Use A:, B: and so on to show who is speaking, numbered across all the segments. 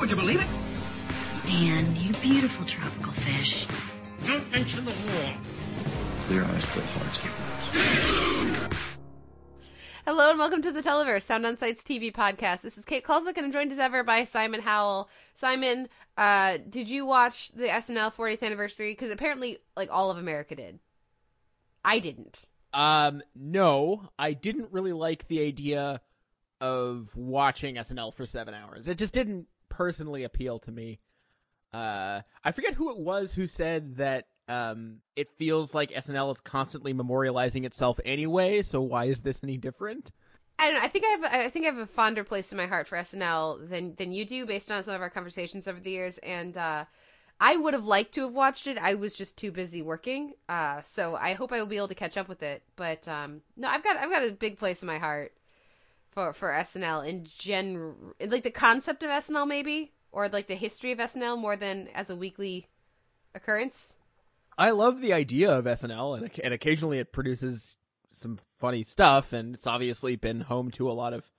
A: Would you believe it?
B: Man, you beautiful tropical fish.
C: Don't mention the war.
D: Clear eyes, full hearts, get lost.
E: Hello and welcome to the Televerse, Sound on Sight's TV podcast. This is Kate Kulzick and I'm joined as ever by Simon Howell. Simon, uh, did you watch the SNL 40th anniversary? Because apparently, like, all of America did. I didn't.
F: Um, no, I didn't really like the idea of watching SNL for seven hours. It just didn't personally appeal to me. Uh, I forget who it was who said that um, it feels like SNL is constantly memorializing itself anyway. So why is this any different?
E: I don't know. I think I have. I think I have a fonder place in my heart for SNL than than you do, based on some of our conversations over the years. And uh, I would have liked to have watched it. I was just too busy working. Uh, so I hope I will be able to catch up with it. But um, no, I've got I've got a big place in my heart for for SNL in general, like the concept of SNL, maybe, or like the history of SNL more than as a weekly occurrence.
F: I love the idea of SNL, and, and occasionally it produces some funny stuff, and it's obviously been home to a lot of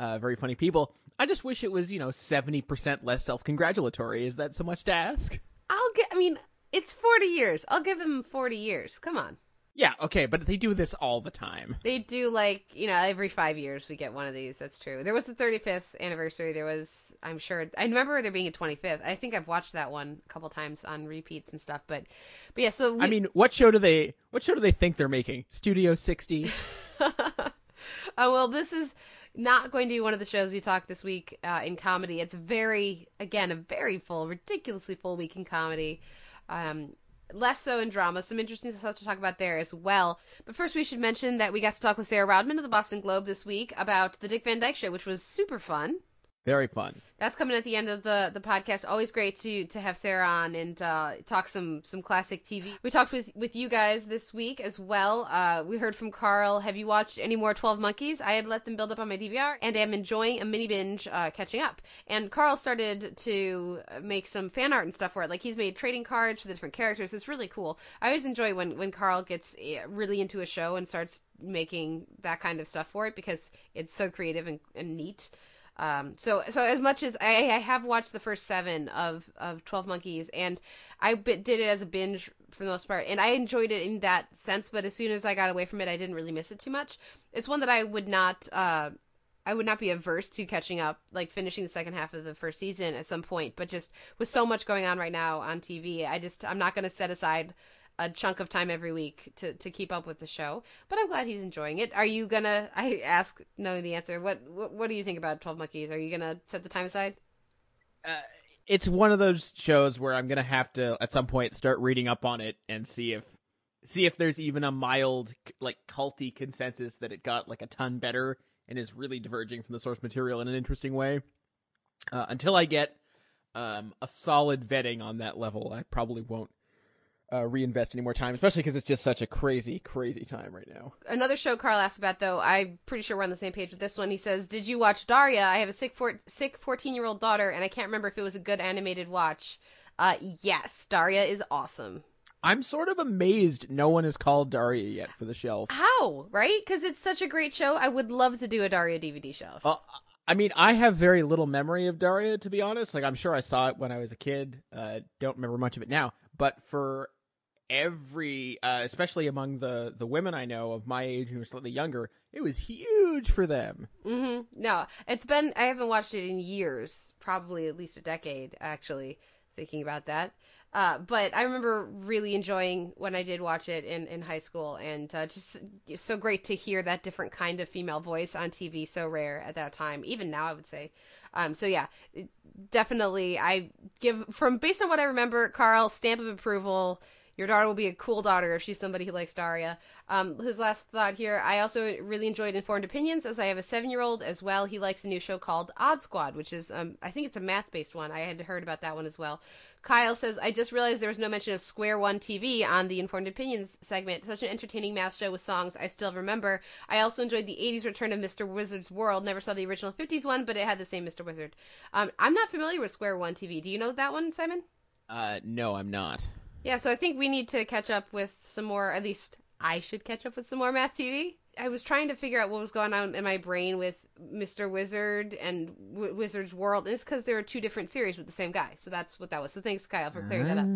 F: uh, very funny people. I just wish it was, you know, 70% less self congratulatory. Is that so much to ask?
E: I'll get. I mean, it's forty years. I'll give him forty years. Come on.
F: Yeah, okay, but they do this all the time.
E: They do like you know every five years we get one of these. That's true. There was the 35th anniversary. There was I'm sure I remember there being a 25th. I think I've watched that one a couple times on repeats and stuff. But but yeah. So we,
F: I mean, what show do they what show do they think they're making? Studio 60?
E: uh, well, this is not going to be one of the shows we talk this week uh, in comedy. It's very again a very full, ridiculously full week in comedy. Um, less so in drama. Some interesting stuff to talk about there as well. But first, we should mention that we got to talk with Sarah Rodman of the Boston Globe this week about the Dick Van Dyke Show, which was super fun.
F: Very fun.
E: That's coming at the end of the the podcast. Always great to to have Sarah on and uh, talk some some classic TV. We talked with with you guys this week as well. Uh, we heard from Carl. Have you watched any more Twelve Monkeys? I had let them build up on my DVR and I'm enjoying a mini binge, uh, catching up. And Carl started to make some fan art and stuff for it. Like he's made trading cards for the different characters. It's really cool. I always enjoy when when Carl gets eh, really into a show and starts making that kind of stuff for it because it's so creative and, and neat. Um, so so as much as I, I have watched the first seven of of Twelve Monkeys, and I did it as a binge for the most part, and I enjoyed it in that sense. But as soon as I got away from it, I didn't really miss it too much. It's one that I would not. Uh, I would not be averse to catching up, like finishing the second half of the first season at some point. But just with so much going on right now on TV, I just I'm not going to set aside a chunk of time every week to, to keep up with the show. But I'm glad he's enjoying it. Are you gonna? I ask knowing the answer. What what, what do you think about Twelve Monkeys? Are you gonna set the time aside?
F: Uh, it's one of those shows where I'm gonna have to at some point start reading up on it and see if see if there's even a mild like culty consensus that it got like a ton better and is really diverging from the source material in an interesting way. Uh, until I get um, a solid vetting on that level, I probably won't uh, reinvest any more time, especially because it's just such a crazy, crazy time right now.
E: Another show Carl asked about, though, I'm pretty sure we're on the same page with this one. He says, "Did you watch Daria? I have a sick, four- sick 14 year old daughter, and I can't remember if it was a good animated watch." Uh, yes, Daria is awesome.
F: I'm sort of amazed no one has called Daria yet for the shelf.
E: How? Right? Because it's such a great show. I would love to do a Daria DVD shelf.
F: Uh, I mean, I have very little memory of Daria, to be honest. Like, I'm sure I saw it when I was a kid. Uh, don't remember much of it now. But for every, uh, especially among the the women I know of my age who are slightly younger, it was huge for them.
E: hmm No, it's been. I haven't watched it in years, probably at least a decade, actually. Thinking about that, uh, but I remember really enjoying when I did watch it in in high school, and uh, just so great to hear that different kind of female voice on TV. So rare at that time, even now, I would say. Um, so yeah, definitely, I give from based on what I remember, Carl stamp of approval Your daughter will be a cool daughter if she's somebody who likes Daria. Um, his last thought here I also really enjoyed Informed Opinions as I have a seven year old as well. He likes a new show called Odd Squad, which is, um, I think it's a math based one. I had heard about that one as well. Kyle says, I just realized there was no mention of Square One TV on the Informed Opinions segment. Such an entertaining math show with songs I still remember. I also enjoyed the 80s return of Mr. Wizard's World. Never saw the original 50s one, but it had the same Mr. Wizard. Um, I'm not familiar with Square One TV. Do you know that one, Simon?
F: Uh, no, I'm not.
E: Yeah, so I think we need to catch up with some more, at least I should catch up with some more math TV. I was trying to figure out what was going on in my brain with Mr. Wizard and w- Wizard's World. And it's because there are two different series with the same guy. So that's what that was. So thanks, Kyle, for clearing that up.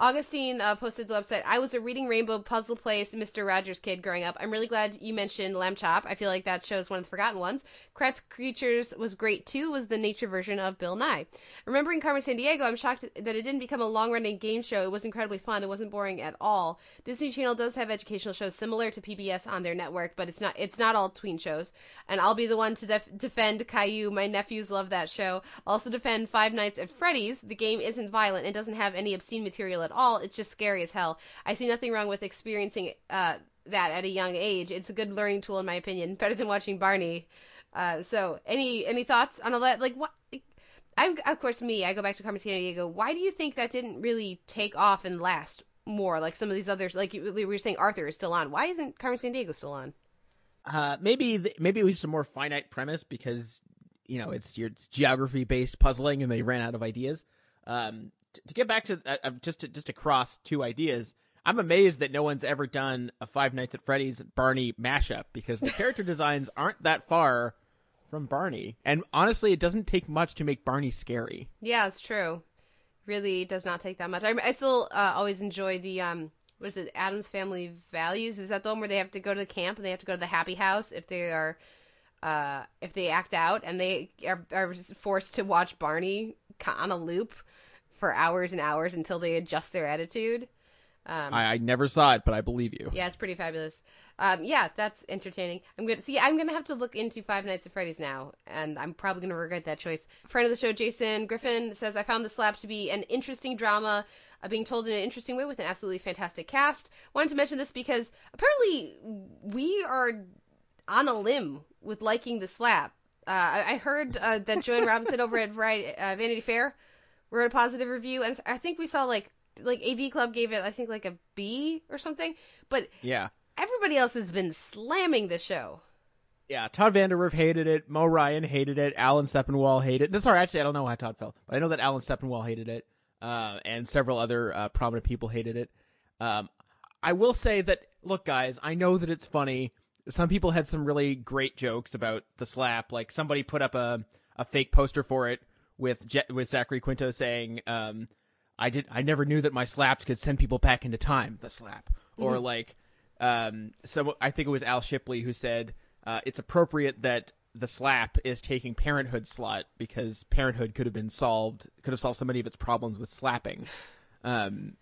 E: Augustine uh, posted the website. I was a reading Rainbow Puzzle Place Mr. Rogers kid growing up. I'm really glad you mentioned Lamb Chop. I feel like that show is one of the forgotten ones. Kratts' Creatures was great too. Was the nature version of Bill Nye. Remembering Carmen Sandiego, I'm shocked that it didn't become a long running game show. It was incredibly fun. It wasn't boring at all. Disney Channel does have educational shows similar to PBS on their network, but it's not it's not all tween shows. And I'll be the one to def- defend Caillou. My nephews love that show. Also defend Five Nights at Freddy's. The game isn't violent. It doesn't have any obscene material at all. It's just scary as hell. I see nothing wrong with experiencing uh, that at a young age. It's a good learning tool, in my opinion. Better than watching Barney. Uh, so, any any thoughts on all that? Like, what? I'm of course me. I go back to Carmen Sandiego. Why do you think that didn't really take off and last more? Like some of these others, like you, we were saying, Arthur is still on. Why isn't Carmen Sandiego still on?
F: Uh, maybe th- maybe it was a more finite premise because you know it's your geography based puzzling and they ran out of ideas. Um, t- to get back to uh, uh, just to, just to cross two ideas, I'm amazed that no one's ever done a Five Nights at Freddy's Barney mashup because the character designs aren't that far from Barney, and honestly, it doesn't take much to make Barney scary.
E: Yeah, it's true. Really does not take that much. I, I still uh, always enjoy the um, what is it? Addams Family Values. Is that the one where they have to go to the camp and they have to go to the happy house if they are, uh, if they act out and they are, are forced to watch Barney on a loop for hours and hours until they adjust their attitude. Um,
F: I, I never saw it, but I believe you.
E: yeah, it's pretty fabulous. Um, yeah, that's entertaining. I'm gonna see. I'm gonna have to look into Five Nights at Freddy's now, and I'm probably gonna regret that choice. Friend of the show, Jason Griffin says, "I found the slap to be an interesting drama, uh, being told in an interesting way with an absolutely fantastic cast." Wanted to mention this because apparently we are on a limb with liking the slap. Uh, I, I heard uh, that Joanne Robinson over at Variety, uh, Vanity Fair wrote a positive review, and I think we saw like like AV Club gave it, I think like a B or something. But
F: Yeah.
E: everybody else has been slamming the show.
F: Yeah, Todd VanDerWerff hated it. Mo Ryan hated it. Alan Sepinwall hated it. No, sorry, actually, I don't know how Todd felt, but I know that Alan Sepinwall hated it, uh, and several other uh, prominent people hated it. Um, I will say that, look, guys, I know that it's funny. Some people had some really great jokes about the slap. Like somebody put up a a fake poster for it with Je- with Zachary Quinto saying, um, "I did. I never knew that my slaps could send people back into time." The slap, or like, um, so I think it was Al Shipley who said uh, it's appropriate that the slap is taking Parenthood slot because Parenthood could have been solved, could have solved so many of its problems with slapping. Um,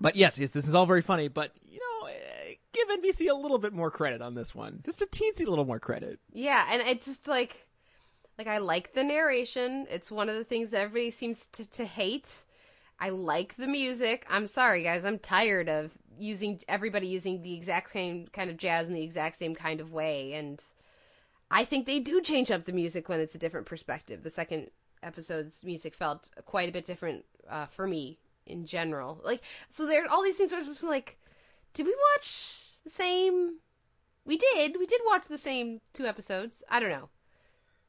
F: but yes, yes, this is all very funny. But you know, eh, give NBC a little bit more credit on this one, just a teensy little more credit.
E: Yeah, and it's just like like I like the narration. It's one of the things that everybody seems to, to hate. I like the music. I'm sorry guys, I'm tired of using everybody using the exact same kind of jazz in the exact same kind of way and I think they do change up the music when it's a different perspective. The second episode's music felt quite a bit different uh, for me in general. Like, so there, all these things are just like, did we watch the same? We did. We did watch the same two episodes. I don't know.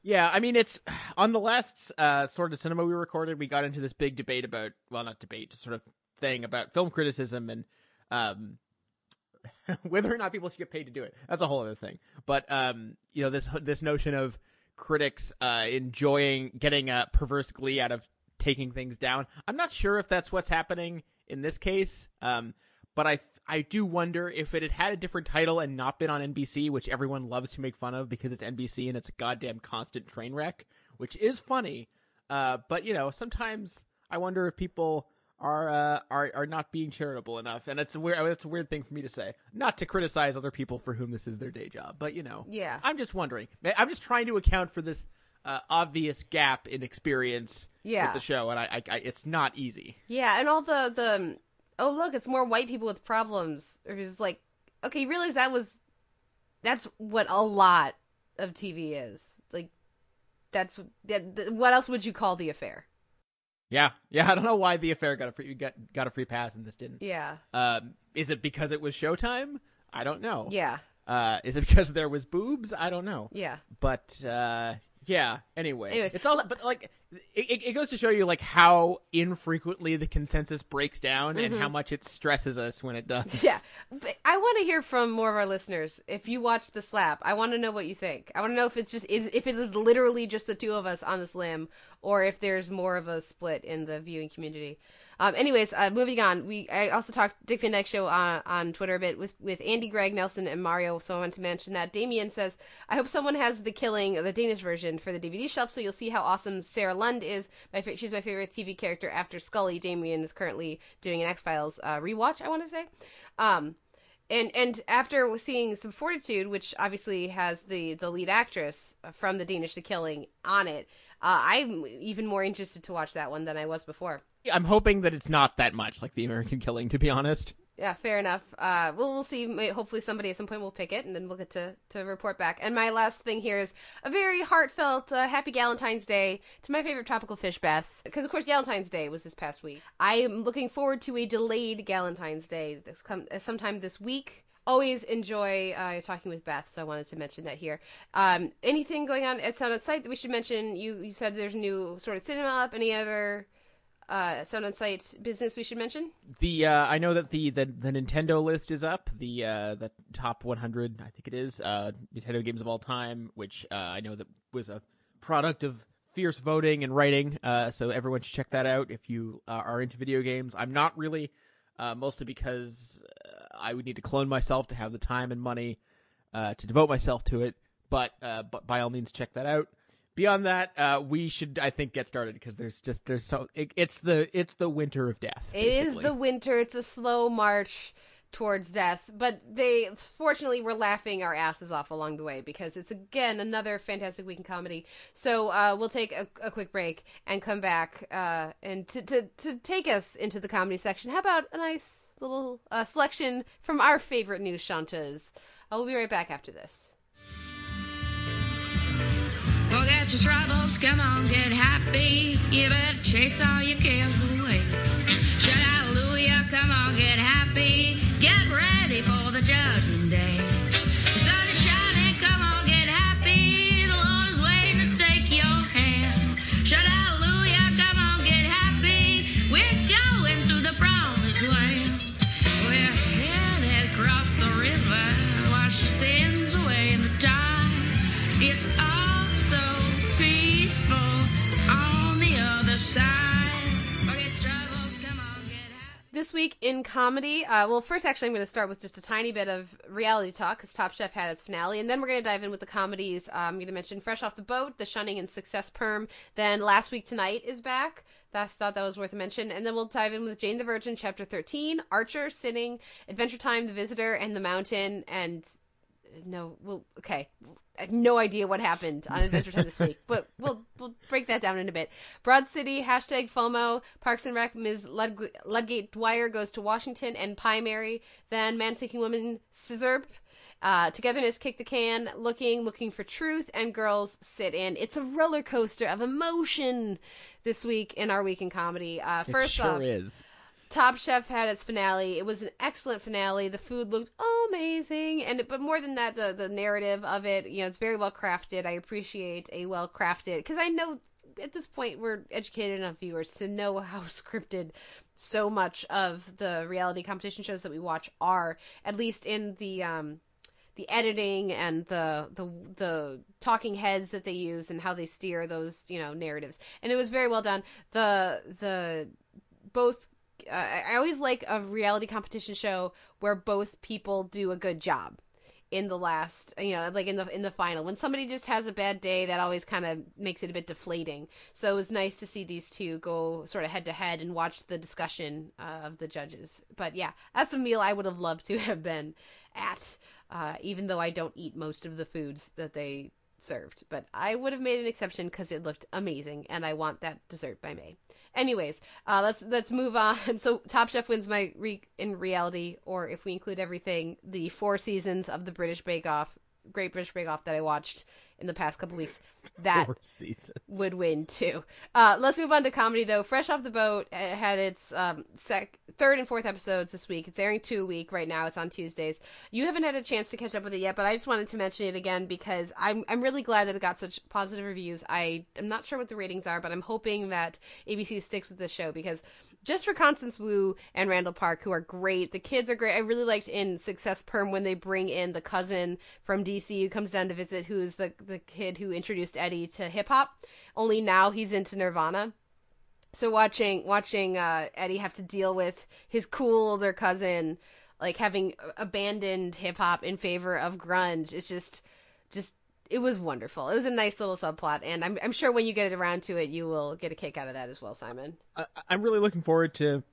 F: Yeah, I mean, it's on the last uh, sort of cinema we recorded. We got into this big debate about, well, not debate, just sort of thing about film criticism and um, whether or not people should get paid to do it. That's a whole other thing. But um, you know, this this notion of critics uh, enjoying getting a perverse glee out of taking things down. I'm not sure if that's what's happening in this case. Um, but I I do wonder if it had had a different title and not been on NBC, which everyone loves to make fun of because it's NBC and it's a goddamn constant train wreck, which is funny. Uh, but you know, sometimes I wonder if people are uh, are are not being charitable enough, and it's a weird it's a weird thing for me to say. Not to criticize other people for whom this is their day job, but you know,
E: Yeah.
F: I'm just wondering. I'm just trying to account for this uh, obvious gap in experience
E: Yeah.
F: with the show, and I, I, I it's not easy.
E: Yeah, and all the the oh look, it's more white people with problems, or just like, okay, you realize that was that's what a lot of TV is. Like, that's that, what else would you call the affair?
F: Yeah, yeah. I don't know why the affair got a free got got a free pass and this didn't.
E: Yeah,
F: Um, is it because it was Showtime? I don't know.
E: yeah,
F: Uh, is it because there was boobs? I don't know.
E: yeah.
F: But uh, yeah. Anyway,
E: Anyways,
F: it's all. But like, it, it- goes to show you like how infrequently the consensus breaks down and how much it stresses us when it does.
E: Mm-hmm. Yeah, but I want to hear from more of our listeners. If you watch the slap, I want to know what you think. I want to know if it's just if it is literally just the two of us on this limb, or if there's more of a split in the viewing community. Um, anyways, uh, moving on. We I also talked Dick Van Dyke show on, on Twitter a bit with with Andy, Greg, Nelson, and Mario. So I wanted to mention that. Damien says, "I hope someone has the Killing, the Danish version, for the DVD shelf, so you'll see how awesome Sarah Lund is. My fa- she's my favorite TV character after Scully. Damien is currently doing an X Files uh, rewatch. I want to say." Um, and and after seeing some Fortitude, which obviously has the the lead actress from the Danish The Killing on it, uh, I'm even more interested to watch that one than I was before.
F: I'm hoping that it's not that much like the American Killing. To be honest.
E: Yeah, fair enough. Uh, we'll we'll see. Hopefully, somebody at some point will pick it, and then we'll get to to report back. And my last thing here is a very heartfelt uh, Happy Galentine's Day to my favorite tropical fish, Beth, because of course Galentine's Day was this past week. I am looking forward to a delayed Galentine's Day this come sometime this week. Always enjoy uh, talking with Beth, so I wanted to mention that here. Um, anything going on at Sound on Sight that we should mention? You you said there's new sort of cinema up. Any other uh, Sound on Sight business we should mention?
F: The uh, I know that the, the the Nintendo list is up. The uh, the top 100, I think it is, uh, Nintendo games of all time, which uh, I know that was a product of fierce voting and writing. Uh, so everyone should check that out if you are into video games. I'm not really, uh, mostly because I would need to clone myself to have the time and money uh, to devote myself to it. But uh, but by all means, check that out. Beyond that, uh, we should I think get started because there's just there's so it, it's the it's the winter of death.
E: It is
F: basically.
E: the winter. It's a slow march towards death, but they fortunately were laughing our asses off along the way because it's again another fantastic week in comedy. So uh, we'll take a, a quick break and come back uh, and to, to to take us into the comedy section. How about a nice little uh, selection from our favorite new shantas? I will be right back after this.
C: Forget your troubles, come on, get happy. You better chase all your cares away. Shout hallelujah, come on, get happy. Get ready for the judgment day.
E: This week in comedy, uh, well, first, actually, I'm going to start with just a tiny bit of reality talk because Top Chef had its finale, and then we're going to dive in with the comedies. Uh, I'm going to mention Fresh Off the Boat, The Shunning and Success Perm. Then Last Week Tonight is back. I thought that was worth a mention. And then we'll dive in with Jane the Virgin, Chapter 13, Archer, Sitting, Adventure Time, The Visitor, and The Mountain, and no, well, okay. I have no idea what happened on Adventure Time this week, but we'll we'll break that down in a bit. Broad City, hashtag FOMO, Parks and Rec, Ms. Lud- Ludgate Dwyer goes to Washington, and Pie Mary, then Man Seeking Woman, Sizzurp, uh, Togetherness, Kick the Can, Looking, Looking for Truth, and Girls Sit In. It's a roller coaster of emotion this week in our week in comedy. Uh,
F: It
E: first
F: sure
E: off,
F: is.
E: Top Chef had its finale. It was an excellent finale. The food looked amazing, and but more than that, the the narrative of it, you know, it's very well crafted. I appreciate a well crafted because I know at this point we're educated enough viewers to know how scripted so much of the reality competition shows that we watch are, at least in the um the editing and the the the talking heads that they use and how they steer those you know narratives and it was very well done the the both uh, I always like a reality competition show where both people do a good job in the last you know like in the in the final when somebody just has a bad day that always kind of makes it a bit deflating so it was nice to see these two go sort of head to head and watch the discussion uh, of the judges but yeah that's a meal i would have loved to have been at uh, even though i don't eat most of the foods that they served. But I would have made an exception because it looked amazing, and I want that dessert by Mei. Anyways, uh, let's let's move on. So Top Chef wins my re- in reality, or if we include everything, the four seasons of the British Bake Off, Great British Bake Off that I watched in the past couple weeks. That would win too. Uh, let's move on to comedy though. Fresh off the boat uh, had its um, sec- third and fourth episodes this week. It's airing two a week right now. It's on Tuesdays. You haven't had a chance to catch up with it yet, but I just wanted to mention it again because I'm I'm really glad that it got such positive reviews. I am not sure what the ratings are, but I'm hoping that ABC sticks with this show because just for Constance Wu and Randall Park, who are great. The kids are great. I really liked in Success Perm when they bring in the cousin from DC who comes down to visit, who's the the kid who introduced Eddie to hip hop. Only now he's into Nirvana. So watching watching uh, Eddie have to deal with his cool older cousin, like having abandoned hip hop in favor of grunge, it's just just it was wonderful. It was a nice little subplot, and I'm I'm sure when you get around to it, you will get a kick out of that as well, Simon.
F: I, I'm really looking forward to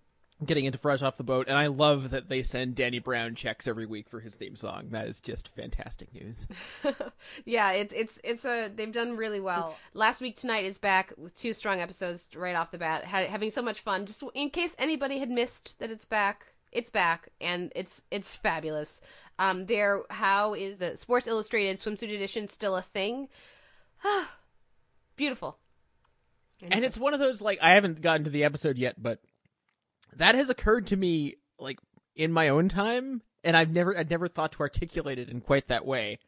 F: getting into Fresh Off the Boat, and I love that they send Danny Brown checks every week for his theme song. That is just fantastic news.
E: yeah, it's it's it's a they've done really well. Last week tonight is back with two strong episodes right off the bat, ha- having so much fun. Just in case anybody had missed that it's back, it's back and it's it's fabulous. Um, there, how is the Sports Illustrated swimsuit edition still a thing? Beautiful.
F: and it's one of those like I haven't gotten to the episode yet, but that has occurred to me like in my own time, and I've never I'd never thought to articulate it in quite that way.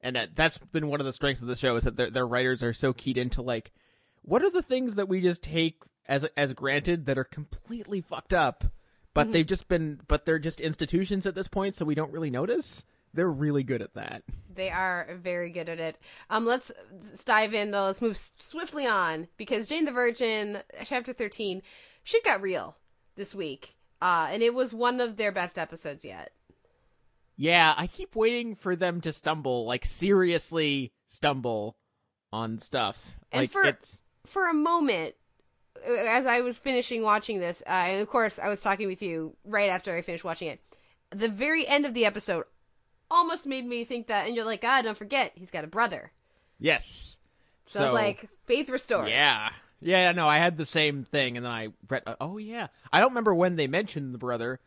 F: And that that's been one of the strengths of the show is that their their writers are so keyed into like what are the things that we just take as as granted that are completely fucked up, but
E: Mhm.
F: they've just been but they're just institutions at this point, so we don't really notice. They're really good at that.
E: They are very good at it. Um, let's dive in though. Let's move swiftly on because Jane the Virgin, chapter thirteen, shit got real this week, uh, and it was one of their best episodes yet.
F: Yeah, I keep waiting for them to stumble, like seriously stumble on stuff.
E: And
F: like
E: for
F: it's
E: for a moment, as I was finishing watching this, uh, and of course I was talking with you right after I finished watching it. The very end of the episode almost made me think that, and you're like, ah, don't forget, he's got a brother.
F: yes.
E: So, I was like, faith restored.
F: yeah, yeah, no, I had the same thing, and then I read, uh, oh yeah, I don't remember when they mentioned the brother.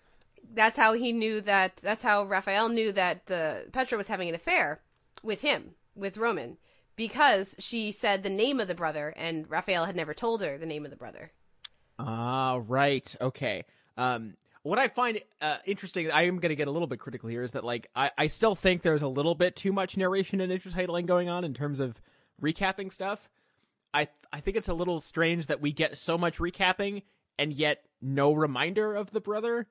E: that's how he knew that that's how Raphael knew that the Petra was having an affair with him, with Roman, because she said the name of the brother and Raphael had never told her the name of the brother.
F: Ah, right, okay. Um, what I find uh, interesting, I am going to get a little bit critical here, is that like I, I still think there's a little bit too much narration and intertitling going on in terms of recapping stuff. I I think it's a little strange that we get so much recapping and yet no reminder of the brother,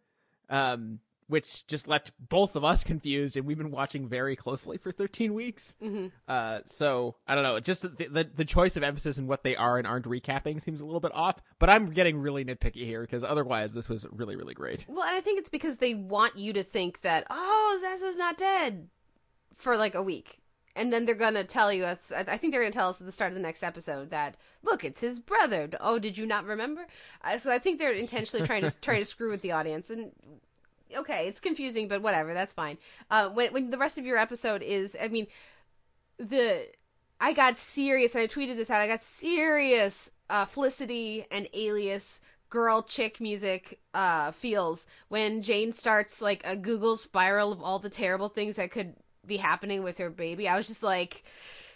F: um, which just left both of us confused, and we've been watching very closely for 13 weeks.
E: Mm-hmm.
F: Uh, so I don't know. Just the, the the choice of emphasis and what they are and aren't recapping seems a little bit off. But I'm getting really nitpicky here because otherwise this was really really great.
E: Well, and I think it's because they want you to think that oh, Zazo's not dead for like a week. And then they're gonna tell you. us I think they're gonna tell us at the start of the next episode that look, it's his brother. Oh, did you not remember? Uh, so I think they're intentionally trying to try to screw with the audience. And okay, it's confusing, but whatever, that's fine. Uh, when when the rest of your episode is, I mean, the I got serious, and I tweeted this out. I got serious uh, Felicity and Alias girl chick music uh, feels when Jane starts like a Google spiral of all the terrible things that could be happening with her baby. I was just like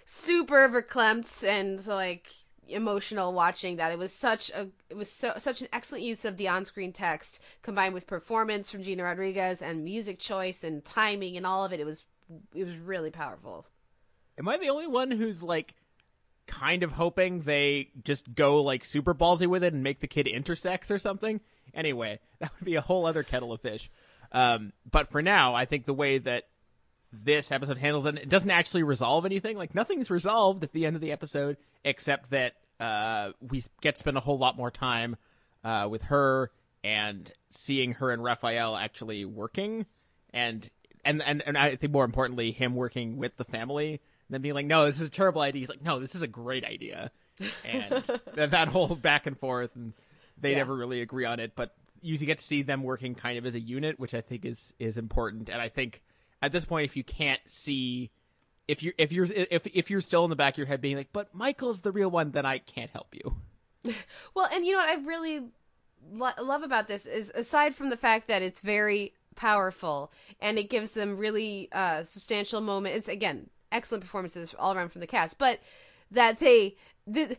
E: super verklempt and like emotional watching that. It was such a it was so such an excellent use of the on-screen text combined with performance from Gina Rodriguez and music choice and timing and all of it. It was it was really powerful.
F: Am I the only one who's like kind of hoping they just go like super ballsy with it and make the kid intersex or something? Anyway, that would be a whole other kettle of fish. Um, but for now, I think the way that this episode handles it, it doesn't actually resolve anything. Like nothing's resolved at the end of the episode, except that uh, we get to spend a whole lot more time uh, with her and seeing her and Raphael actually working, and and and and I think more importantly, him working with the family, and then being like, "No, this is a terrible idea." He's like, "No, this is a great idea," and that, whole back and forth, and they
E: Yeah.
F: never really agree on it, but you get to see them working kind of as a unit, which I think is is important, and I think at this point, if you can't see if you if you're if if you're still in the back of your head being like, but Michael's the real one, then I can't help you.
E: Well, and you know what I really lo- love about this is aside from the fact that it's very powerful and it gives them really uh, substantial moments. It's again excellent performances all around from the cast, but that they. Th-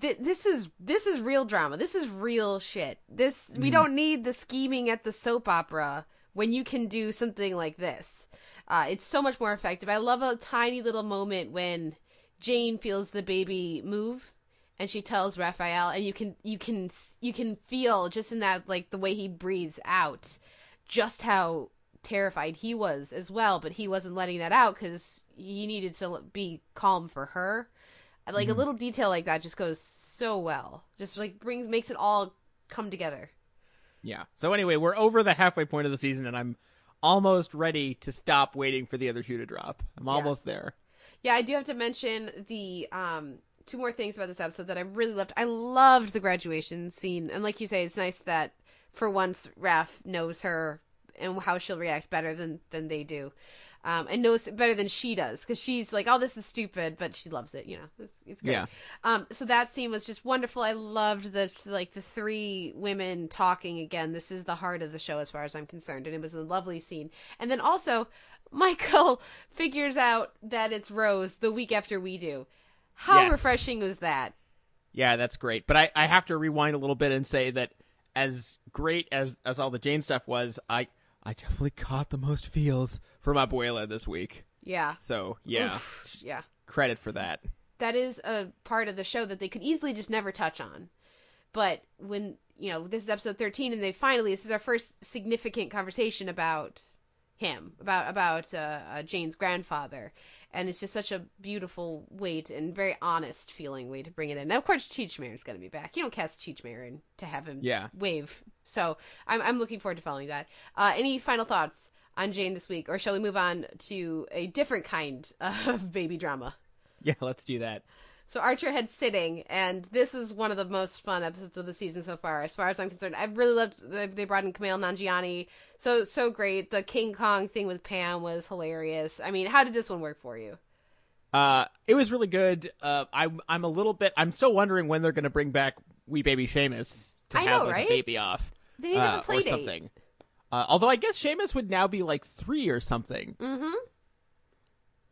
E: th- this is this is real drama. This is real shit. This we don't need the scheming at the soap opera when you can do something like this. Uh, it's so much more effective. I love a tiny little moment when Jane feels the baby move and she tells Raphael and you can you can you can feel just in that like the way he breathes out just how terrified he was as well but he wasn't letting that out cuz he needed to be calm for her like a little detail like that just goes so well just like brings makes it all come together
F: Yeah. So anyway, we're over the halfway point of the season, and I'm almost ready to stop waiting for the other shoe to drop. I'm almost there.
E: Yeah, I do have to mention the um two more things about this episode that I really loved. I loved the graduation scene, and like you say, it's nice that for once Raph knows her and how she'll react better than than they do, um, and knows it better than she does because she's like, "Oh, this is stupid," but she loves it. You know, it's, it's great.
F: Yeah.
E: Um, so that scene was just wonderful. I loved the like the three women talking again. This is the heart of the show, as far as I'm concerned, and it was a lovely scene. And then also, Michael figures out that it's Rose the week after we do. How
F: Yes.
E: refreshing was that?
F: Yeah, that's great. But I, I have to rewind a little bit and say that as great as as all the Jane stuff was, I I definitely caught the most feels from Abuela this week.
E: Yeah,
F: So yeah,
E: Oof, yeah.
F: credit for that.
E: That is a part of the show that they could easily just never touch on. But when you know this is episode 13, and they finally this is our first significant conversation about him, about about uh, uh, Jane's grandfather, and it's just such a beautiful way to, and very honest feeling way to bring it in. Now, of course, Cheech Marin's going to be back. You don't cast Cheech Marin to have him
F: Yeah.
E: wave. So I'm I'm looking forward to following that. Uh, any final thoughts on Jane this week, or shall we move on to a different kind of baby drama?
F: Yeah, let's do that.
E: So Archer had sitting, and this is one of the most fun episodes of the season so far, as far as I'm concerned. I really loved they they brought in Kumail Nanjiani, so so great. The King Kong thing with Pam was hilarious. I mean, how did this one work for you?
F: Uh, it was really good. Uh, I'm I'm a little bit. I'm still wondering when they're going to bring back Wee Baby Seamus to
E: I
F: have
E: know,
F: like,
E: right?
F: a baby off.
E: To have
F: uh,
E: a play
F: or
E: date.
F: something. Uh, although I guess Seamus would now be like three or something.
E: Mm-hmm.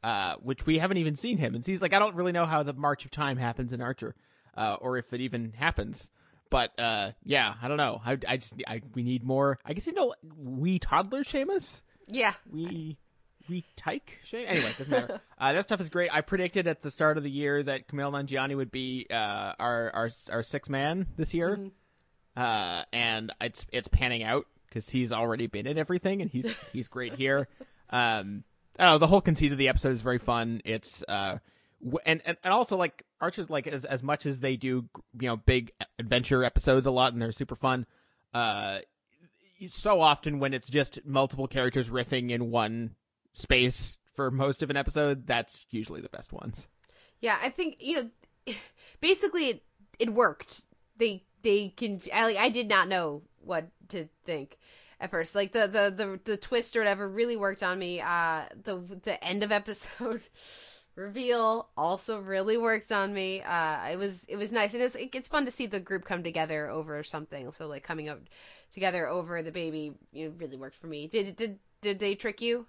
F: uh, which we haven't even seen him. And he's like, I don't really know how the March of Time happens in Archer, uh, or if it even happens. But uh, yeah, I don't know. I, I just I, we need more. I guess you know, we toddler Seamus,
E: Yeah,
F: we we tyke Seamus. Anyway, doesn't matter. uh, that stuff is great. I predicted at the start of the year that Kumail Nanjiani would be uh, our our our sixth man this year, uh, and it's it's panning out because he's already been in everything, and he's he's great here. Um, know. The whole conceit of the episode is very fun. It's uh, w- and and, and also like Archer's like as as much as they do, you know, big adventure episodes a lot, and they're super fun. Uh, so often when it's just multiple characters riffing in one space for most of an episode, that's usually the best ones.
E: yeah. I think you know, basically it, it worked. They they can. I, like, I did not know what to think at first. Like the the the the twist or whatever really worked on me. Uh, the the end of episode. reveal also really worked on me uh it was it was nice and it's it's fun to see the group come together over something so like coming up together over the baby you know really worked for me did did did they trick you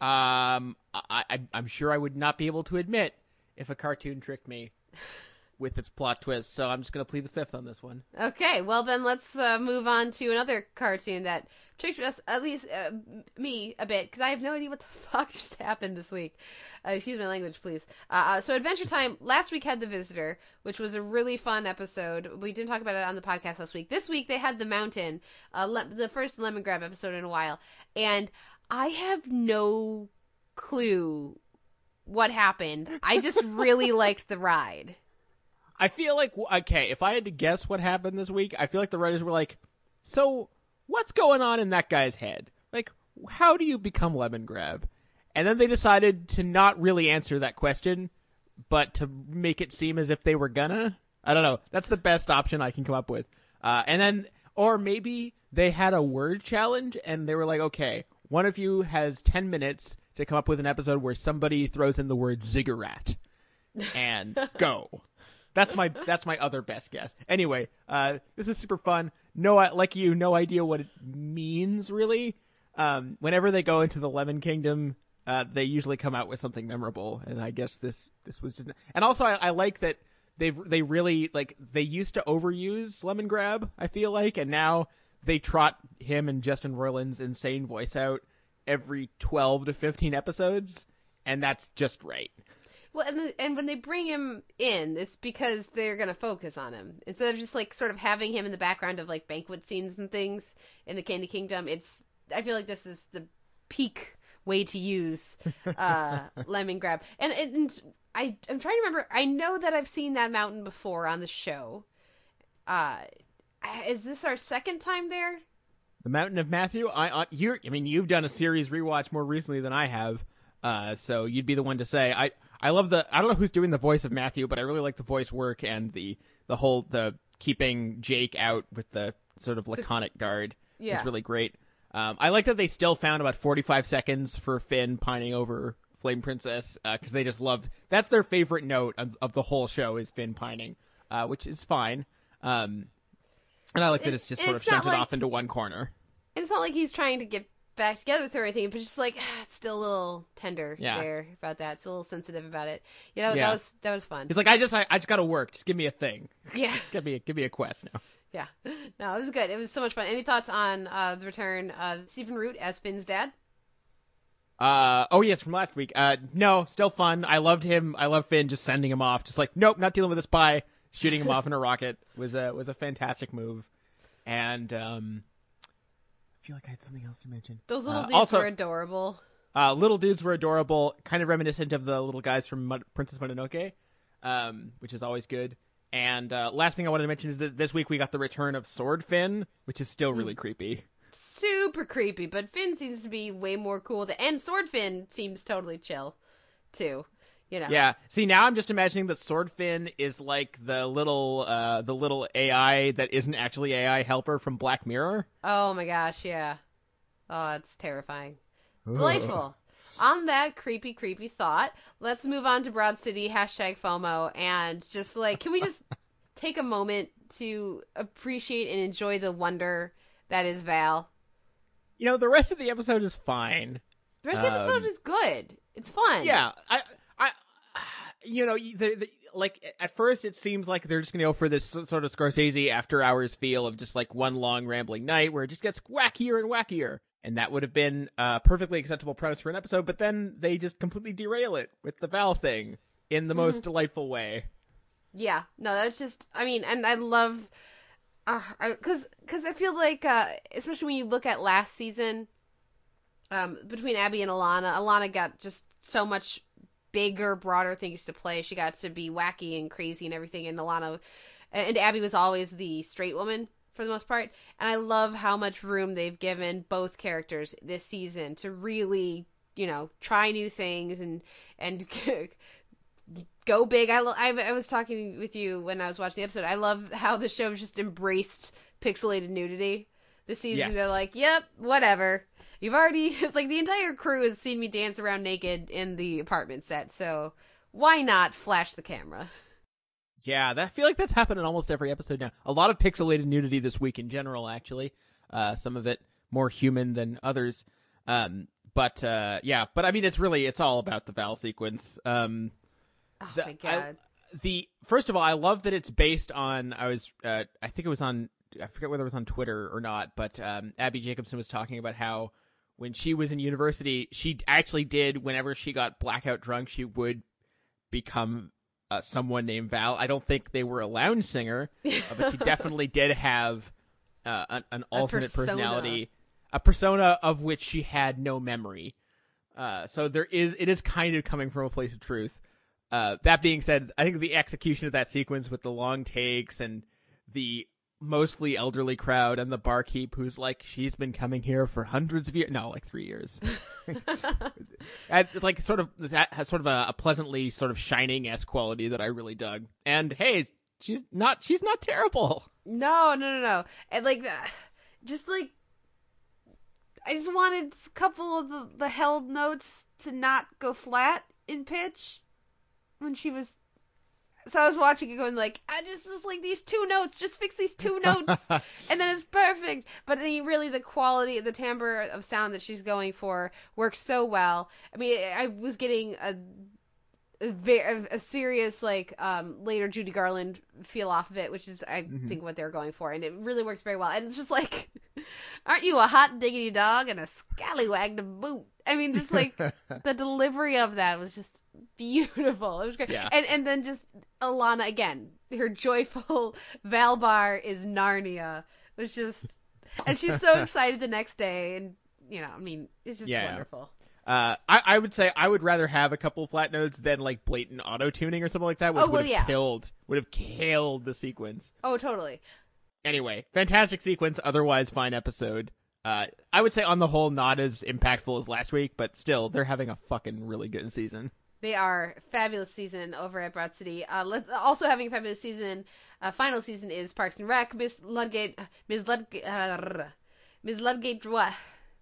F: Um, I, I I'm sure I would not be able to admit if a cartoon tricked me with its plot twist. So I'm just gonna plead the fifth on this one.
E: Okay, well then let's uh, move on to another cartoon that tricked us, at least uh, me, a bit because I have no idea what the fuck just happened this week. Uh, excuse my language, please. Uh, uh, so Adventure Time last week had the Visitor, which was a really fun episode. We didn't talk about it on the podcast last week. This week they had the Mountain, uh, le- the first Lemongrab episode in a while, and I have no clue what happened. I just really liked the ride.
F: I feel like okay, if I had to guess what happened this week, I feel like the writers were like, "So, what's going on in that guy's head? Like, how do you become Lemongrab?" And then they decided to not really answer that question, but to make it seem as if they were gonna. I don't know. That's the best option I can come up with. Uh, and then, or maybe they had a word challenge, and they were like, "Okay, one of you has ten minutes to come up with an episode where somebody throws in the word ziggurat and go. That's my that's my other best guess. Anyway, uh, this was super fun. No, like you, no idea what it means really. Um, whenever they go into the Lemon Kingdom, uh, they usually come out with something memorable, and I guess this this was. Just... And also, I, I like that they've they really like they used to overuse Lemongrab. I feel like, and now they trot him and Justin Roiland's insane voice out every twelve to fifteen episodes, and that's just right.
E: Well, and and when they bring him in, it's because they're gonna focus on him instead of just like sort of having him in the background of like banquet scenes and things in the Candy Kingdom. It's I feel like this is the peak way to use uh, Lemongrab, and and I I'm trying to remember. I know that I've seen that mountain before on the show. Uh, is this our second time there?
F: The Mountain of Matthew. I uh, you I mean you've done a series rewatch more recently than I have, uh, so you'd be the one to say. I I love the I don't know who's doing the voice of Matthew, but I really like the voice work and the the whole the keeping Jake out with the sort of laconic guard
E: yeah.
F: is really great. Um, I like that they still found about 45 seconds for Finn pining over Flame Princess because uh, they just love that's their favorite note of, of the whole show is Finn pining, uh, which is fine. Um, and I like that it's just sort
E: it's
F: of shunted
E: like,
F: off into one corner.
E: It's not like he's trying to get back together with her or anything, but just like it's still a little tender
F: Yeah.
E: there about that. Still a little sensitive about it. You know,
F: Yeah.
E: that was that was fun.
F: He's like, I just I, I just got to work. Just give me a thing.
E: Yeah.
F: give me a, give me a quest now.
E: Yeah. No, it was good. It was so much fun. Any thoughts on uh, the return of Stephen Root as Finn's dad?
F: Uh oh yes, from last week. Uh no, still fun. I loved him. I love Finn just sending him off. Just like nope, not dealing with this spy. Shooting him off in a rocket was a was a fantastic move. And um feel like I had something else to mention.
E: Those little
F: Uh,
E: dudes
F: also,
E: were adorable.
F: Uh, little dudes were adorable, kind of reminiscent of the little guys from Mon- Princess Mononoke, um, which is always good. And uh, last thing I wanted to mention is that this week we got the return of Sword Finn, which is still really creepy.
E: Super creepy, but Finn seems to be way more cool. Than, and Sword Finn seems totally chill, too. You know.
F: Yeah. See, now I'm just imagining that Swordfin is like the little, uh, the little AI that isn't actually AI helper from Black Mirror.
E: Oh my gosh, yeah. Oh, it's terrifying. Delightful. On that creepy, creepy thought, let's move on to Broad City, hashtag FOMO, and just like, can we just take a moment to appreciate and enjoy the wonder that is Val?
F: You know, the rest of the episode is fine.
E: The rest of the episode
F: Um,
E: is good. It's fun.
F: Yeah, I, you know, the, the, like at first it seems like they're just gonna go for this sort of Scorsese after hours feel of just like one long rambling night where it just gets wackier and wackier, and that would have been a perfectly acceptable premise for an episode. But then they just completely derail it with the Val thing in the most delightful way.
E: Yeah, no, that's just. I mean, and I love, uh, because because I feel like, uh, especially when you look at last season, um, between Abbi and Ilana, Ilana got just so much bigger, broader things to play. She got to be wacky and crazy and everything, and Ilana and Abbi was always the straight woman for the most part. And I love how much room they've given both characters this season to really, you know, try new things and and go big. I, I I was talking with you when I was watching the episode. I love how the show just embraced pixelated nudity this season.
F: Yes.
E: They're like, "Yep, whatever." You've already it's like the entire crew has seen me dance around naked in the apartment set, so why not flash the camera?
F: Yeah, that, I feel like that's happened in almost every episode now. A lot of pixelated nudity this week in general, actually. Uh, some of it more human than others. Um, but uh, yeah, but I mean, it's really it's all about the Val sequence. Um,
E: Oh
F: the,
E: my
F: I-
E: god.
F: the first of all, I love that it's based on. I was, uh, I think it was on. I forget whether it was on Twitter or not, but um, Abbi Jacobson was talking about how when she was in university, she actually did. Whenever she got blackout drunk, she would become uh, someone named Val. I don't think they were a lounge singer, uh, but she definitely did have uh, an, an alternate
E: persona.
F: personality, a persona of which she had no memory. Uh, so there is, it is kind of coming from a place of truth. Uh, that being said, I think the execution of that sequence with the long takes and the mostly elderly crowd and the barkeep who's like, she's been coming here for hundreds of years. No, like three years. And, like sort of that has sort of a, a pleasantly sort of shining s quality that I really dug. And hey, she's not she's not terrible.
E: No, no, no, no. And like, just like, I just wanted a couple of the, the held notes to not go flat in pitch when she was. So I was watching it going like, I just is like these two notes, just fix these two notes, and then it's perfect. But the, really, the quality, the timbre of sound that she's going for works so well. I mean, I was getting a a, very, a serious like um later Judy Garland feel off of it, which is I
F: Mhm.
E: think what they're going for, and it really works very well. And it's just like, aren't you a hot diggity dog and a scallywag to boot? I mean, just like the delivery of that was just beautiful. It was great,
F: Yeah.
E: and and then just Ilana again, her joyful Valbar is Narnia It was just, and she's so excited the next day, and you know, I mean, it's just
F: Yeah.
E: wonderful.
F: Uh, I, I would say I would rather have a couple flat notes than like blatant auto tuning or something like that, which
E: Oh, well,
F: would have
E: yeah.
F: killed would have killed the sequence.
E: Oh, totally.
F: Anyway, fantastic sequence, otherwise fine episode. Uh, I would say on the whole not as impactful as last week, but still they're having a fucking really good season.
E: They are fabulous season over at Broad City. Uh, let, also having a fabulous season. Uh, final season is Parks and Rec. Miss Ludgate, Miss Ludgate, uh, Miss Ludgate, Dwy-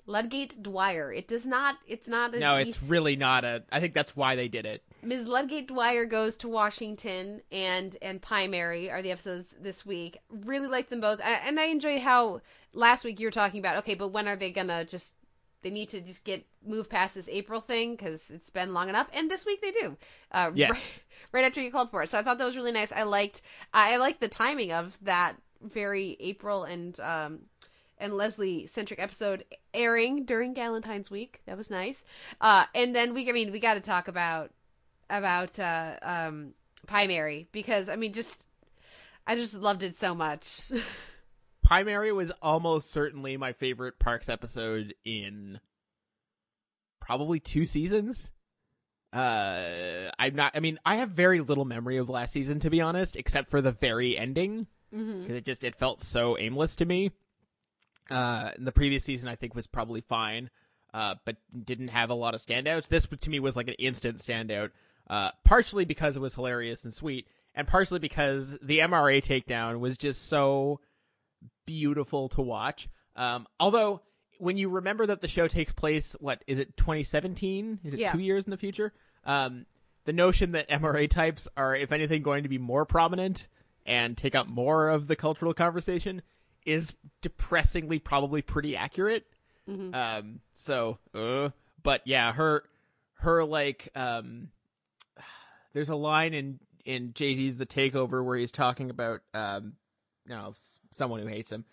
E: Ludgate Dwyer. It does not. It's not.
F: No, it's
E: East-
F: really not a. I think that's why they did it.
E: Ms. Ludgate Dwyer goes to Washington, and and Pie Mary are the episodes this week. Really like them both, A- and I enjoy how last week you were talking about. Okay, but when are they gonna just? They need to just get move past this April thing because it's been long enough, and this week they do. Uh,
F: Yes.
E: right, right after you called for it, so I thought that was really nice. I liked I liked the timing of that very April and um and Leslie centric episode airing during Galentine's week. That was nice. Uh, and then we, I mean, we got to talk about about uh, um, Pie Mary because I mean, just I just loved it so much.
F: Primary was almost certainly my favorite Parks episode in probably two seasons. Uh, I'm not. I mean, I have very little memory of last season to be honest, except for the very ending
E: mm-hmm.
F: because it just it felt so aimless to me. Uh, and the previous season I think was probably fine, uh, but didn't have a lot of standouts. This to me was like an instant standout, uh, partially because it was hilarious and sweet, and partially because the MRA takedown was just so beautiful to watch. Um, although when you remember that the show takes place, what is it, 2017? Is it
E: Yeah.
F: two years in the future? Um, the notion that MRA types are, if anything, going to be more prominent and take up more of the cultural conversation is depressingly probably pretty accurate.
E: Mhm.
F: Um, so, uh, but yeah, her, her like, um, there's a line in in Jay Z's The Takeover where he's talking about, um, you know, someone who hates him,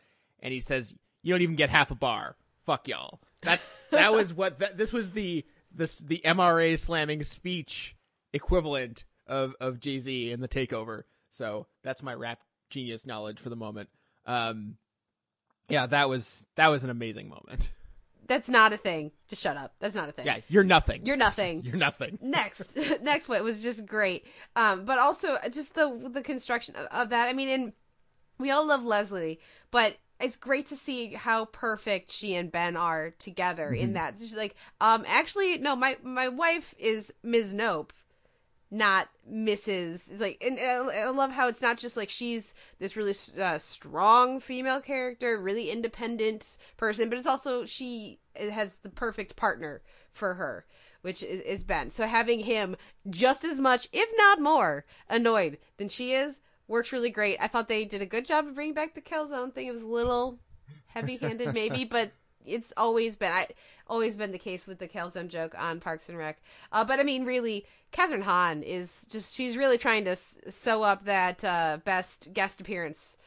F: and he says, "You don't even get half a bar. Fuck y'all." That that was what that, this was the this the MRA slamming speech equivalent of of Jay Z in The Takeover. So that's my rap genius knowledge for the moment. Um, yeah, that was that was an amazing moment.
E: That's not a thing. Just shut up. That's not a thing.
F: Yeah, you're nothing.
E: You're nothing.
F: You're nothing.
E: next next one was just great um but also just the the construction of, of that i mean and we all love leslie but it's great to see how perfect she and ben are together in
F: Mhm.
E: that She's like um actually no my my wife is ms nope not Mrs. It's like, and I love how it's not just like she's this really uh, strong female character, really independent person, but it's also she has the perfect partner for her, which is, is Ben. So having him just as much, if not more, annoyed than she is works really great. I thought they did a good job of bringing back the Calzone thing. It was a little heavy-handed, maybe, but it's always been I always been the case with the Calzone joke on Parks and Rec. Uh, but I mean, really, Kathryn Hahn is just she's really trying to s- sew up that uh, best guest appearance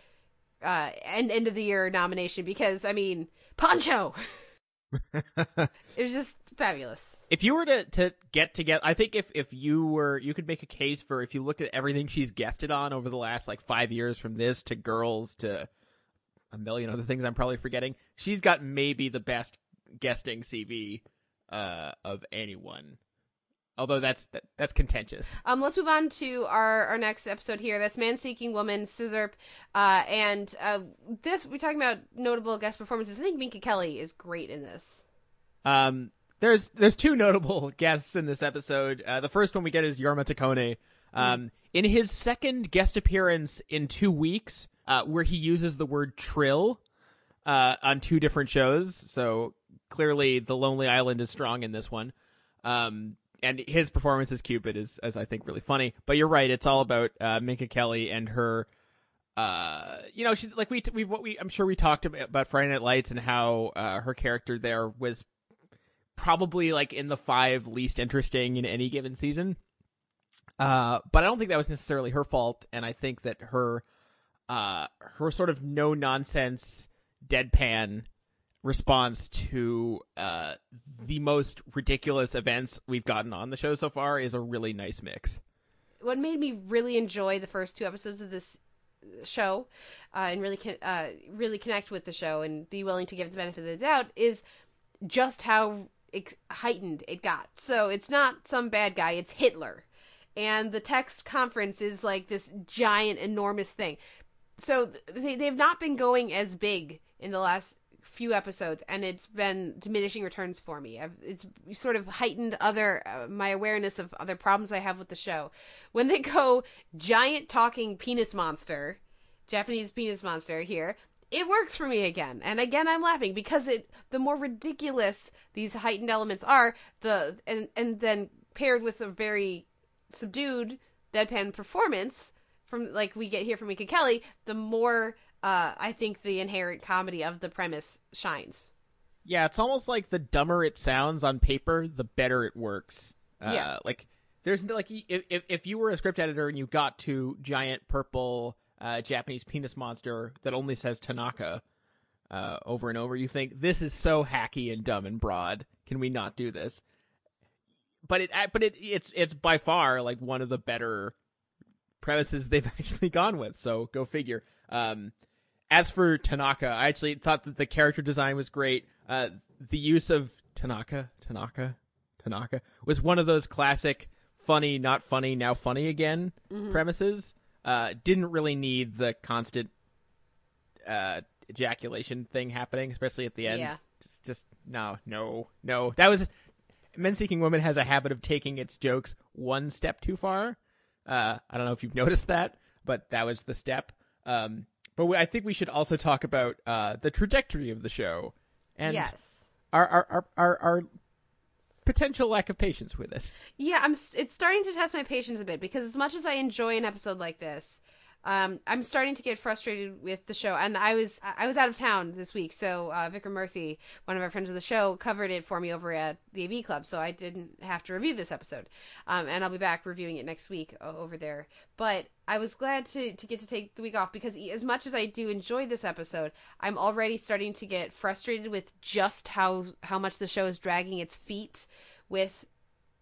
E: uh, and end of the year nomination because I mean, Poncho. it was just fabulous.
F: If you were to, to get together, I think if, if you were, you could make a case for if you look at everything she's guested on over the last like five years from this to Girls to a million other things I'm probably forgetting, she's got maybe the best guesting CV uh, of anyone. Although that's that, that's contentious.
E: Um, let's move on to our, our next episode here. That's Man Seeking Woman, Sizzurp. Uh, and uh, this, we're talking about notable guest performances. I think Minka Kelly is great in this.
F: Um, there's there's two notable guests in this episode. Uh, the first one we get is Jorma Taccone. Um, in his second guest appearance in two weeks, uh, where he uses the word trill, uh, on two different shows. So clearly, The Lonely Island is strong in this one. Um, and his performance as Cupid is, as I think, really funny. But you're right; it's all about uh, Minka Kelly and her. Uh, you know, she's like we we what we I'm sure we talked about, Friday Night Lights and how uh, her character there was probably like in the five least interesting in any given season. Uh, but I don't think that was necessarily her fault, and I think that her uh her sort of no nonsense deadpan response to uh the most ridiculous events we've gotten on the show so far is a really nice mix.
E: What made me really enjoy the first two episodes of this show uh, and really con- uh, really connect with the show and be willing to give it the benefit of the doubt is just how ex- heightened it got. So it's not some bad guy; it's Hitler, and the text conference is like this giant, enormous thing. So they they've not been going as big in the last few episodes and it's been diminishing returns for me. I've, it's sort of heightened other uh, my awareness of other problems i have with the show. When they go giant talking penis monster japanese penis monster here it works for me again. And again i'm laughing because it the more ridiculous these heightened elements are the and and then paired with a very subdued deadpan performance from like we get here from Minka Kelly, the more uh, I think the inherent comedy of the premise shines.
F: Yeah, it's almost like the dumber it sounds on paper, the better it works. Uh,
E: Yeah.
F: like there's like if if if you were a script editor and you got to giant purple uh, Japanese penis monster that only says Tanaka uh, over and over, you think this is so hacky and dumb and broad. Can we not do this? But it but it it's it's by far like one of the better premises they've actually gone with. So go figure. Um, as for Tanaka, I actually thought that the character design was great. Uh, the use of Tanaka, Tanaka, Tanaka was one of those classic funny, not funny, now funny again premises. Uh, didn't really need the constant uh, ejaculation thing happening, especially at the end.
E: Yeah.
F: Just, just no, no, no. That was Men Seeking Women has a habit of taking its jokes one step too far. Uh, I don't know if you've noticed that, but that was the step. Um, but we, I think we should also talk about uh, the trajectory of the show and
E: yes.
F: our, our, our, our, our potential lack of patience with it.
E: Yeah, I'm. It's starting to test my patience a bit because as much as I enjoy an episode like this, um, I'm starting to get frustrated with the show. And I was I was out of town this week, so uh, Vikram Murthy, one of our friends of the show, covered it for me over at the AV Club, so I didn't have to review this episode. Um, and I'll be back reviewing it next week over there. But I was glad to to get to take the week off because as much as I do enjoy this episode, I'm already starting to get frustrated with just how how much the show is dragging its feet with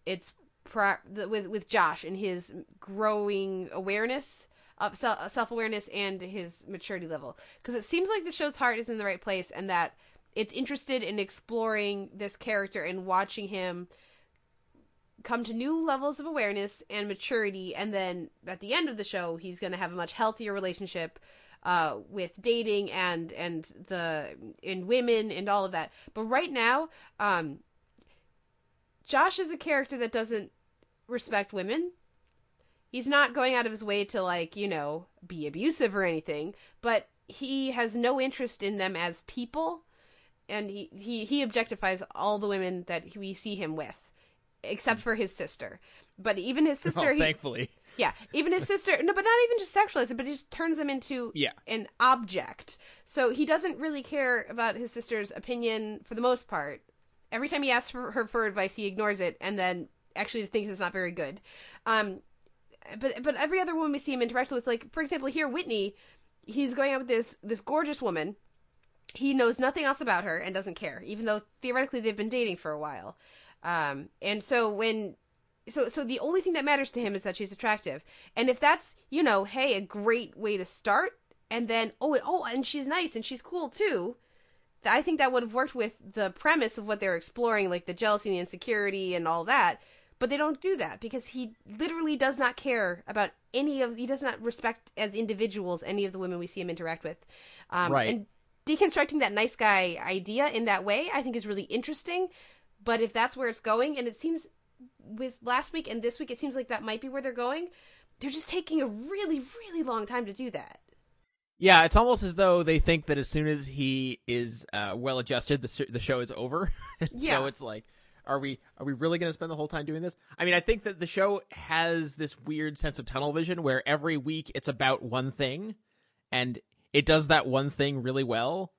E: its pro- with with Josh and his growing awareness of self awareness and his maturity level. Because it seems like the show's heart is in the right place and that it's interested in exploring this character and watching him come to new levels of awareness and maturity. And then at the end of the show he's going to have a much healthier relationship uh, with dating and and the in women and all of that. But right now um Josh is a character that doesn't respect women. He's not going out of his way to like, you know, be abusive or anything, but he has no interest in them as people and he he, he objectifies all the women that we see him with except for his sister. But even his sister
F: Oh,
E: he,
F: thankfully.
E: yeah, even his sister. No, but not even just sexualize it, but he just turns them into
F: Yeah.
E: an object. So he doesn't really care about his sister's opinion for the most part. Every time he asks for her for advice, he ignores it, and then actually thinks it's not very good. Um, but but every other woman we see him interact with, like for example, here Whitney, he's going out with this this gorgeous woman. He knows nothing else about her and doesn't care, even though theoretically they've been dating for a while. Um, and so when so so the only thing that matters to him is that she's attractive and if that's you know hey a great way to start and then oh oh and she's nice and she's cool too i think that would have worked with the premise of what they're exploring like the jealousy and the insecurity and all that but they don't do that because he literally does not care about any of he does not respect as individuals any of the women we see him interact with um,
F: Right.
E: and deconstructing that nice guy idea in that way i think is really interesting but if that's where it's going and it seems with last week and this week it seems like that might be where they're going they're just taking a really really long time to do that
F: Yeah, it's almost as though they think that as soon as he is uh, well adjusted, the the show is over.
E: Yeah.
F: so it's like, are we are we really going to spend the whole time doing this? I mean, I think that the show has this weird sense of tunnel vision where every week it's about one thing, and it does that one thing really well.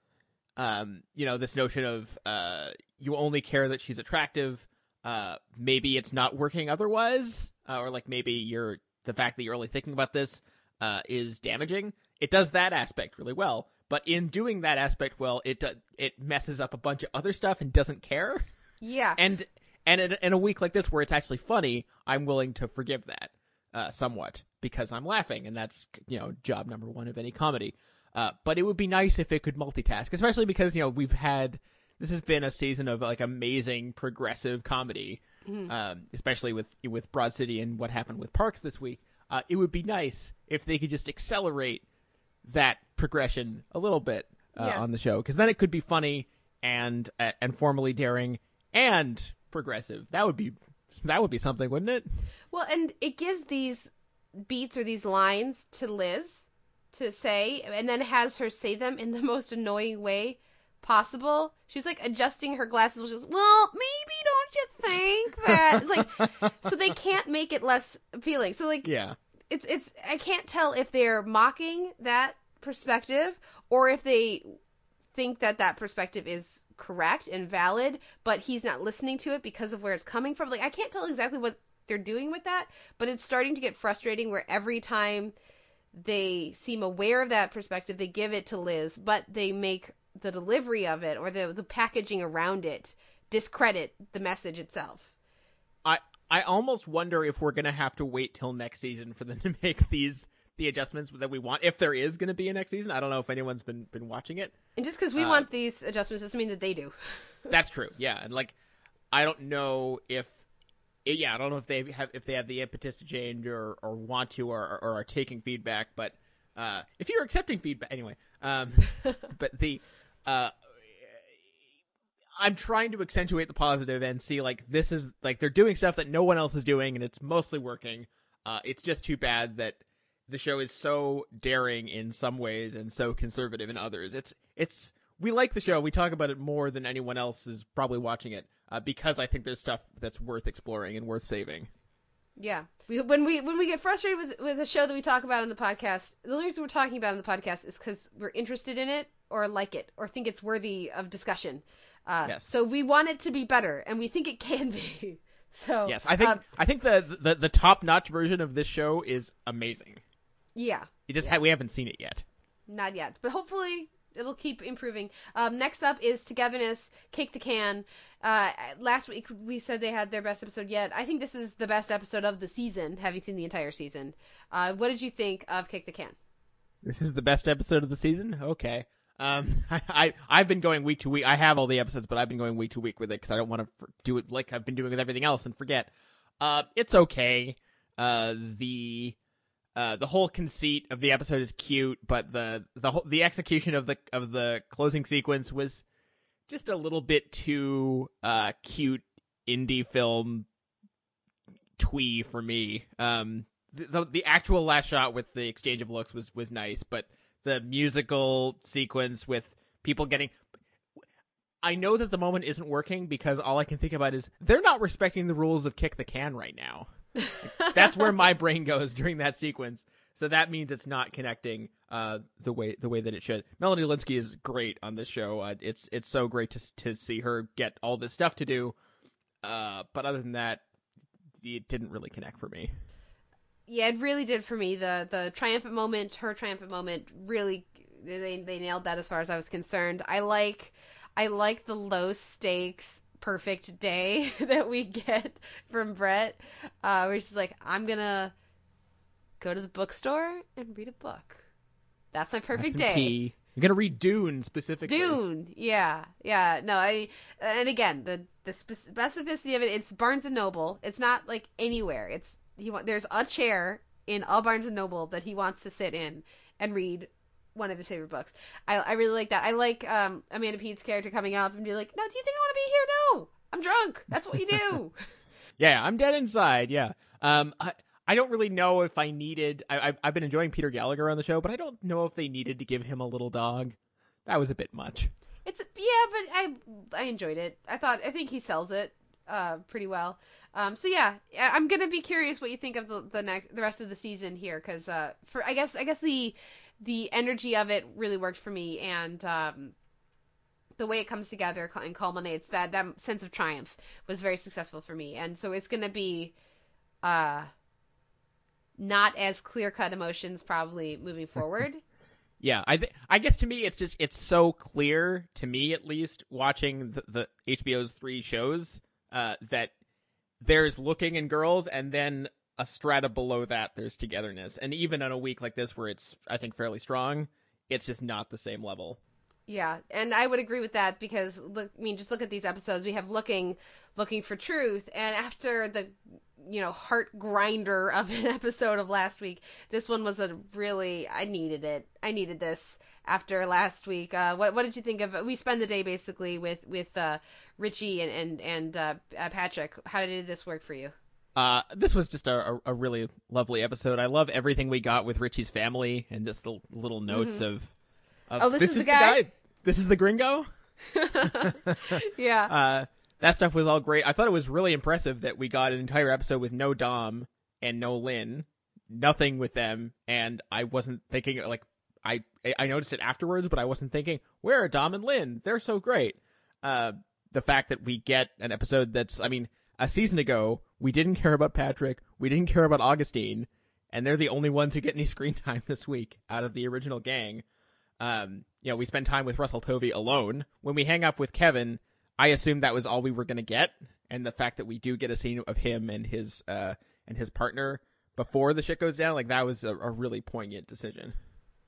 F: Um, you know, this notion of uh, you only care that she's attractive. Uh, maybe it's not working otherwise, uh, or like maybe you're the fact that you're only thinking about this uh, is damaging. It does that aspect really well, but in doing that aspect well, it do- it messes up a bunch of other stuff and doesn't care.
E: Yeah.
F: And and in, in a week like this where it's actually funny, I'm willing to forgive that uh, somewhat because I'm laughing, and that's you know job number one of any comedy. Uh, but it would be nice if it could multitask, especially because you know we've had this has been a season of like amazing progressive comedy, um, especially with with Broad City and what happened with Parks this week. Uh, it would be nice if they could just accelerate that progression a little bit uh,
E: Yeah.
F: on the show, because then it could be funny and uh, and formally daring and progressive. That would be that would be something, wouldn't it?
E: Well, and it gives these beats or these lines to Liz to say, and then has her say them in the most annoying way possible. She's like adjusting her glasses. Well, maybe don't you think that? It's like so they can't make it less appealing. So like
F: Yeah.
E: it's it's I can't tell if they're mocking that perspective or if they think that that perspective is correct and valid, but he's not listening to it because of where it's coming from. Like I can't tell exactly what they're doing with that, but it's starting to get frustrating where every time they seem aware of that perspective, they give it to Liz, but they make the delivery of it or the the packaging around it discredit the message itself.
F: I I almost wonder if we're gonna have to wait till next season for them to make these the adjustments that we want. If there is gonna be a next season, I don't know if anyone's been been watching it.
E: And just because we
F: Uh,
E: want these adjustments doesn't mean that they do.
F: That's true. Yeah, and like I don't know if yeah, I don't know if they have if they have the impetus to change or or want to or or are taking feedback, but uh if you're accepting feedback anyway. Um but the uh I'm trying to accentuate the positive and see like this is like they're doing stuff that no one else is doing and it's mostly working. Uh it's just too bad that the show is so daring in some ways and so conservative in others. It's it's we like the show. We talk about it more than anyone else is probably watching it uh, because I think there's stuff that's worth exploring and worth saving.
E: Yeah. We, when we when we get frustrated with with a show that we talk about on the podcast, the only reason we're talking about on the podcast is because we're interested in it or like it or think it's worthy of discussion. Uh,
F: Yes.
E: So we want it to be better, and we think it can be. So
F: Yes, I think
E: um,
F: I think the the, the top notch version of this show is amazing.
E: Yeah,
F: You just ha- we haven't seen it yet.
E: not yet, but hopefully it'll keep improving. Um, next up is Togetherness, Cake the Can. Uh, last week we said they had their best episode yet. I think this is the best episode of the season, having seen the entire season. Uh, what did you think of Cake the Can?
F: This is the best episode of the season. Okay. Um, I, I I've been going week to week. I have all the episodes, but I've been going week to week with it because I don't want to do it like I've been doing with everything else and forget. Uh, it's okay. Uh, the uh the whole conceit of the episode is cute, but the the the execution of the of the closing sequence was just a little bit too uh cute indie film twee for me. Um, the, the the actual last shot with the exchange of looks was was nice, but the musical sequence with people getting. I know that the moment isn't working because all I can think about is they're not respecting the rules of kick the can right now. That's where my brain goes during that sequence. So that means it's not connecting uh, the way the way that it should. Melanie Lynskey is great on this show. Uh, it's it's so great to to see her get all this stuff to do. Uh, but other than that, it didn't really connect for me.
E: yeah, it really did for me. The the triumphant moment, her triumphant moment, really they they nailed that as far as I was concerned. I like I like the low stakes perfect day that we get from Brett, uh, where she's like, I'm gonna go to the bookstore and read a book. That's my perfect day.
F: tea. I'm gonna read Dune specifically.
E: Dune, yeah, yeah. No, I and again the the specificity of it. It's Barnes and Noble. It's not like anywhere. It's he want. There's a chair in a Barnes and Noble that he wants to sit in and read one of his favorite books. I I really like that. I like um Amanda Peet's character coming up and be like, "No, do you think I want to be here? No, I'm drunk. That's what you do."
F: Yeah, I'm dead inside. Yeah. Um, I I don't really know if I needed. I I've, I've been enjoying Peter Gallagher on the show, but I don't know if they needed to give him a little dog. That was a bit much.
E: it's yeah, but I I enjoyed it. I thought I think he sells it. uh, pretty well. Um, so yeah, I'm gonna be curious what you think of the the next the rest of the season here, because uh, for I guess I guess the the energy of it really worked for me, and um, the way it comes together and culminates that that sense of triumph was very successful for me, and so it's gonna be uh not as clear cut emotions probably moving forward.
F: Yeah, I th- I guess to me it's just it's so clear to me at least watching the, the HBO's three shows uh, that there's looking in girls and then a strata below that there's togetherness and even on a week like this where it's I think fairly strong it's just not the same level.
E: Yeah, and I would agree with that because look, I mean, just look at these episodes. We have looking, looking for truth, and after the, you know, heart grinder of an episode of last week, this one was a really. I needed it. I needed this after last week. Uh, what What did you think of? We spend the day basically with with uh, Richie and and and uh, uh, Patrick. How did this work for you?
F: Uh, this was just a, a, really lovely episode. I love everything we got with Richie's family and just the little notes
E: Mhm.
F: of, of.
E: Oh, this is the guy?
F: This is the gringo.
E: yeah.
F: Uh, that stuff was all great. I thought it was really impressive that we got an entire episode with no Dom and no Lynn, nothing with them, and I wasn't thinking like I I noticed it afterwards, but I wasn't thinking where are Dom and Lynn? They're so great. Uh, the fact that we get an episode that's I mean a season ago we didn't care about Patrick, we didn't care about Augustine, and they're the only ones who get any screen time this week out of the original gang. Um, you know, we spend time with Russell Tovey alone. When we hang up with Kevin, I assumed that was all we were going to get, and the fact that we do get a scene of him and his uh and his partner before the shit goes down, like that was a, a really poignant decision.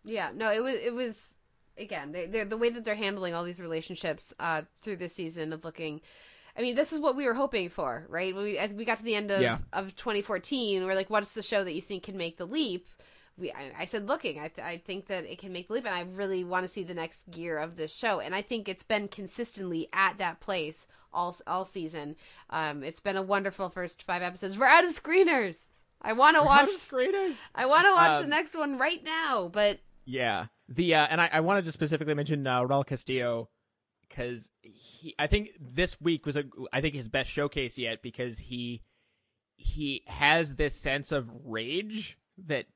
E: Yeah, no, it was it was again they, the way that they're handling all these relationships uh, through this season of looking. I mean, this is what we were hoping for, right? When we as we got to the end of
F: Yeah.
E: of 2014, we're like, what's the show that you think can make the leap? We I, I said looking. I th- I think that it can make the leap, and I really want to see the next gear of this show. And I think it's been consistently at that place all all season. Um, it's been a wonderful first five episodes. We're out of screeners. I want to watch
F: screeners.
E: I want to watch the
F: Um,
E: next one right now, but
F: Yeah. The uh, and I, I wanted to specifically mention uh, Raul Castillo because he I think this week was a I think his best showcase yet because he he has this sense of rage that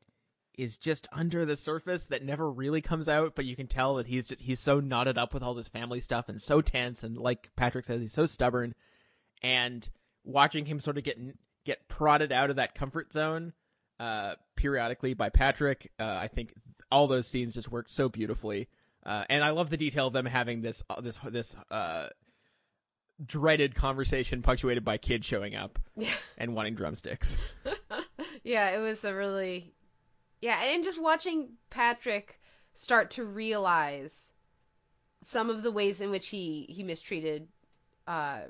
F: is just under the surface that never really comes out, but you can tell that he's he's so knotted up with all this family stuff and so tense and like Patrick says he's so stubborn and watching him sort of get get prodded out of that comfort zone uh, periodically by Patrick. Uh, I think all those scenes just work so beautifully, uh, and I love the detail of them having this uh, this this uh, dreaded conversation punctuated by kids showing up and wanting drumsticks.
E: yeah, it was a really yeah, and just watching Patrick start to realize some of the ways in which he he mistreated uh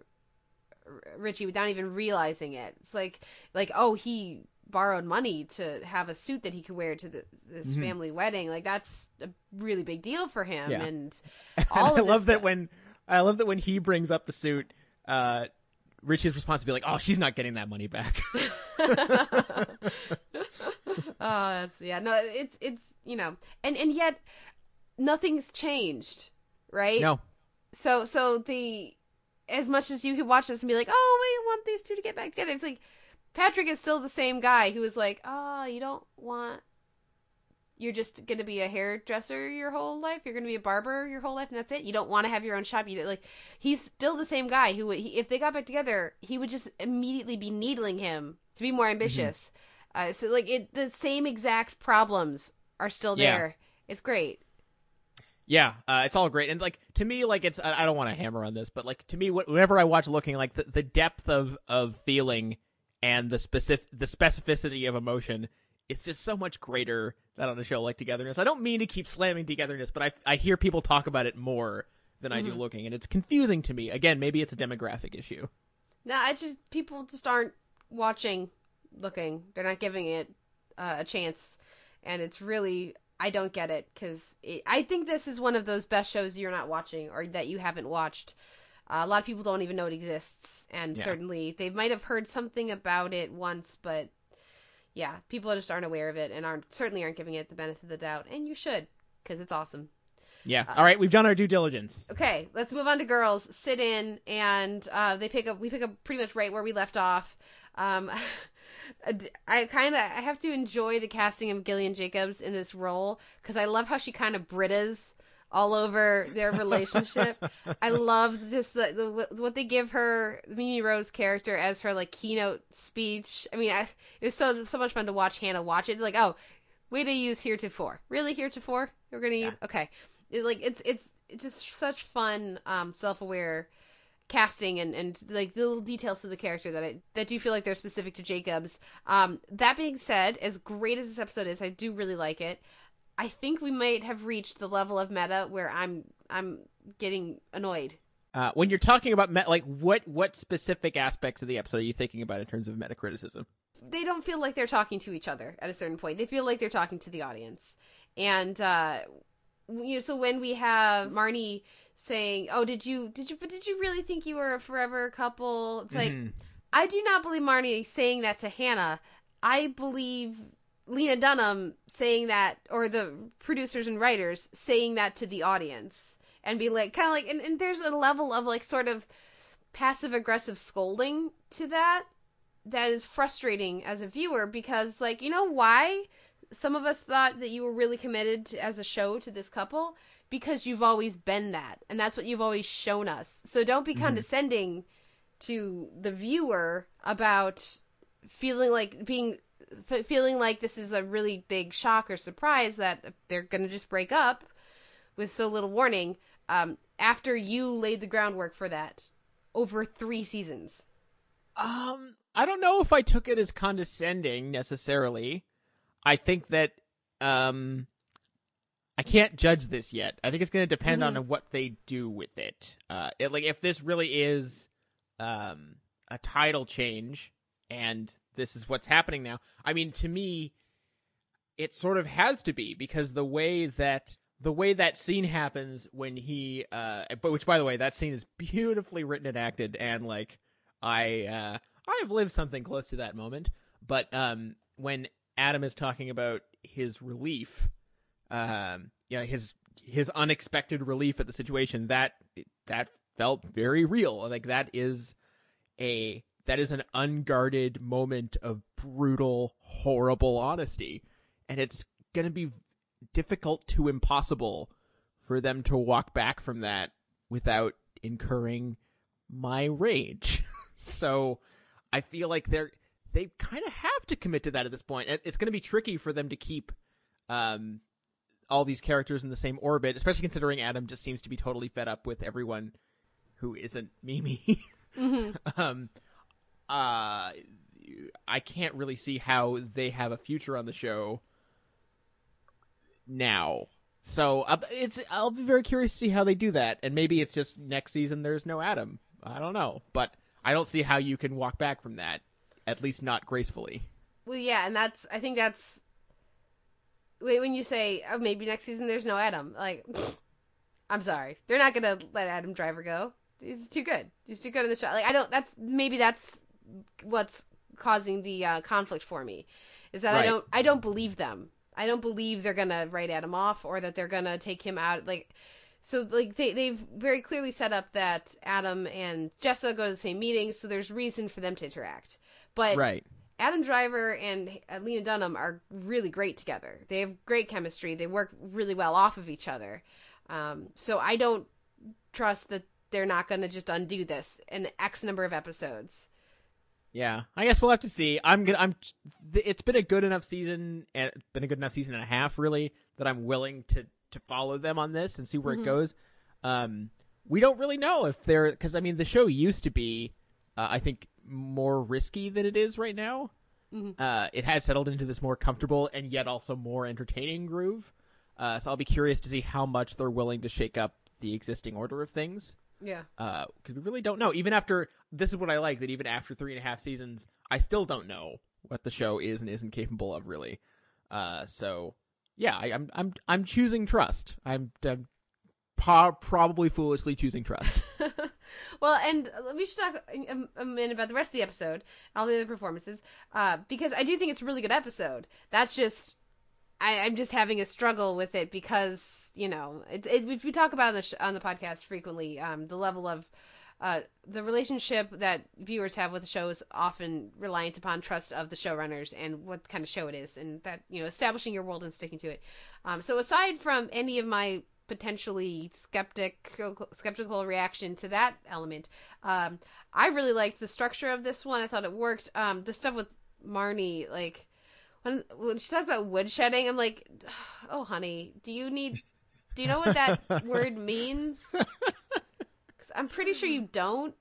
E: R- Richie without even realizing it. It's like like oh he borrowed money to have a suit that he could wear to the, this
F: Mhm.
E: family wedding. Like that's a really big deal for him
F: Yeah.
E: and
F: And
E: all
F: I love that when I love that when he brings up the suit, uh, Richie's response to be like, "Oh, she's not getting that money back."
E: oh, that's yeah. No, it's it's you know, and and yet nothing's changed, right?
F: no,
E: So so the as much as you could watch this and be like, oh, we want these two to get back together. It's like Patrick is still the same guy who was like, oh, you don't want. You're just gonna be a hairdresser your whole life. You're gonna be a barber your whole life, and that's it. You don't want to have your own shop. You like, he's still the same guy who, he, if they got back together, he would just immediately be needling him to be more ambitious. Uh, so like, it the same exact problems are still
F: Yeah.
E: there. It's great.
F: Yeah, uh, it's all great, and like to me, like it's I I don't want to hammer on this, but like to me, whenever I watch Looking, like the, the depth of of feeling and the specific the specificity of emotion, it's just so much greater than on a show like Togetherness. I don't mean to keep slamming Togetherness, but I I hear people talk about it more than I do
E: Mhm.
F: Looking, and it's confusing to me. Again, maybe it's a demographic issue.
E: No, I just people just aren't watching, looking. They're not giving it uh, a chance, and it's really I don't get it because I think this is one of those best shows you're not watching or that you haven't watched. Uh, a lot of people don't even know it exists, and
F: Yeah.
E: certainly they might have heard something about it once, but yeah, people just aren't aware of it and aren't certainly aren't giving it the benefit of the doubt, and you should because it's awesome.
F: Yeah. All right, we've done our due diligence.
E: Okay, let's move on to girls. Sit in, and uh, they pick up. We pick up pretty much right where we left off. Um, I kind of I have to enjoy the casting of Gillian Jacobs in this role because I love how she kind of Britas all over their relationship. I love just the, the what they give her Mimi Rose character as her like keynote speech. I mean, I, it was so so much fun to watch Hannah watch it. It's like, oh, way to use heretofore. Really heretofore? We're gonna use okay. It, like it's it's it's just such fun, um, self aware casting and, and like the little details to the character that I that do feel like they're specific to Jacobs. Um, that being said, as great as this episode is, I do really like it. I think we might have reached the level of meta where I'm I'm getting annoyed.
F: Uh, when you're talking about met, like what what specific aspects of the episode are you thinking about in terms of meta criticism?
E: They don't feel like they're talking to each other at a certain point. They feel like they're talking to the audience, and uh, you know, so when we have Marnie saying, "Oh, did you did you but did you really think you were a forever couple?" It's like
F: Mhm.
E: I do not believe Marnie saying that to Hannah. I believe Lena Dunham saying that, or the producers and writers saying that to the audience, and be like, kind of like, and, and there's a level of like sort of passive aggressive scolding to that that is frustrating as a viewer because, like, you know why some of us thought that you were really committed to, as a show to this couple because you've always been that, and that's what you've always shown us. So don't be
G: Mhm.
E: condescending to the viewer about feeling like being f- feeling like this is a really big shock or surprise that they're going to just break up with so little warning um, after you laid the groundwork for that over three seasons.
F: Um, I don't know if I took it as condescending necessarily. I think that um I can't judge this yet. I think it's going to depend
E: Mhm.
F: on what they do with it. Uh it, like if this really is um a title change and this is what's happening now. I mean, to me it sort of has to be because the way that the way that scene happens when he uh but which by the way that scene is beautifully written and acted and like I uh I've lived something close to that moment but um when Adam is talking about his relief um yeah his his unexpected relief at the situation that that felt very real like that is a that is an unguarded moment of brutal horrible honesty and it's going to be difficult to impossible for them to walk back from that without incurring my rage. so I feel like they're they kind of have to commit to that at this point. It's going to be tricky for them to keep um all these characters in the same orbit, especially considering Adam just seems to be totally fed up with everyone who isn't Mimi.
E: Mhm.
F: um uh I can't really see how they have a future on the show now. So uh, it's I'll be very curious to see how they do that, and maybe it's just next season there's no Adam. I don't know, but I don't see how you can walk back from that, at least not gracefully.
E: Well, yeah, and that's I think that's when you say oh, maybe next season there's no Adam. Like, I'm sorry, they're not gonna let Adam Driver go. He's too good. He's too good in the show. Like, I don't. That's maybe that's what's causing the uh, conflict for me is that I don't I don't believe them. I don't believe they're gonna write Adam off or that they're gonna take him out. Like, so like they they've very clearly set up that Adam and Jessa go to the same meeting, so there's reason for them to interact. But
F: Right.
E: Adam Driver and uh, Lena Dunham are really great together. They have great chemistry. They work really well off of each other. Um, so I don't trust that they're not going to just undo this in X number of episodes.
F: Yeah, I guess we'll have to see. I'm gonna. I'm. It's been a good enough season, and it's been a good enough season and a half, really, that I'm willing to to follow them on this and see where
G: Mhm.
F: it goes. Um, we don't really know if they're because I mean the show used to be, uh, I think, more risky than it is right now.
E: Mhm.
F: Uh, it has settled into this more comfortable and yet also more entertaining groove. Uh, so I'll be curious to see how much they're willing to shake up the existing order of things
E: Yeah.
F: because we really don't know. Even after this is what I like that even after three and a half seasons, I still don't know what the show is and isn't capable of really. Uh, so yeah, I, I'm I'm I'm choosing trust. I'm, I'm pro- probably foolishly choosing trust.
E: Well, and we should talk a, a minute about the rest of the episode, all the other performances, uh, because I do think it's a really good episode. That's just, I, I'm just having a struggle with it because you know it, it, we talk about sh- on the podcast frequently, um, the level of uh, the relationship that viewers have with the show is often reliant upon trust of the showrunners and what kind of show it is, and that you know establishing your world and sticking to it. Um, so aside from any of my potentially skeptic skeptical reaction to that element, um, I really liked the structure of this one. I thought it worked. Um, the stuff with Marnie, like when when she talks about woodshedding, I'm like, oh honey, do you need? Do you know what that word means? Because I'm pretty sure you don't.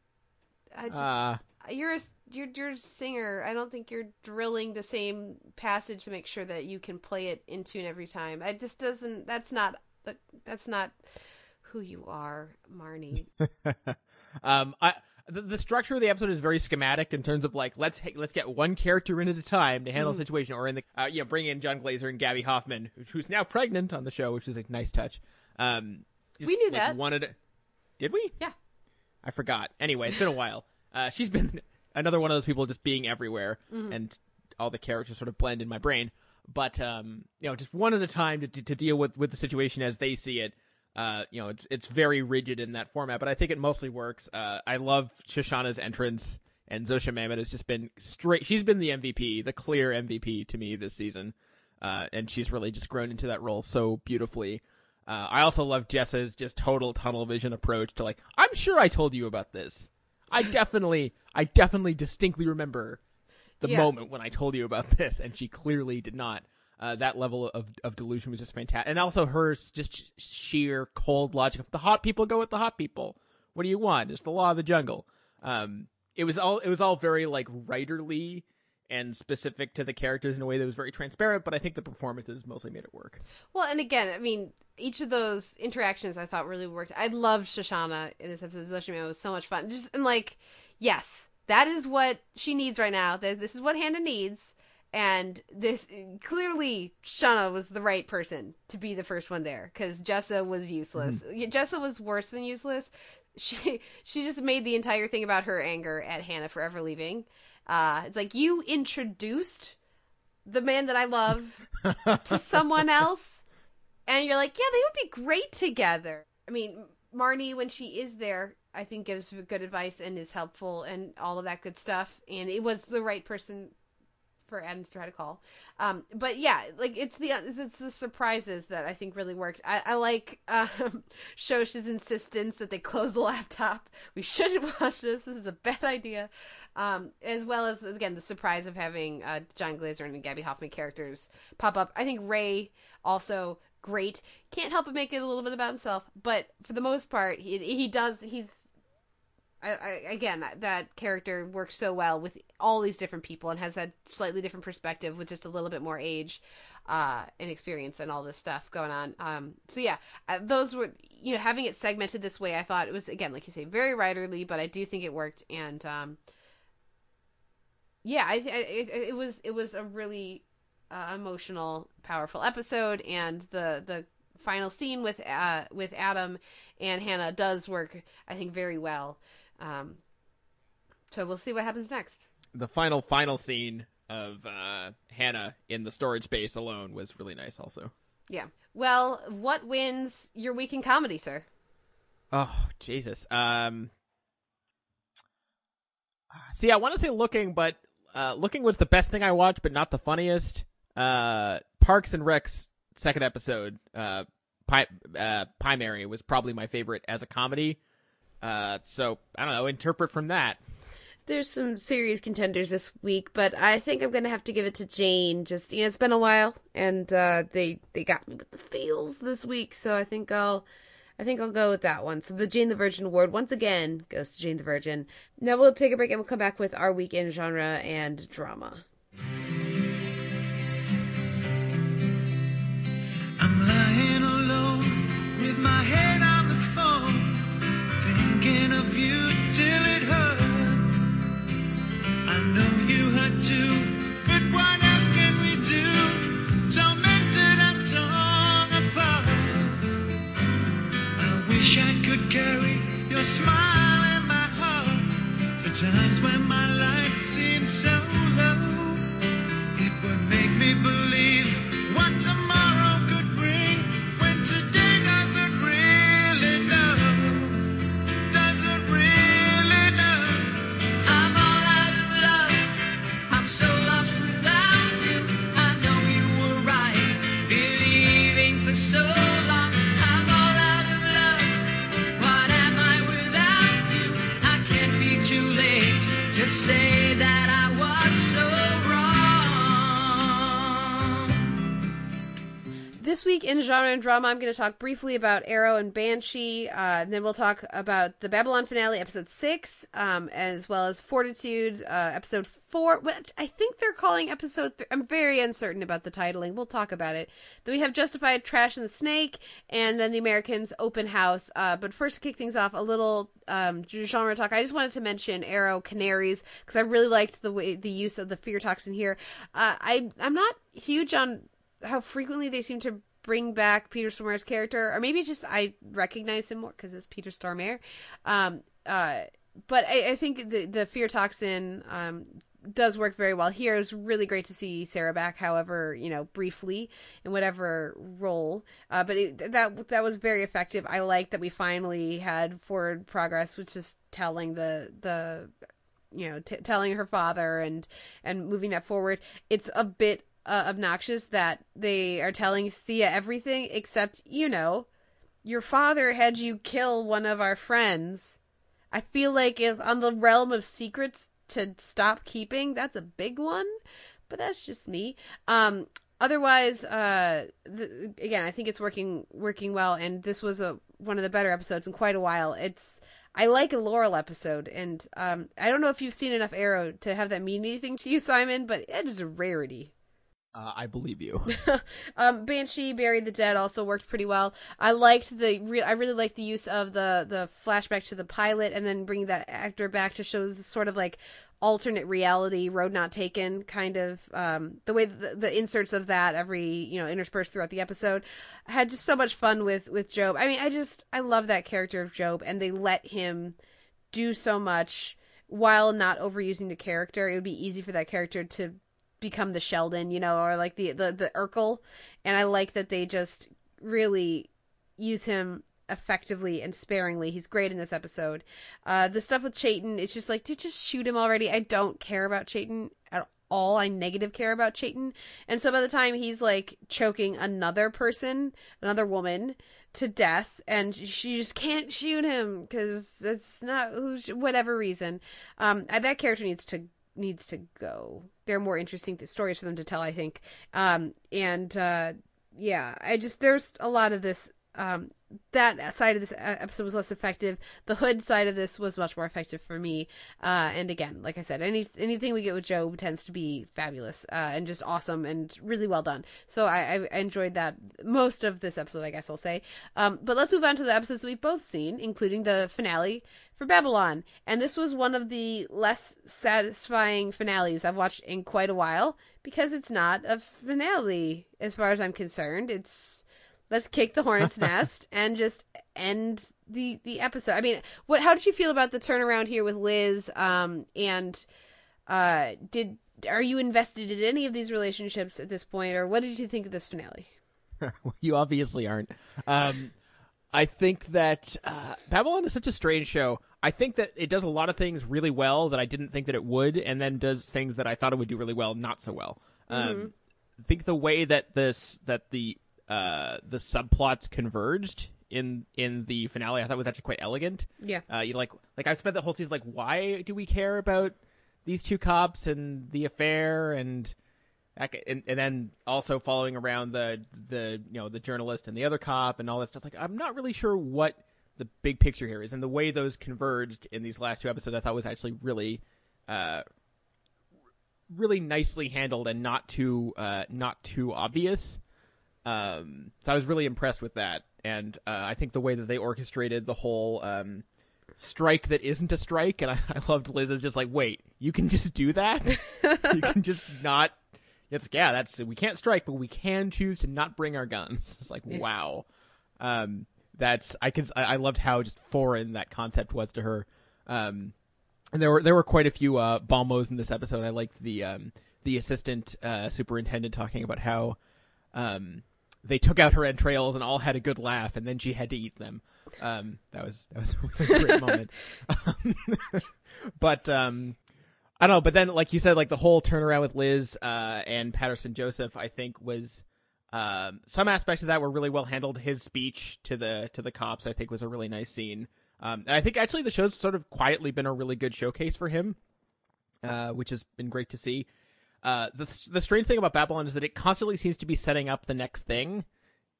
E: I just
F: Uh,
E: you're a you're you're a singer. I don't think you're drilling the same passage to make sure that you can play it in tune every time. It just doesn't. That's not. That's not who you are, Marnie.
F: um, I the, the structure of the episode is very schematic in terms of like let's let's get one character in at a time to handle
E: Mm-hmm.
F: a situation, or in the uh, you know bring in Jon Glaser and Gaby Hoffmann, who's now pregnant on the show, which is a nice touch. Um, just,
E: We knew
F: like,
E: that.
F: One at a- did we?
E: Yeah.
F: I forgot. Anyway, it's been a while. Uh, she's been another one of those people just being everywhere,
E: Mm-hmm.
F: and all the characters sort of blend in my brain. But um, you know, just one at a time to, to, to deal with with the situation as they see it. Uh, you know, it's it's very rigid in that format, but I think it mostly works. Uh, I love Shoshanna's entrance, and Zosia Mamet has just been straight. She's been the MVP, the clear MVP to me this season, uh, and she's really just grown into that role so beautifully. Uh, I also love Jessa's just total tunnel vision approach to like, I'm sure I told you about this. I definitely, I definitely distinctly remember the
E: Yeah.
F: moment when I told you about this, and she clearly did not. Uh, that level of, of delusion was just fantastic, and also her just sheer cold logic. If the hot people go with the hot people, what do you want? It's the law of the jungle. Um, it was all it was all very like writerly and specific to the characters in a way that was very transparent. But I think the performances mostly made it work.
E: Well, and again, I mean, each of those interactions I thought really worked. I loved Shoshanna in this episode. Zoshima was so much fun. Just and like, yes, that is what she needs right now. This is what Hannah needs. And this clearly, Shana was the right person to be the first one there because Jessa was useless. Yeah, Jessa was worse than useless. She she just made the entire thing about her anger at Hannah forever leaving. Uh, it's like you introduced the man that I love to someone else and you're like, yeah, they would be great together. I mean, Marnie, when she is there, I think gives good advice and is helpful and all of that good stuff. And it was the right person for Adam to try to call. Um, but yeah, like it's the it's the surprises that I think really worked. I, I like um, Shosh's insistence that they close the laptop. We shouldn't watch this. This is a bad idea. Um, as well as again the surprise of having uh, Jon Glaser and Gaby Hoffmann characters pop up. I think Ray also great. Can't help but make it a little bit about himself, but for the most part, he he does. He's I, I, again that character works so well with all these different people and has that slightly different perspective with just a little bit more age uh and experience and all this stuff going on. Um so yeah uh, those were you know having it segmented this way i thought it was again like you say very writerly but i do think it worked. And um yeah i, I it, it was it was a really uh, emotional powerful episode. And the the final scene with uh with adam and hannah does work i think very well um, so we'll see what happens next.
F: The final final scene of uh, Hannah in the storage space alone was really nice. Also,
E: Yeah. Well, what wins your week in comedy, sir?
F: oh Jesus. Um, see, I want to say looking, but uh, looking was the best thing I watched, but not the funniest. Uh, Parks and Rec's second episode, uh, Pi- uh, Primary, was probably my favorite as a comedy. Uh, so I don't know. Interpret from that.
E: There's some serious contenders this week, but I think I'm gonna have to give it to Jane. Just you know, it's been a while, and uh, they they got me with the feels this week, so I think I'll I think I'll go with that one. So the Jane the Virgin Award once again goes to Jane the Virgin. Now we'll take a break and we'll come back with our weekend genre and drama.
G: I'm lying alone with my head on the phone, thinking of you till it hurts. I know you hurt too, but what else can we do? Tormented and torn apart. I wish I could carry your smile in my heart for times when my
E: This week in genre and drama, I'm going to talk briefly about Arrow and Banshee. Uh, and then we'll talk about the Babylon finale, episode six, um, as well as Fortitude, uh, episode four. What I think they're calling episode. Th- I'm very uncertain about the titling. We'll talk about it. Then we have Justified, Trash and the Snake, and then the Americans Open House. Uh, but first, to kick things off, a little um, genre talk. I just wanted to mention Arrow Canaries because I really liked the way the use of the fear toxin here. Uh, I I'm not huge on how frequently they seem to bring back Peter Stormare's character, or maybe it's just I recognize him more because it's Peter Stormare. Um, uh, but I, I think the the fear toxin um, does work very well here. It was really great to see Sarah back, however, you know, briefly in whatever role. Uh, but it, that that was very effective. I like that we finally had forward progress, which is telling the the you know t- telling her father and and moving that forward. It's a bit uh, obnoxious that they are telling Thea everything except you know your father had you kill one of our friends. I feel like if on the realm of secrets to stop keeping, that's a big one, but that's just me. Um otherwise uh again, I think it's working working well and this was a one of the better episodes in quite a while. It's I like a Laurel episode, and um, I don't know if you've seen enough Arrow to have that mean anything to you, Simon, but it is a rarity.
F: Uh, I believe you.
E: um, Banshee buried the dead also worked pretty well. I liked the re- I really liked the use of the the flashback to the pilot and then bringing that actor back to show sort of like alternate reality road not taken kind of um, the way the, the inserts of that every you know interspersed throughout the episode I had just so much fun with with Job. I mean, I just I love that character of Job and they let him do so much while not overusing the character. It would be easy for that character to become the Sheldon, you know, or like the the the Urkel, and I like that they just really use him effectively and sparingly. He's great in this episode. Uh, the stuff with Chayton, it's just like, dude, just shoot him already. I don't care about Chayton at all. I negative care about Chayton, and so by the time he's like choking another person, another woman. To death, and she just can't shoot him because it's not who, whatever reason. Um, that character needs to needs to go. There are more interesting stories for them to tell, I think. Um, and uh, yeah, I just there's a lot of this. Um, that side of this episode was less effective. The hood side of this was much more effective for me. Uh, and again, like I said, any anything we get with Job tends to be fabulous uh, and just awesome and really well done. So I, I enjoyed that most of this episode, I guess I'll say. Um, but let's move on to the episodes we've both seen, including the finale for Babylon. And this was one of the less satisfying finales I've watched in quite a while because it's not a finale as far as I'm concerned. It's let's kick the hornet's nest and just end the the episode. I mean, what how did you feel about the turnaround here with Liz um and uh did are you invested in any of these relationships at this point or what did you think of this finale?
F: you obviously aren't. Um I think that uh, Babylon is such a strange show. I think that it does a lot of things really well that I didn't think that it would, and then does things that I thought it would do really well, not so well. Um,
E: Mm-hmm.
F: I think the way that this that the uh, the subplots converged in in the finale, I thought was actually quite elegant.
E: Yeah.
F: Uh, you like like I spent the whole season like, why do we care about these two cops and the affair and and, and then also following around the the you know the journalist and the other cop and all that stuff. Like I'm not really sure what the big picture here is, and the way those converged in these last two episodes, I thought was actually really, uh, really nicely handled and not too uh, not too obvious. Um, so I was really impressed with that, and uh, I think the way that they orchestrated the whole um, strike that isn't a strike, and I, I loved Liz is just like, wait, you can just do that? you can just not it's yeah, that's we can't strike, but we can choose to not bring our guns. It's like wow, um, that's I can I, I loved how just foreign that concept was to her, um, and there were there were quite a few uh, bombos in this episode. I liked the um, the assistant uh, superintendent talking about how um, they took out her entrails and all had a good laugh, and then she had to eat them. Um, that was that was a really great moment. but um, I don't know, but then like you said, like the whole turnaround with Liz uh, and Paterson Joseph, I think was um, some aspects of that were really well handled. His speech to the to the cops, I think, was a really nice scene. Um, and I think actually the show's sort of quietly been a really good showcase for him. uh, which has been great to see. Uh, the the strange thing about Babylon is that it constantly seems to be setting up the next thing,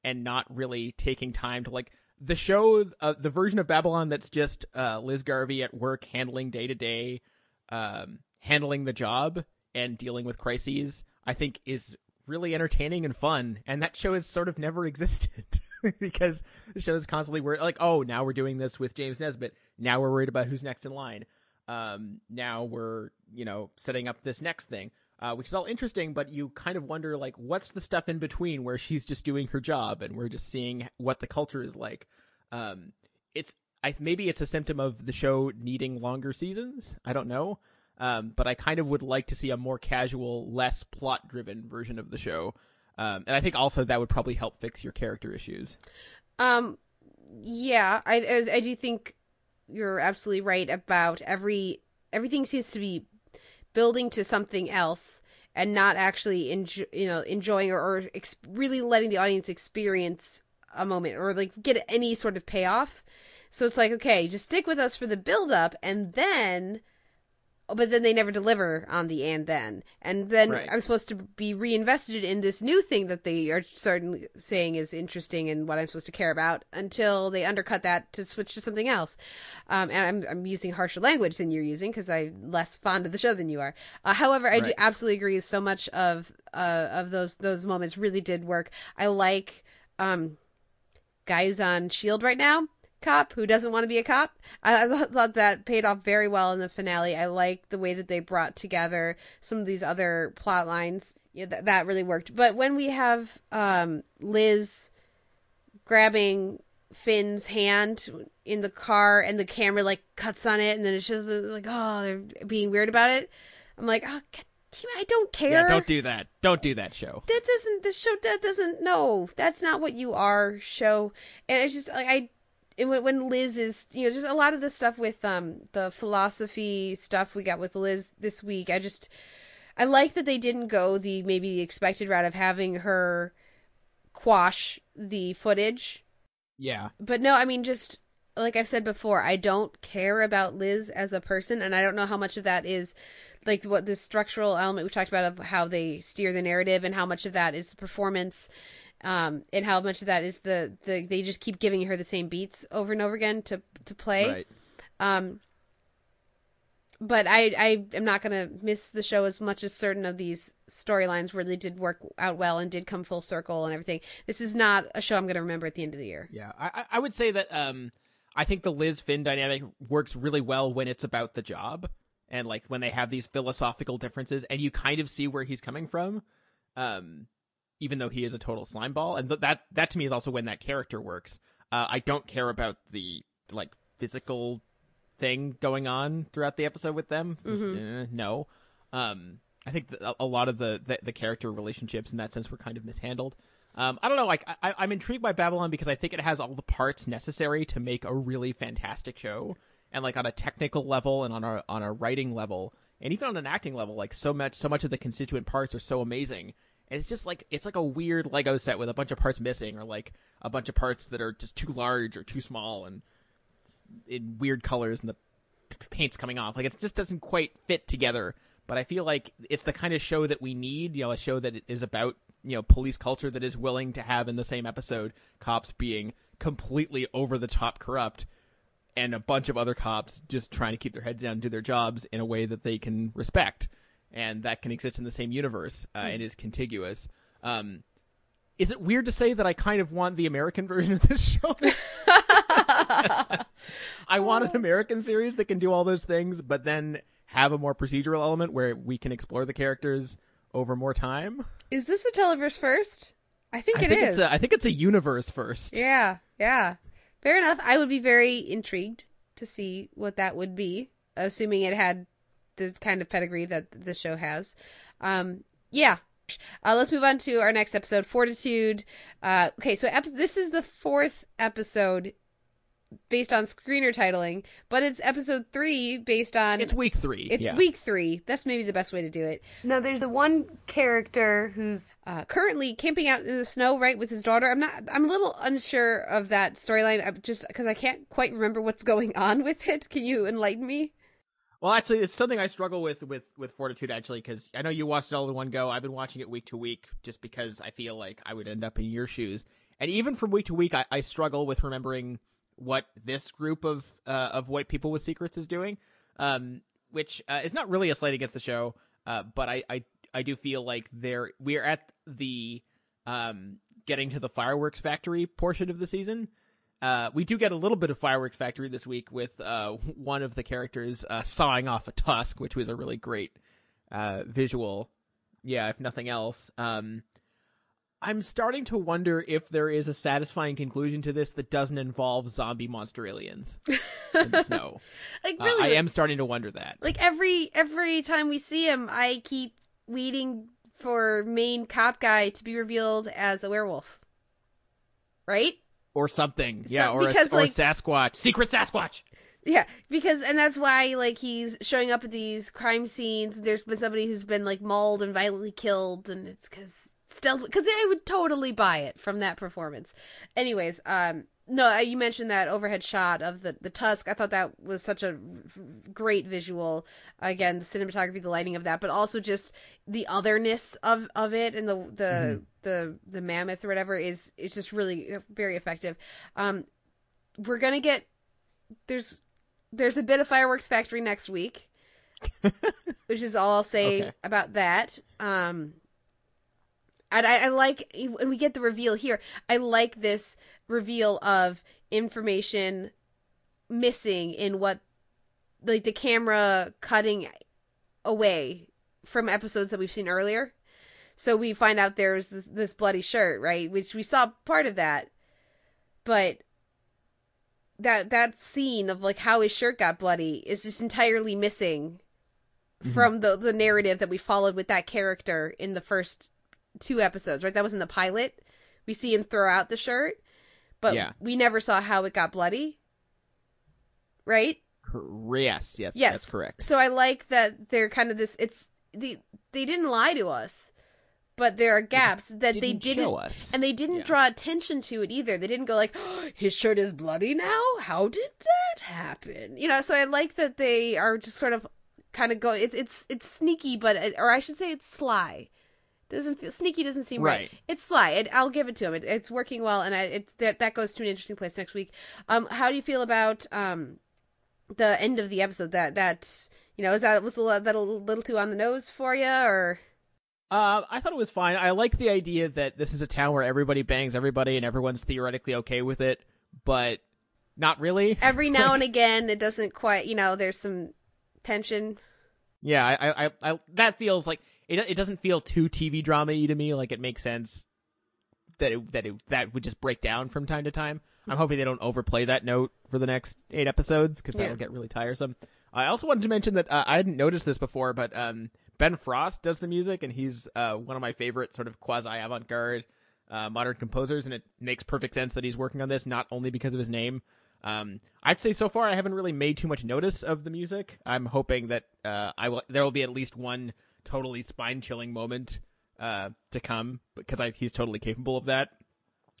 F: and not really taking time to like the show, uh, the version of Babylon that's just uh, Liz Garvey at work handling day to day, handling the job and dealing with crises. I think is really entertaining and fun, and that show has sort of never existed because the show is constantly we're like, oh, now we're doing this with James Nesbitt. Now we're worried about who's next in line. Um, now we're you know setting up this next thing, uh, which is all interesting, but you kind of wonder like, what's the stuff in between where she's just doing her job and we're just seeing what the culture is like. Um, it's I maybe it's a symptom of the show needing longer seasons. I don't know. Um, but I kind of would like to see a more casual, less plot driven version of the show. Um, and I think also that would probably help fix your character issues.
E: Um, yeah, I, I, I do think you're absolutely right about every everything seems to be building to something else and not actually you know enjoying or, or ex- really letting the audience experience a moment or like get any sort of payoff. So it's like okay, just stick with us for the build up and then but then they never deliver on the and then. And then
F: Right.
E: i'm supposed to be reinvested in this new thing that they are certainly saying is interesting and what i'm supposed to care about until they undercut that to switch to something else. Um, and I'm, I'm using harsher language than you're using because i'm less fond of the show than you are. Uh, however i do absolutely agree so much of uh, of those those moments really did work. I like um guy who's on shield right now cop who doesn't want to be a cop. I, I thought- that paid off very well in the finale. I like the way that they brought together some of these other plot lines. Yeah, that, that really worked. But when we have um liz grabbing finn's hand in the car and the camera like cuts on it and then it's just like oh they're being weird about it i'm like oh i don't care.
F: Yeah, don't do that. Don't do that show.
E: that doesn't the show that doesn't no that's not what you are show. And it's just like i and when, when liz is you know just a lot of the stuff with um the philosophy stuff we got with liz this week i just i like that they didn't go the maybe the expected route of having her quash the footage
F: Yeah.
E: but no, I mean, just like I've said before, I don't care about Liz as a person, and I don't know how much of that is like what this structural element we talked about of how they steer the narrative, and how much of that is the performance, um, and how much of that is the the they just keep giving her the same beats over and over again to to play.
F: Right.
E: Um, but I I am not gonna miss the show as much as certain of these storylines really did work out well and did come full circle and everything. This is not a show I'm gonna remember at the end of the year.
F: Yeah, I, I- I would say that um, I think the Liz Finn dynamic works really well when it's about the job and like when they have these philosophical differences, and you kind of see where he's coming from, um, even though he is a total slime ball, and th- that that to me is also when that character works. Uh, I don't care about the like physical thing going on throughout the episode with them. Just, eh, no, um, I think a lot of the, the the character relationships in that sense were kind of mishandled. Um, I don't know. Like, I, I'm intrigued by Babylon because I think it has all the parts necessary to make a really fantastic show. And like on a technical level and on a on a writing level and even on an acting level, like so much so much of the constituent parts are so amazing. And it's just like it's like a weird Lego set with a bunch of parts missing, or like a bunch of parts that are just too large or too small and in weird colors and the paint's coming off. Like it just doesn't quite fit together. But I feel like it's the kind of show that we need. You know, a show that is about you know police culture that is willing to have in the same episode cops being completely over the top corrupt and a bunch of other cops just trying to keep their heads down and do their jobs in a way that they can respect and that can exist in the same universe uh, and is contiguous um, is it weird to say that i kind of want the american version of this show i want an american series that can do all those things but then have a more procedural element where we can explore the characters over more time
E: Is this a televerse first? I think
F: I
E: it
F: think
E: is.
F: it's a, I think it's a universe first
E: Yeah, yeah. Fair enough. I would be very intrigued to see what that would be, assuming it had the kind of pedigree that the show has. Um, yeah. Uh, let's move on to our next episode, Fortitude. Uh, okay, so ep- this is the fourth episode based on screener titling, but it's episode three based on
F: it's week three
E: it's
F: yeah.
E: week three. That's maybe the best way to do it. No, there's the one character who's uh, currently camping out in the snow, right, with his daughter. I'm not. I'm a little unsure of that storyline, just because I can't quite remember what's going on with it. Can you enlighten me?
F: Well, actually, it's something I struggle with with with Fortitude actually because I know you watched it all in one go. I've been watching it week to week just because I feel like I would end up in your shoes. And even from week to week, I, I struggle with remembering what this group of uh, of white people with secrets is doing, um, which uh, is not really a slight against the show, uh, but I, I I do feel like there we are at the um, getting to the fireworks factory portion of the season. Uh, we do get a little bit of fireworks factory this week with uh, one of the characters uh, sawing off a tusk, which was a really great uh, visual. Yeah, if nothing else. Um, I'm starting to wonder if there is a satisfying conclusion to this that doesn't involve zombie monster aliens in the snow.
E: like
F: Uh,
E: really,
F: I am starting to wonder that.
E: like every every time we see him, I keep waiting for main cop guy to be revealed as a werewolf. Right?
F: Or something. Yeah,
E: So-
F: or, a,
E: because,
F: or a
E: like-
F: Sasquatch. Secret Sasquatch!
E: Yeah, because and that's why like he's showing up at these crime scenes. There's been somebody who's been like mauled and violently killed, and it's because stealth. Because I would totally buy it from that performance. Anyways, um, no, uh, you mentioned that overhead shot of the the tusk. I thought that was such a great visual. Again, the cinematography, the lighting of that, but also just the otherness of of it and the the the the mammoth or whatever is it's just really uh, very effective. Um, we're gonna get there's there's a bit of fireworks factory next week which is all i'll say
F: Okay.
E: about that um and I, I like when we get the reveal here i like this reveal of information missing in what like the camera cutting away from episodes that we've seen earlier so we find out there's this, this bloody shirt right? Which we saw part of that. But that that scene of like how his shirt got bloody is just entirely missing mm-hmm. from the the narrative that we followed with that character in the first two episodes right? That was in the pilot. We see him throw out the shirt but
F: Yeah.
E: we never saw how it got bloody right?
F: Yes, yes,
E: yes
F: that's correct.
E: so i like that they're kind of this it's the they didn't lie to us but there are gaps that they
F: didn't
E: didn't
F: show us.
E: and they didn't
F: Yeah.
E: draw attention to it either. They didn't go like his shirt is bloody now? How did that happen? You know so i like that they are just sort of kind of go it's it's it's sneaky but it, or i should say it's sly. Doesn't feel sneaky doesn't seem right,
F: Right.
E: it's sly it, i'll give it to him. It, it's working well and I, it's that that goes to an interesting place next week. Um how do you feel about um the end of the episode? That that you know is that was that a little too on the nose for you or
F: Uh, I thought it was fine. I like the idea that this is a town where everybody bangs everybody and everyone's theoretically okay with it, but not really.
E: every now and again it doesn't quite you know there's some tension
F: Yeah, I, I, I, that feels like it. It doesn't feel too TV drama to me. Like it makes sense that it, that it, that would just break down from time to time. I'm hoping they don't overplay that note for the next eight episodes because that'll
E: Yeah.
F: get really tiresome. I also wanted to mention that uh, I hadn't noticed this before, but um, Ben Frost does the music, and he's uh, one of my favorite sort of quasi avant-garde uh, modern composers, and it makes perfect sense that he's working on this, not only because of his name. Um, I'd say so far I haven't really made too much notice of the music. I'm hoping that uh, I will. There will be at least one totally spine-chilling moment uh, to come because I, he's totally capable of that.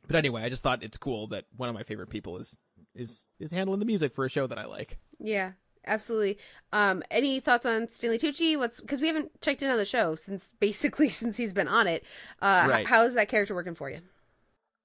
F: But anyway, I just thought it's cool that one of my favorite people is is is handling the music for a show that I like.
E: Yeah, absolutely. Um, any thoughts on Stanley Tucci? What's because we haven't checked in on the show since basically since he's been on it. Uh, h- how is that character working for you?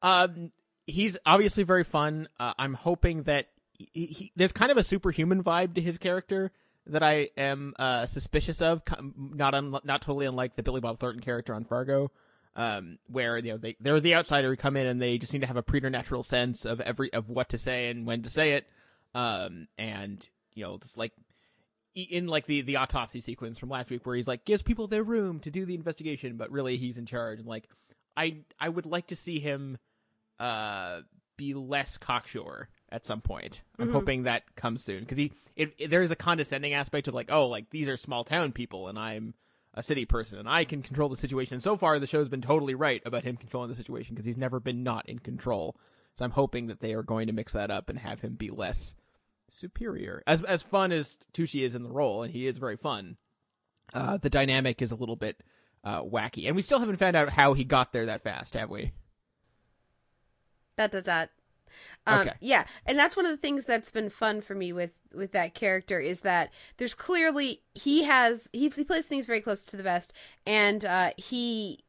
F: Um, he's obviously very fun. Uh, I'm hoping that he, he, there's kind of a superhuman vibe to his character that I am uh, suspicious of. Not un- not totally unlike the Billy Bob Thornton character on Fargo, um, where you know they they're the outsider who come in and they just need to have a preternatural sense of every of what to say and when to say it. Um, and you know, it's like in like the the autopsy sequence from last week where he's like gives people their room to do the investigation, but really he's in charge. And like, I I would like to see him uh be less cocksure at some point. I'm
E: Mhm.
F: hoping that comes soon because he it, it- there is a condescending aspect of like oh like these are small town people and I'm a city person and I can control the situation. And so far the show's been totally right about him controlling the situation because he's never been not in control. So I'm hoping that they are going to mix that up and have him be less superior. As as fun as Tucci is in the role, and he is very fun. Uh, the dynamic is a little bit uh, wacky, and we still haven't found out how he got there that fast, have we?
E: Dot dot dot. Um,
F: Okay.
E: Yeah, and that's one of the things that's been fun for me with with that character is that there's clearly he has he, he plays things very close to the vest, and uh, he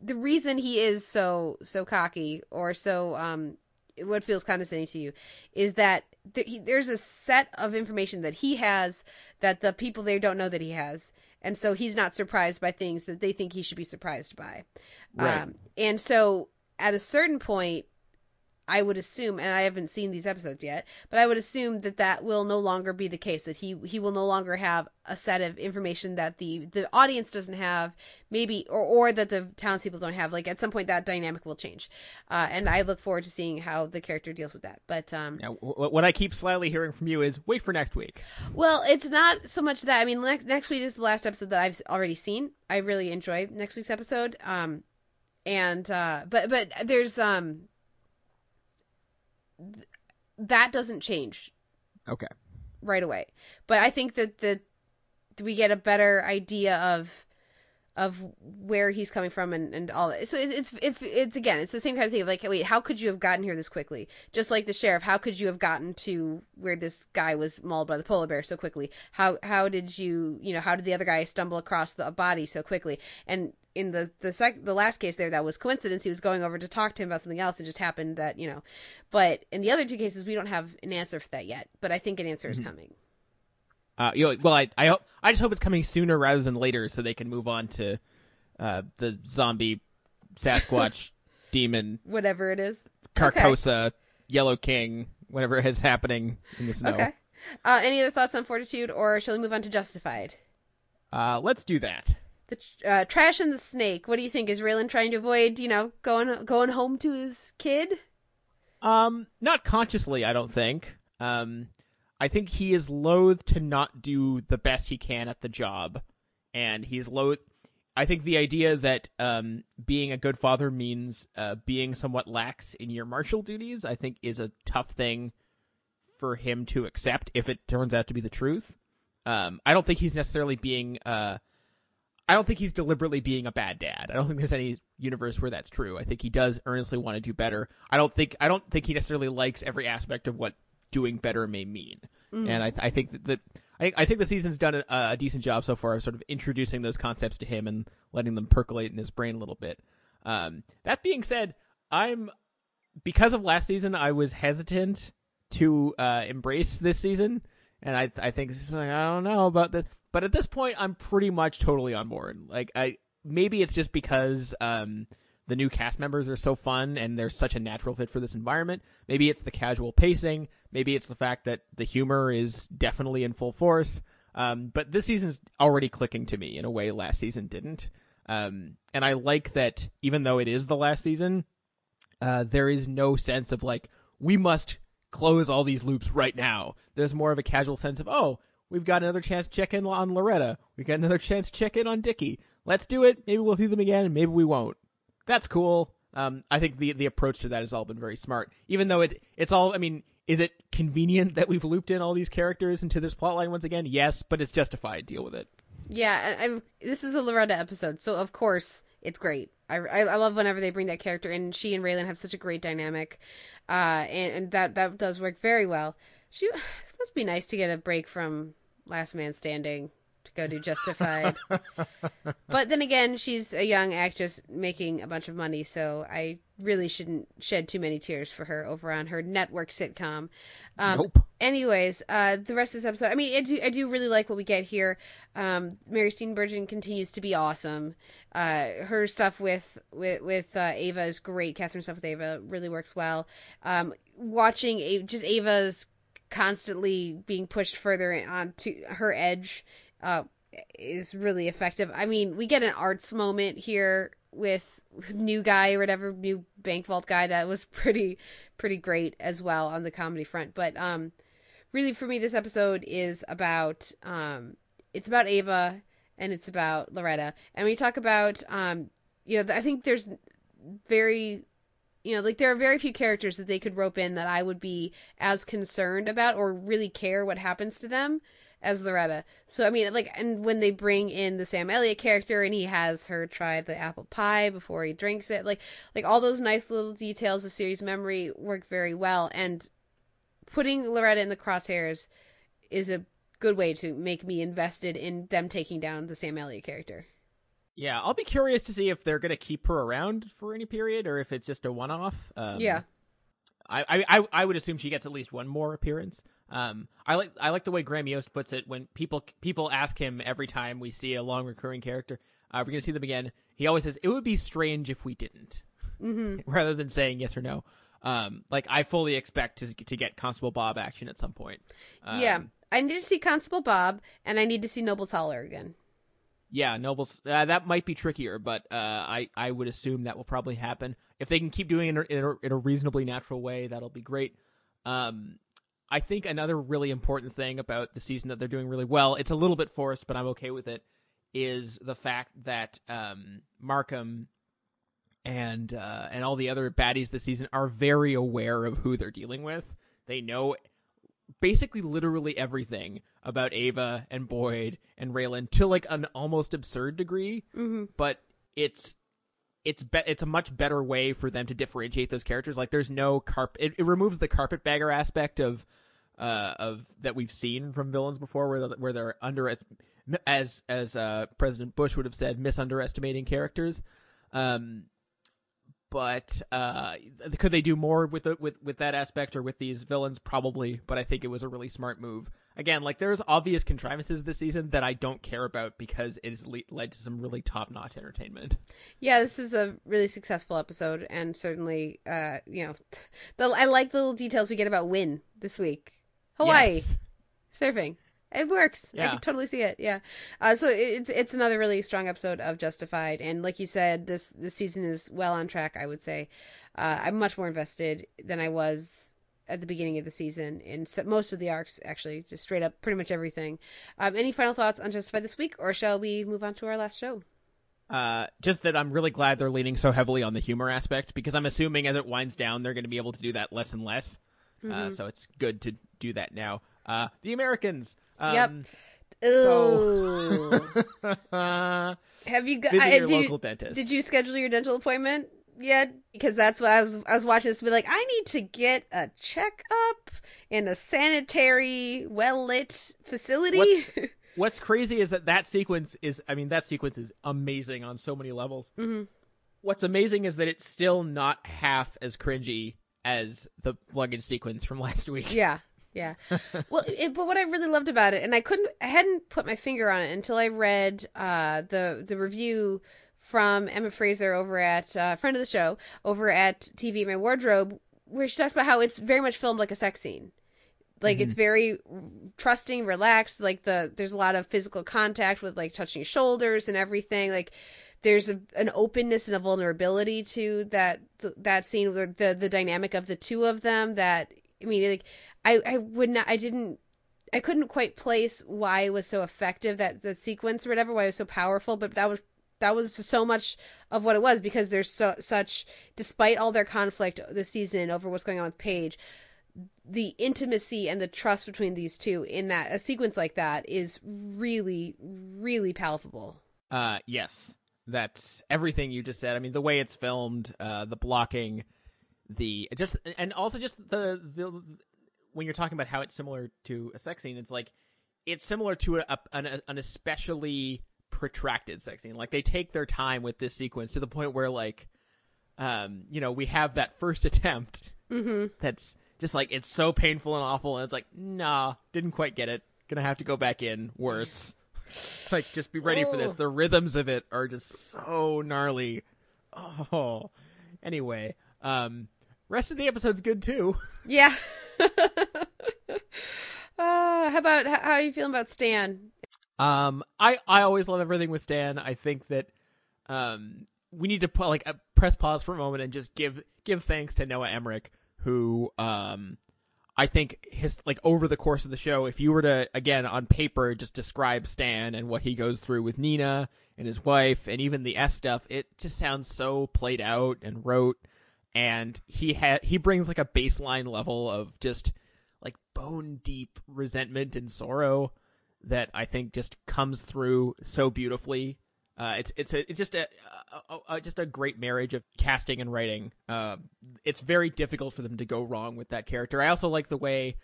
E: the reason he is so so cocky or so um what feels condescending to you is that th- he, there's a set of information that he has that the people there don't know that he has and so he's not surprised by things that they think he should be surprised by
F: Right.
E: um, and so at a certain point I would assume, and I haven't seen these episodes yet, but I would assume that that will no longer be the case. That he he will no longer have a set of information that the the audience doesn't have, maybe, or or that the townspeople don't have. Like at some point, that dynamic will change, uh, and I look forward to seeing how the character deals with that. But um,
F: Now, w- what I keep slyly hearing from you is wait for next week.
E: well, it's not so much that. I mean, next next week is the last episode that I've already seen. I really enjoy next week's episode. Um, and uh, but but there's um, th- that doesn't change
F: Okay.
E: right away. But I think that the we get a better idea of of where he's coming from and, and all that. So it, it's if it's again, it's the same kind of thing. Of like, wait, how could you have gotten here this quickly? Just like the sheriff, how could you have gotten to where this guy was mauled by the polar bear so quickly? How how did you you know how did the other guy stumble across the body so quickly? And in the the sec the last case there, that was coincidence. He was going over to talk to him about something else. It just happened that you know. But in the other two cases, we don't have an answer for that yet. But I think an answer is coming.
F: Uh, you know, well, I I hope I just hope it's coming sooner rather than later, so they can move on to uh, the zombie, Sasquatch, demon,
E: Whatever it is.
F: Carcosa, Yellow King, whatever is happening in the snow.
E: Okay. Uh, any other thoughts on Fortitude, or shall we move on to Justified?
F: Uh, let's do that.
E: The uh, Trash and the Snake. What do you think? Is Raylan trying to avoid, you know, going going home to his kid?
F: Um, not consciously, I don't think. Um, I think he is loath to not do the best he can at the job, and he's loath. I think the idea that um, being a good father means uh, being somewhat lax in your marshal duties, I think, is a tough thing for him to accept if it turns out to be the truth. Um, I don't think he's necessarily being. Uh, I don't think he's deliberately being a bad dad. I don't think there's any universe where that's true. I think he does earnestly want to do better. I don't think I don't think he necessarily likes every aspect of what doing better may mean.
E: Mm.
F: And I, I think that, that I, I think the season's done a, a decent job so far of sort of introducing those concepts to him and letting them percolate in his brain a little bit. Um, that being said, I'm because of last season, I was hesitant to uh, embrace this season, and I I think it's like I don't know about this, But at this point, I'm pretty much totally on board. Like I maybe it's just because um, the new cast members are so fun and they're such a natural fit for this environment. Maybe it's the casual pacing. Maybe it's the fact that the humor is definitely in full force. Um, but this season's already clicking to me in a way last season didn't. Um, and I like that even though it is the last season, uh, there is no sense of like we must close all these loops right now. There's more of a casual sense of oh, we've got another chance to check in on Loretta. We got another chance to check in on Dickie. Let's do it. Maybe we'll see them again, and maybe we won't. That's cool. Um, I think the the approach to that has all been very smart. Even though it it's all. I mean, is it convenient that we've looped in all these characters into this plotline once again? Yes, but it's justified. Deal with it.
E: Yeah, I, this is a Loretta episode, so of course it's great. I, I, love whenever they bring that character in. She and Raylan have such a great dynamic, uh, and, and that that does work very well. She it must be nice to get a break from Last Man Standing to go do Justified. but then again, she's a young actress making a bunch of money, so I really shouldn't shed too many tears for her over on her network sitcom. Um,
F: Nope.
E: Anyways, uh, the rest of this episode, I mean, I do, I do really like what we get here. Um, Mary Steenburgen continues to be awesome. Uh, her stuff with with with uh, Ava is great. Katherine's stuff with Ava really works well. Um, watching A- just Ava's constantly being pushed further onto her edge uh, is really effective. I mean, we get an arts moment here with new guy or whatever new bank vault guy that was pretty pretty great as well on the comedy front. But um, really for me, this episode is about um, it's about Ava and it's about Loretta, and we talk about um, you know, I think there's very you know, like there are very few characters that they could rope in that I would be as concerned about or really care what happens to them as Loretta. So I mean, like, and when they bring in the Sam Elliott character and he has her try the apple pie before he drinks it, like, like all those nice little details of series memory work very well. And putting Loretta in the crosshairs is a good way to make me invested in them taking down the Sam Elliott character.
F: Yeah, I'll be curious to see if they're gonna keep her around for any period or if it's just a one-off. Um,
E: yeah,
F: I, I I would assume she gets at least one more appearance. Um, I like I like the way Graham Yost puts it when people people ask him every time we see a long recurring character, uh, we're gonna see them again. He always says it would be strange if we didn't,
E: mm-hmm.
F: rather than saying yes or no. Um, like I fully expect to to get Constable Bob action at some point. Um,
E: yeah, I need to see Constable Bob, and I need to see Noble Toller again.
F: Yeah, Nobles. Uh, that might be trickier, but uh, I I would assume that will probably happen if they can keep doing it in a, in a reasonably natural way. That'll be great. Um, I think another really important thing about the season that they're doing really well. It's a little bit forced, but I'm okay with it. Is the fact that um, Markham and uh, and all the other baddies this season are very aware of who they're dealing with. They know basically literally everything about Ava and Boyd and Raylan to like an almost absurd degree.
E: Mm-hmm.
F: But it's it's be- it's a much better way for them to differentiate those characters. Like there's no carpet. It, it removes the carpetbagger aspect of uh of that we've seen from villains before, where where they're under as as uh President Bush would have said, misunderestimating characters. Um, but uh, could they do more with the, with with that aspect or with these villains? Probably, but I think it was a really smart move. Again, like there's obvious contrivances this season that I don't care about because it has le- led to some really top notch entertainment.
E: Yeah, this is a really successful episode, and certainly, uh, you know, the, I like the little details we get about Wynn this week. Hawaii
F: Yes.
E: surfing. It works. I
F: Yeah.
E: can totally see it. Yeah. Uh, so it's it's another really strong episode of Justified, and like you said, this this season is well on track. I would say, uh, I'm much more invested than I was at the beginning of the season in most of the arcs. Actually, just straight up, pretty much everything. Um, any final thoughts on Justified this week, or shall we move on to our last show?
F: Uh, just that I'm really glad they're leaning so heavily on the humor aspect because I'm assuming as it winds down, they're going to be able to do that less and less. Uh,
E: Mhm.
F: so it's good to do that now. Uh, the Americans. Um,
E: Yep.
F: So,
E: Have you got?
F: Visit your
E: did you-
F: dentist.
E: Did you schedule your dental appointment yet? Because that's what I was. I was watching this. and Be like, I need to get a checkup in a sanitary, well lit facility.
F: What's, what's crazy is that that sequence is. I mean, that sequence is amazing on so many levels.
E: hmm
F: What's amazing is that it's still not half as cringy as the luggage sequence from last week.
E: Yeah. Yeah. well, it, but what I really loved about it, and I couldn't, I hadn't put my finger on it until I read uh, the the review from Emma Fraser over at uh, friend of the show over at TV My Wardrobe, where she talks about how it's very much filmed like a sex scene. Like it's very trusting, relaxed. Like the there's a lot of physical contact with like touching shoulders and everything. Like there's a, an openness and a vulnerability to that that scene, the, the the dynamic of the two of them. That I mean, like I I would not, I didn't, I couldn't quite place why it was so effective that the sequence or whatever, why it was so powerful, but that was that was so much of what it was because there's so such, despite all their conflict this season over what's going on with Paige, the intimacy and the trust between these two in that a sequence like that is really really palpable.
F: Uh, yes, that's everything you just said. I mean, the way it's filmed, uh, the blocking, the just, and also just the the when you're talking about how it's similar to a sex scene, it's like it's similar to a, a, an, an especially protracted sex scene. Like they take their time with this sequence to the point where like, um, you know, we have that first attempt
E: Mm-hmm.
F: that's just like it's so painful and awful, and it's like, nah, didn't quite get it. Gonna have to go back in. Worse. like, just be ready for this. The rhythms of it are just so gnarly. Oh. Anyway, um, rest of the episode's good too.
E: Yeah. uh, how about how, how are you feeling about Stan?
F: Um, I I always love everything with Stan. I think that um we need to put like a press pause for a moment and just give give thanks to Noah Emmerich, who um I think his like over the course of the show, if you were to again on paper just describe Stan and what he goes through with Nina and his wife and even the S stuff, it just sounds so played out and rote. And he had he brings like a baseline level of just like bone deep resentment and sorrow that I think just comes through so beautifully. Uh, it's it's a, it's just a, a, a just a great marriage of casting and writing. Uh, it's very difficult for them to go wrong with that character. I also like the way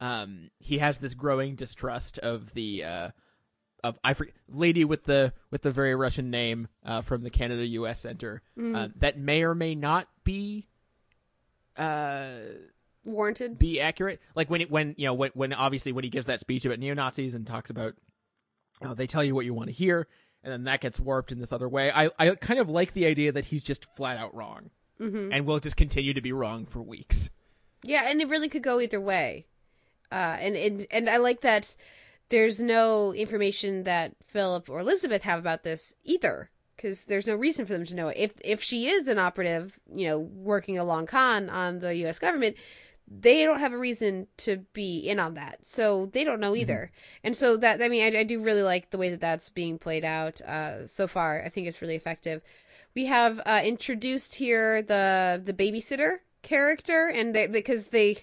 F: um, he has this growing distrust of the uh, of I forget, lady with the with the very Russian name uh, from the Canada U.S. Center uh, that may or may not be uh
E: warranted
F: be accurate like when it when you know when when obviously when he gives that speech about neo-nazis and talks about oh, they tell you what you want to hear and then that gets warped in this other way i i kind of like the idea that he's just flat out wrong
E: Mhm.
F: and will just continue to be wrong for weeks
E: Yeah, and it really could go either way. Uh, and, and and I like that there's no information that Philip or Elizabeth have about this either, because there's no reason for them to know it. If if she is an operative, you know, working along con on the U.S. government, they don't have a reason to be in on that, so they don't know either. And so that I mean, I, I do really like the way that that's being played out uh, so far. I think it's really effective. We have uh, introduced here the the babysitter character, and they because they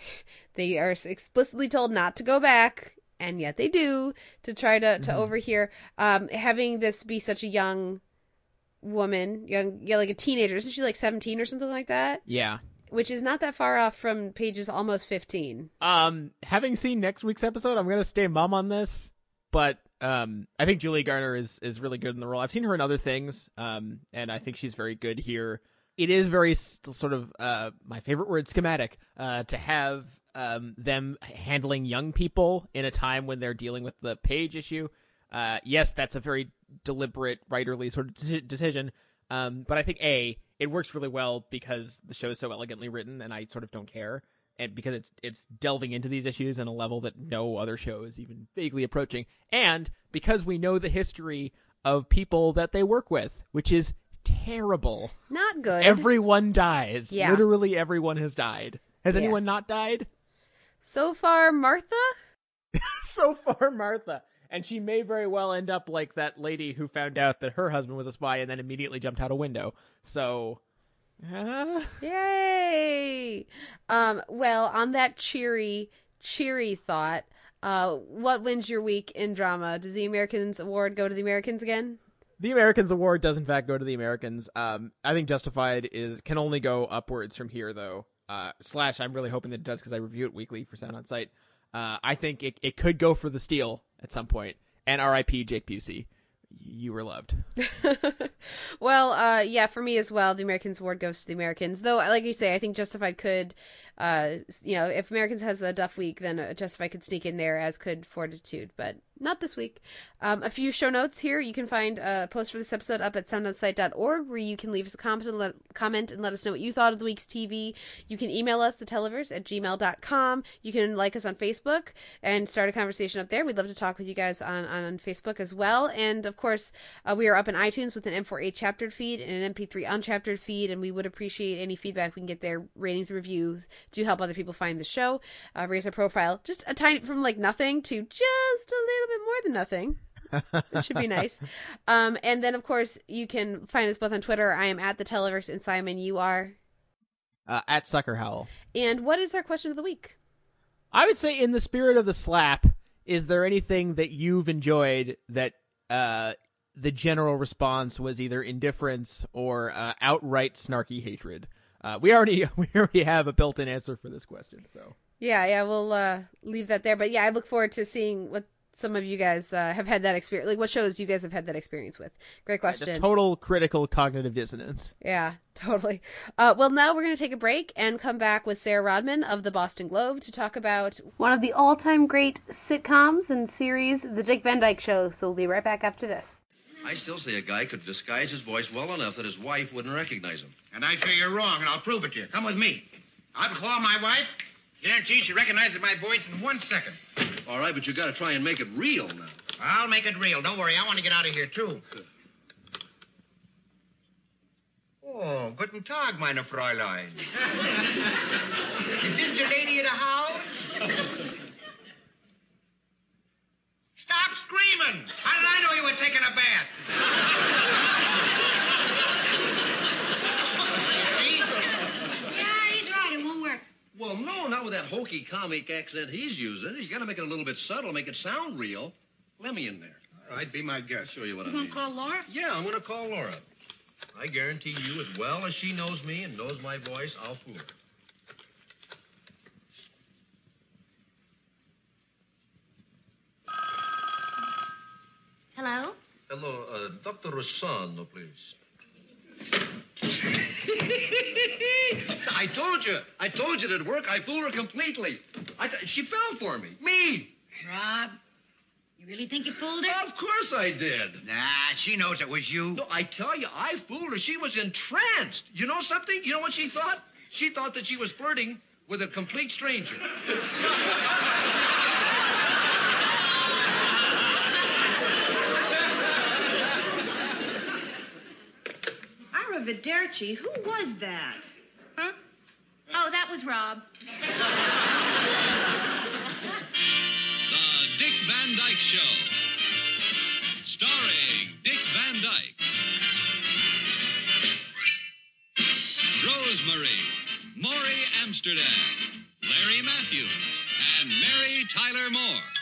E: they are explicitly told not to go back, and yet they do to try to to
F: Mhm.
E: overhear. Um, having this be such a young woman, young yeah, like a teenager. Isn't she like seventeen or something like that?
F: yeah
E: Which is not that far off from Paige's almost fifteen.
F: um having seen next week's episode i'm gonna stay mum on this but um i think julia garner is is really good in the role. I've seen her in other things um and i think she's very good here. It is very sort of uh my favorite word schematic uh to have um them handling young people in a time when they're dealing with the Paige issue. Uh yes that's a very deliberate writerly sort of deci- decision um but i think a it works really well because the show is so elegantly written and i sort of don't care and because it's it's delving into these issues on a level that no other show is even vaguely approaching, and because we know the history of people that they work with, which is terrible.
E: Not good.
F: Everyone dies.
E: Yeah.
F: Literally everyone has died. Has
E: Yeah.
F: anyone not died?
E: So far, Martha.
F: so far, Martha. And she may very well end up like that lady who found out that her husband was a spy and then immediately jumped out a window. So, uh,
E: Yay! Um, well, on that cheery, cheery thought, uh, what wins your week in drama? Does the Americans Award go to the Americans again?
F: The Americans Award does in fact go to the Americans. Um, I think Justified is can only go upwards from here though. Uh, slash, I'm really hoping that it does because I review it weekly for Sound on Sight. Uh, I think it, it could go for the steal at some point. And R.I.P. Jake Busey, you were loved.
E: well, uh, yeah, for me as well, the Americans Award goes to the Americans. Though, like you say, I think Justified could, uh, you know, if Americans has a Duff week, then uh, Justified could sneak in there, as could Fortitude, but not this week. Um, a few show notes here. You can find a post for this episode up at soundonsight.org where you can leave us a comment and, let, comment and let us know what you thought of the week's TV. You can email us, theteleverse at gmail.com. You can like us on Facebook and start a conversation up there. We'd love to talk with you guys on, on Facebook as well. And of course, uh, we are up in iTunes with an M4A chaptered feed and an MP3 unchaptered feed, and we would appreciate any feedback we can get there, ratings, and reviews to help other people find the show. Uh, raise our profile just a tiny from like nothing to just a little bit more than nothing. it should be nice. Um, and then, of course, you can find us both on Twitter. I am at the Televerse, and Simon, you are.
F: Uh, at Sucker Howl.
E: And what is our question of the week?
F: I would say, in the spirit of the slap, is there anything that you've enjoyed that uh, the general response was either indifference or uh, outright snarky hatred? Uh, we already we already have a built-in answer for this question, so
E: Yeah, yeah, we'll uh, leave that there. But yeah, I look forward to seeing what some of you guys uh, have had that experience. Like, what shows you guys have had that experience with? Great question.
F: just total critical cognitive dissonance.
E: Yeah, totally. Uh, well, now we're going to take a break and come back with Sarah Rodman of the Boston Globe to talk about one of the all time great sitcoms and series, The Dick Van Dyke Show. So we'll be right back after this.
H: I still say a guy could disguise his voice well enough that his wife wouldn't recognize him.
I: And I say you're wrong, and I'll prove it to you. Come with me. I'll call my wife. Guarantee she recognizes my voice in one second.
H: All right, but you got to try and make it real now.
I: I'll make it real. Don't worry. I want to get out of here, too. Oh, guten Tag, meine Fräulein. Is this the lady of the house? Stop screaming! How did I know you were taking a bath?
J: Yeah, he's right. It won't work.
H: Well, no, not with that hokey hokey comic accent he's using. You got to make it a little bit subtle, make it sound real. Let me in there.
I: All right, be my guest.
H: Show you what
C: You
H: I
C: gonna
H: mean.
C: call Laura?
H: Yeah, I'm going to call Laura. I guarantee you, as well as she knows me and knows my voice, I'll fool her.
J: Hello?
H: Hello, uh, Dr. Rossano, please. I told you. I told you it'd work. I fooled her completely. I th- she fell for me. Me.
B: Rob, you really think you fooled her?
H: Of course I did.
I: Nah, she knows it was you.
H: No, I tell you, I fooled her. She was entranced. You know something? You know what she thought? She thought that she was flirting with a complete stranger.
K: Arrivederci, who was that?
C: Huh? Oh, that was Rob.
L: The Dick Van Dyke Show. Starring Dick Van Dyke. Rose Marie, Maury Amsterdam, Larry Matthews, and Mary Tyler Moore.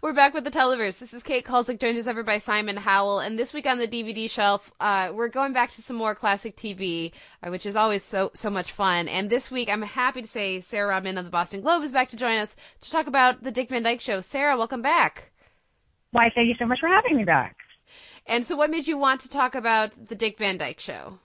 E: We're back with the Televerse. This is Kate Kulzick, joined as ever by Simon Howell. And this week on the DVD shelf, uh, we're going back to some more classic TV, uh, which is always so so much fun. And this week, I'm happy to say Sarah Rodman of the Boston Globe is back to join us to talk about the Dick Van Dyke Show. Sarah, welcome back.
M: Why, thank you so much for having me back.
E: And so, what made you want to talk about the Dick Van Dyke Show?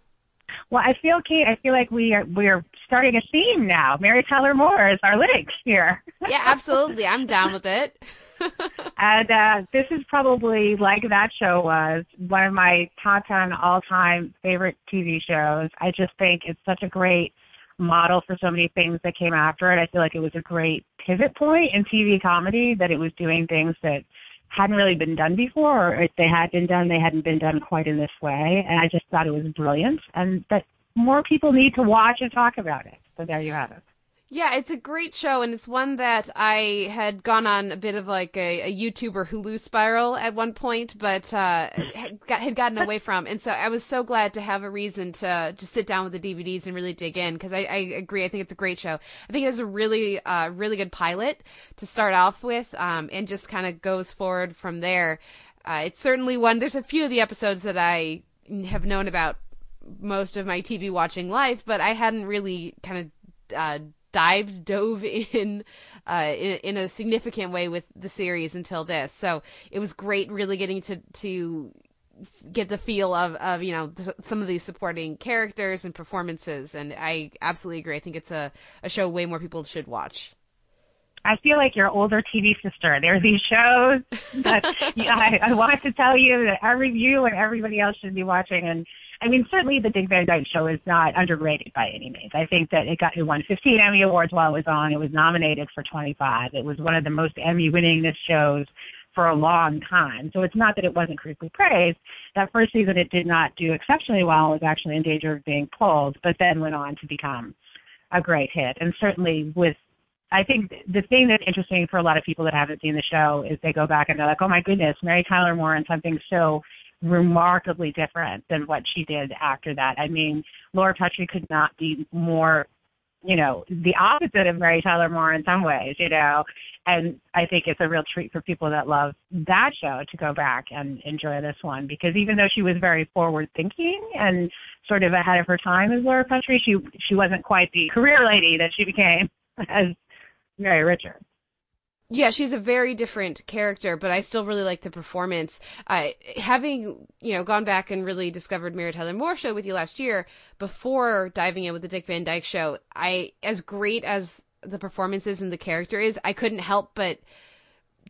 M: Well, I feel, Kate, I feel like we are we are starting a theme now. Mary Tyler Moore is our link here.
E: Yeah, absolutely. I'm down with it.
M: and uh, this is probably like that show was one of my top ten all time favorite TV shows. I just think it's such a great model for so many things that came after it. I feel like it was a great pivot point in TV comedy that it was doing things that hadn't really been done before, or if they had been done, they hadn't been done quite in this way. And I just thought it was brilliant, and that more people need to watch and talk about it. So there you have it.
E: Yeah, it's a great show, and it's one that I had gone on a bit of like a, a YouTuber Hulu spiral at one point, but uh, had, got, had gotten away from. And so I was so glad to have a reason to just sit down with the DVDs and really dig in because I, I agree. I think it's a great show. I think it has a really, uh, really good pilot to start off with, um, and just kind of goes forward from there. Uh, it's certainly one. There's a few of the episodes that I have known about most of my TV watching life, but I hadn't really kind of uh, dived, dove in, uh, in in a significant way with the series until this. So it was great, really getting to to get the feel of of you know some of these supporting characters and performances. And I absolutely agree. I think it's a a show way more people should watch.
M: I feel like your older TV sister. There are these shows that yeah, I, I want to tell you that every you and everybody else should be watching. And I mean, certainly the Dick Van Dyke Show is not underrated by any means. I think that it got it won 15 Emmy awards while it was on. It was nominated for 25. It was one of the most Emmy winningest shows for a long time. So it's not that it wasn't critically praised. That first season it did not do exceptionally well. It was actually in danger of being pulled, but then went on to become a great hit. And certainly with I think the thing that's interesting for a lot of people that haven't seen the show is they go back and they're like, oh my goodness, Mary Tyler Moore and something so remarkably different than what she did after that. I mean, Laura Petrie could not be more, you know, the opposite of Mary Tyler Moore in some ways, you know. And I think it's a real treat for people that love that show to go back and enjoy this one because even though she was very forward thinking and sort of ahead of her time as Laura Petrie, she she wasn't quite the career lady that she became as Mary Richards.
E: Yeah, she's a very different character, but I still really like the performance. Uh, having you know gone back and really discovered Mary Tyler Moore show with you last year, before diving in with the Dick Van Dyke show, I as great as the performances and the character is, I couldn't help but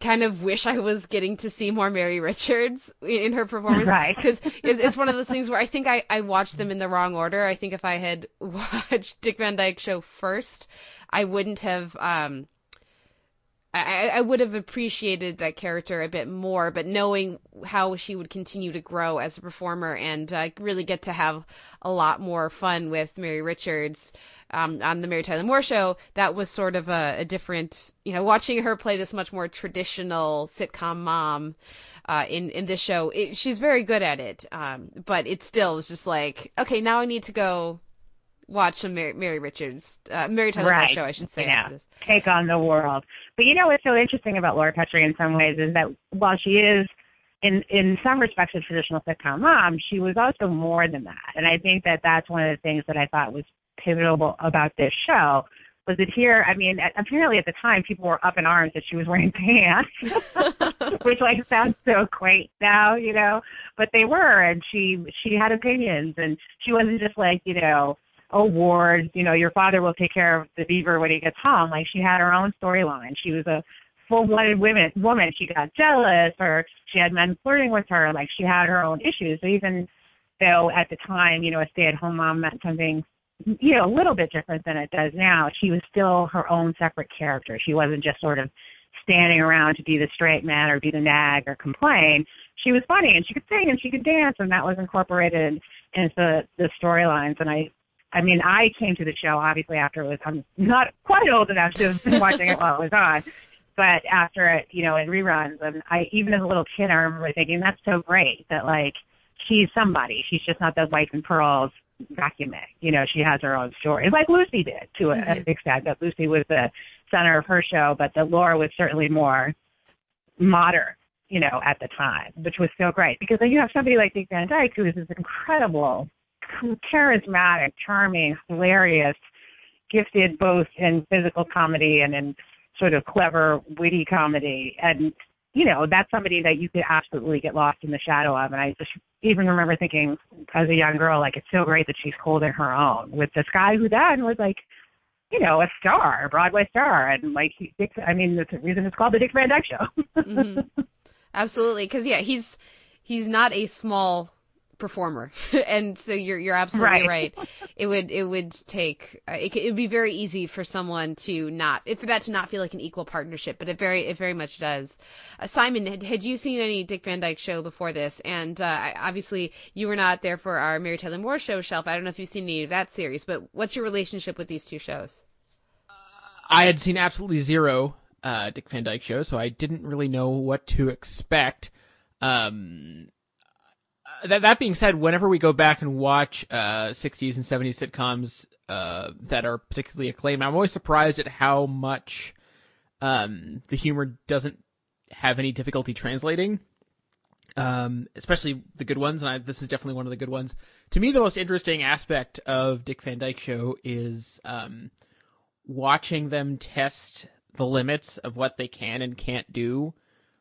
E: kind of wish I was getting to see more Mary Richards in her performance.
M: Right.
E: Because it's, it's one of those things where I think I, I watched them in the wrong order. I think if I had watched Dick Van Dyke show first, I wouldn't have, um, I, I would have appreciated that character a bit more, but knowing how she would continue to grow as a performer and uh, really get to have a lot more fun with Mary Richards um, on the Mary Tyler Moore show, that was sort of a, a different, you know, watching her play this much more traditional sitcom mom uh, in in this show. It, she's very good at it, um, but it still was just like, okay, now I need to go watch some Mary, Mary Richards, uh, Mary Tyler
M: right.
E: show, I should say.
M: Yeah. Take on the world. But you know what's so interesting about Laura Petrie in some ways is that while she is in in some respects a traditional sitcom mom, she was also more than that. And I think that that's one of the things that I thought was pivotal about this show was that here, I mean, apparently at the time people were up in arms that she was wearing pants, which like sounds so quaint now, you know, but they were, and she she had opinions, and she wasn't just like you know, oh Ward, you know, your father will take care of the beaver when he gets home. Like she had her own storyline. She was a full-blooded woman. Woman, she got jealous, or she had men flirting with her. Like she had her own issues. So even though at the time, you know, a stay-at-home mom meant something you know, a little bit different than it does now. She was still her own separate character. She wasn't just sort of standing around to be the straight man or be the nag or complain. She was funny and she could sing and she could dance and that was incorporated into the, the storylines. And I, I mean, I came to the show obviously after it was, I'm not quite old enough to have been watching it while it was on, but after it, you know, in reruns and I, even as a little kid, I remember thinking that's so great that like, she's somebody. She's just not the white and pearls vacuuming. You know, she has her own story, like Lucy did to a,
E: Mm-hmm.
M: a extent. That Lucy was the center of her show, but that Laura was certainly more modern. You know, at the time, which was so great because then you have somebody like Dick Van Dyke who is this incredible, charismatic, charming, hilarious, gifted both in physical comedy and in sort of clever, witty comedy. And you know, that's somebody that you could absolutely get lost in the shadow of. And I just even remember thinking as a young girl, like, it's so great that she's holding her own with this guy who then was like, you know, a star, a Broadway star. And like, he, Dick, I mean, the reason it's called the Dick Van Dyke Show.
E: hmm Absolutely, because yeah, he's he's not a small performer, and so you're you're absolutely
M: Right.
E: right. It would it would take uh, it it would be very easy for someone to not for that to not feel like an equal partnership, but it very it very much does. Uh, Simon, had, had you seen any Dick Van Dyke show before this? And uh, I- obviously, you were not there for our Mary Tyler Moore show shelf. I don't know if you've seen any of that series, but what's your relationship with these two shows?
F: I had seen absolutely zero uh, Dick Van Dyke show, so I didn't really know what to expect. Um, that that being said, whenever we go back and watch uh, 60s and 70s sitcoms uh, that are particularly acclaimed, I'm always surprised at how much um, the humor doesn't have any difficulty translating. Um, especially the good ones, and I, this is definitely one of the good ones. To me, the most interesting aspect of Dick Van Dyke Show is um, watching them test the limits of what they can and can't do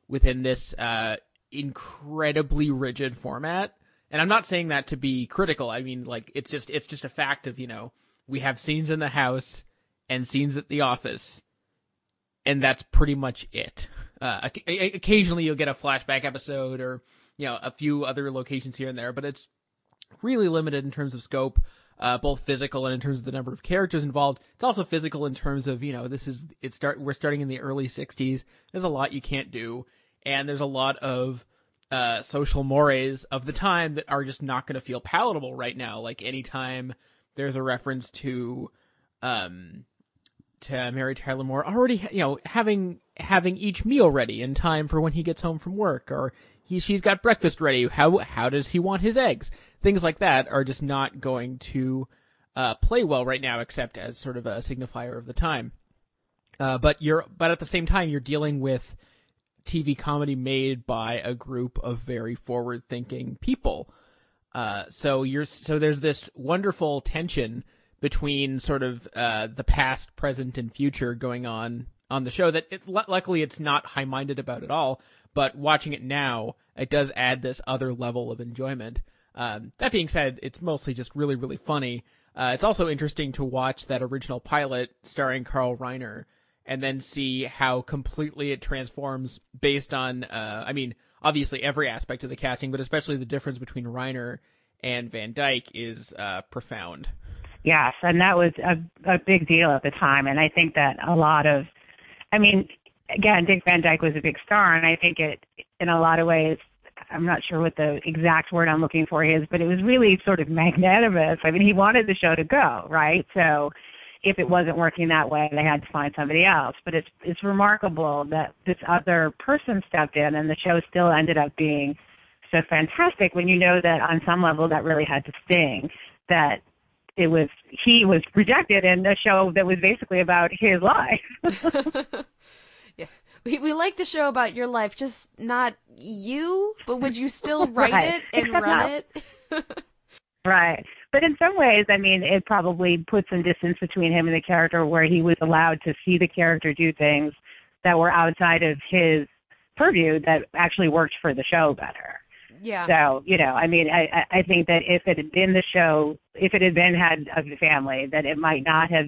F: within this uh, incredibly rigid format. And I'm not saying that to be critical. I mean, like it's just it's just a fact of you know we have scenes in the house and scenes at the office, and that's pretty much it. Uh, occasionally you'll get a flashback episode or you know a few other locations here and there, but it's really limited in terms of scope, uh, both physical and in terms of the number of characters involved. It's also physical in terms of you know this is it start we're starting in the early '60s. There's a lot you can't do, and there's a lot of uh, social mores of the time that are just not going to feel palatable right now. Like anytime there's a reference to um to Mary Tyler Moore already you know having having each meal ready in time for when he gets home from work or he she's got breakfast ready how how does he want his eggs things like that are just not going to uh, play well right now except as sort of a signifier of the time uh, but you're but at the same time you're dealing with TV comedy made by a group of very forward thinking people uh, so you're so there's this wonderful tension between sort of uh, the past, present, and future going on on the show. That it, lu- luckily it's not high minded about at all. But watching it now, it does add this other level of enjoyment. Um, that being said, it's mostly just really really funny. Uh, it's also interesting to watch that original pilot starring Carl Reiner and then see how completely it transforms based on uh, I mean obviously every aspect of the casting, but especially the difference between Reiner and Van Dyke is uh, profound.
M: Yes, and that was a, a big deal at the time. And I think that a lot of, I mean, again, Dick Van Dyke was a big star, and I think it, in a lot of ways, I'm not sure what the exact word I'm looking for is, but it was really sort of magnanimous. I mean, he wanted the show to go, right? So if it wasn't working that way, they had to find somebody else. But it's it's remarkable that this other person stepped in, and the show still ended up being so fantastic. When you know that on some level that really had to sting, that it was he was rejected in a show that was basically about his life.
E: yeah. We, we like the show about your life, just not you. But would you still write
M: Right.
E: it and
M: Except
E: run
M: not-
E: it?
M: Right. But in some ways, I mean, it probably put some distance between him and the character where he was allowed to see the character do things that were outside of his purview that actually worked for the show better.
E: Yeah.
M: So, you know, I mean, I, I I think that if it had been the show, if it had been had the family, that it might not have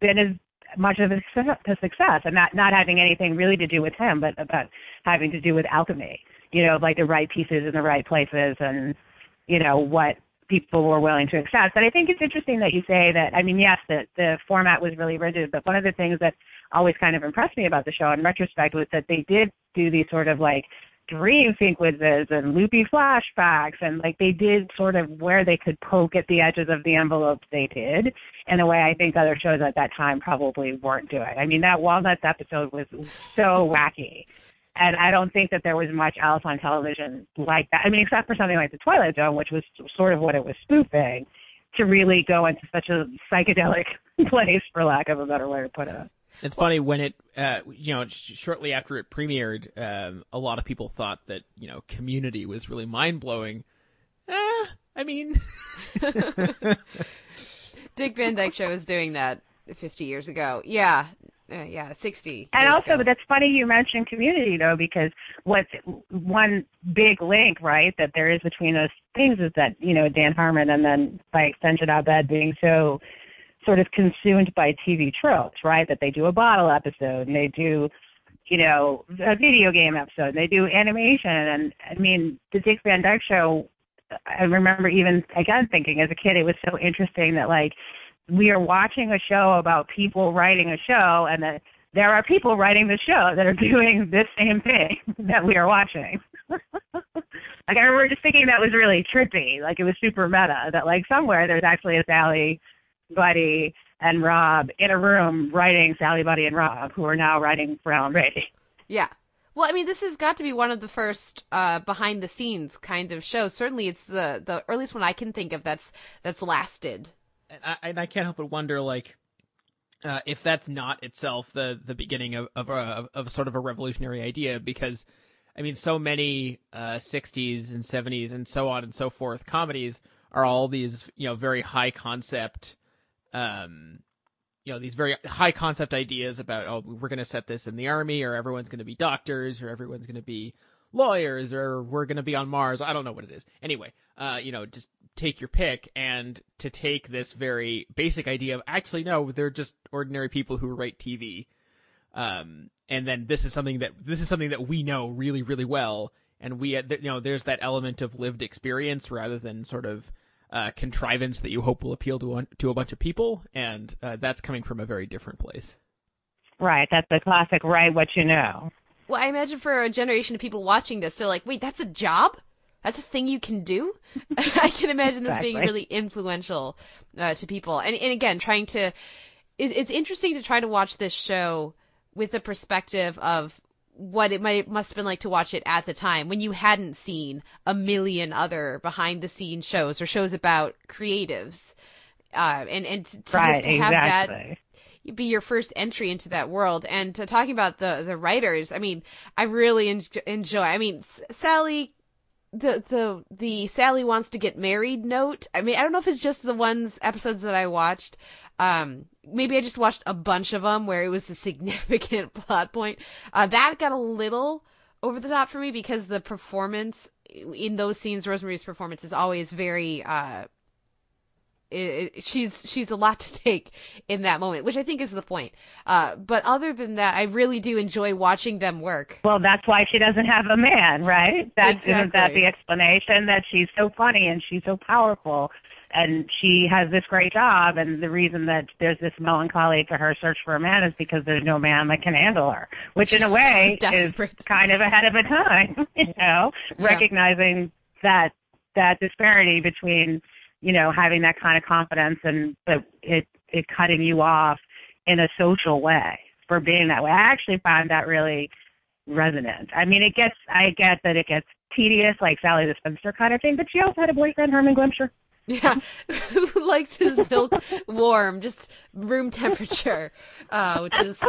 M: been as much of a success, a success and not, not having anything really to do with him, but about having to do with alchemy, you know, like the right pieces in the right places and, you know, what people were willing to accept. But I think it's interesting that you say that, I mean, yes, the, the format was really rigid, but one of the things that always kind of impressed me about the show in retrospect was that they did do these sort of like dream sequences and loopy flashbacks and like they did sort of where they could poke at the edges of the envelope they did in a way I think other shows at that time probably weren't doing. I mean that Walnuts episode was so wacky. And I don't think that there was much else on television like that. I mean, except for something like The Twilight Zone, which was sort of what it was spoofing, to really go into such a psychedelic place, for lack of a better way to put it.
F: It's funny when it, uh, you know, shortly after it premiered, um, a lot of people thought that you know Community was really mind blowing. Eh, I mean,
E: Dick Van Dyke Show was doing that 50 years ago. Yeah. Uh, yeah, 60.
M: And also,
E: ago.
M: but that's funny you mentioned community though, because what's one big link, right, that there is between those things is that, you know, Dan Harmon and then by extension Abed being so sort of consumed by TV tropes, right, that they do a bottle episode and they do, you know, a video game episode and they do animation. And I mean, the Dick Van Dyke show, I remember even again thinking as a kid, it was so interesting that like, we are watching a show about people writing a show and that there are people writing the show that are doing this same thing that we are watching. like I remember just thinking that was really trippy, like it was super meta, that like somewhere there's actually a Sally, Buddy, and Rob in a room writing Sally, Buddy, and Rob, who are now writing Alan Brady.
E: Yeah. Well, I mean, this has got to be one of the first uh, behind the scenes kind of shows. Certainly, it's the the earliest one I can think of that's that's lasted.
F: And I, and I can't help but wonder, like, uh, if that's not itself the the beginning of of, a, of sort of a revolutionary idea, because I mean, so many uh, '60s and '70s and so on and so forth comedies are all these you know very high concept, um, you know these very high concept ideas about oh we're going to set this in the army or everyone's going to be doctors or everyone's going to be lawyers or we're going to be on Mars. I don't know what it is. Anyway, uh, you know, just take your pick and to take this very basic idea of actually no, they're just ordinary people who write TV. Um, and then this is something that this is something that we know really really well and we you know there's that element of lived experience rather than sort of uh, contrivance that you hope will appeal to one, to a bunch of people and uh, that's coming from a very different place.
M: Right, that's the classic write what you know.
E: Well, I imagine for a generation of people watching this, they're like, "Wait, that's a job? That's a thing you can do?" I can imagine this being really influential uh, to people. And and again, trying to, it, it's interesting to try to watch this show with the perspective of what it might must have been like to watch it at the time when you hadn't seen a million other behind the scenes shows or shows about creatives. Uh, and and to, to
M: Right,
E: just have that be your first entry into that world. And to talking about the the writers, I mean, I really en- enjoy. I mean, S- Sally, the the the Sally wants to get married note. I mean, I don't know if it's just the ones episodes that I watched. Um, maybe I just watched a bunch of them where it was a significant plot point. Uh, that got a little over the top for me because the performance in those scenes, Rose Marie's performance is always very. Uh, it, it- she's she's a lot to take in that moment, which I think is the point. Uh, but other than that, I really do enjoy watching them work.
M: Well, that's why she doesn't have a man, right? That's isn't that the explanation that she's so funny and she's so powerful and she has this great job and the reason that there's this melancholy to her search for a man is because there's no man that can handle her. Which in a
E: She's so
M: way is kind of ahead of a time, you know,
E: Yeah.
M: recognizing that that disparity between, you know, having that kind of confidence and but it it cutting you off in a social way for being that way. I actually find that really resonant. I mean, it gets, I get that it gets tedious, like Sally the Spinster kind of thing, but she also had a boyfriend, Herman Glimcher.
E: Yeah, who likes his milk warm, just room temperature, uh, which is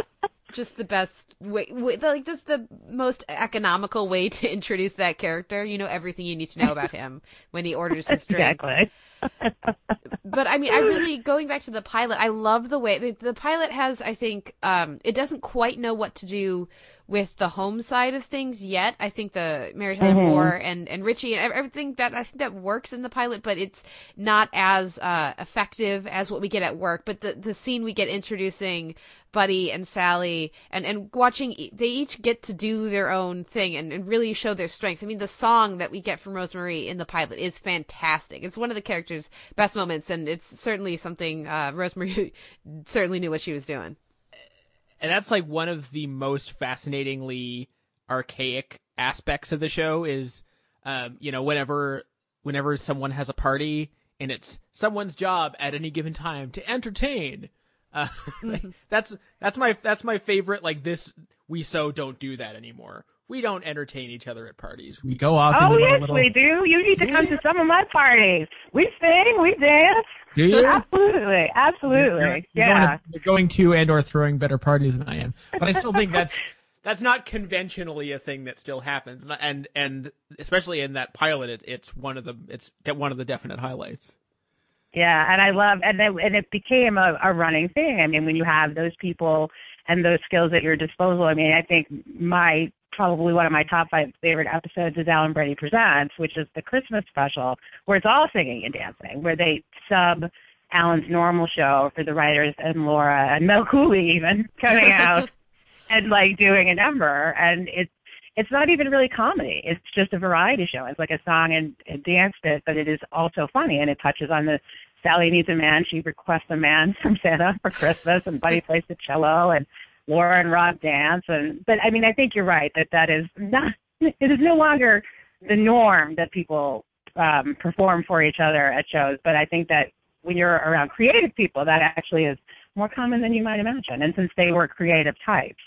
E: just the best way, way like this is the most economical way to introduce that character. You know everything you need to know about him when he orders his drink.
M: Exactly.
E: but I mean, I really going back to the pilot. I love the way the, pilot has. I think um, it doesn't quite know what to do with the home side of things yet. I think the Mary Tyler
M: Mhm.
E: Moore and and Richie and ev- everything that I think that works in the pilot, but it's not as uh, effective as what we get at work. But the the scene we get introducing Buddy and Sally and and watching they each get to do their own thing and, and really show their strengths. I mean, the song that we get from Rose Marie in the pilot is fantastic. It's one of the characters' best moments, and it's certainly something uh, Rose Marie certainly knew what she was doing.
F: and that's like one of the most fascinatingly archaic aspects of the show is um you know whenever whenever someone has a party and it's someone's job at any given time to entertain uh like, that's that's my that's my favorite like this we so don't do that anymore we don't entertain each other at parties
K: We go off
M: Oh
K: into
M: yes,
K: little.
M: we do. You need to come to some of my parties. We sing, we dance.
K: Do you?
M: Absolutely, absolutely.
K: You're
M: yeah.
K: Going to, you're going to and or throwing better parties than I am, but I still think that's
F: that's not conventionally a thing that still happens and and, and especially in that pilot it, it's one of the it's one of the definite highlights
M: Yeah, and I love and it, and it became a, a running thing. I mean, when you have those people and those skills at your disposal, I mean, I think my probably one of my top five favorite episodes is Alan Brady Presents, which is the Christmas special where it's all singing and dancing, where they sub Alan's normal show for the writers and Laura and Mel Cooley even coming out and like doing a number, and it's it's not even really comedy. It's just a variety show. It's like a song and a dance bit, but it is also funny and it touches on the Sally needs a man. She requests a man from Santa for Christmas, and Buddy plays the cello, and Laura and Rob dance. And but I mean, I think you're right that that is not. It is no longer the norm that people um, perform for each other at shows. But I think that when you're around creative people, that actually is more common than you might imagine. And since they were creative types,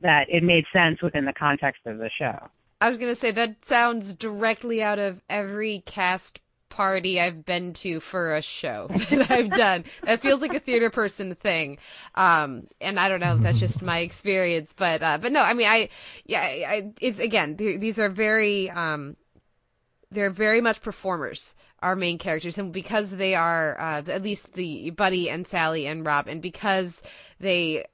M: that it made sense within the context of the show.
E: I was gonna say that sounds directly out of every cast party I've been to for a show that I've done. That feels like a theater person thing. Um, and I don't know if that's just my experience, but uh, but no, I mean, I yeah, I, it's again, th- these are very um, they're very much performers our main characters and because they are uh, at least the buddy and sally and rob and because they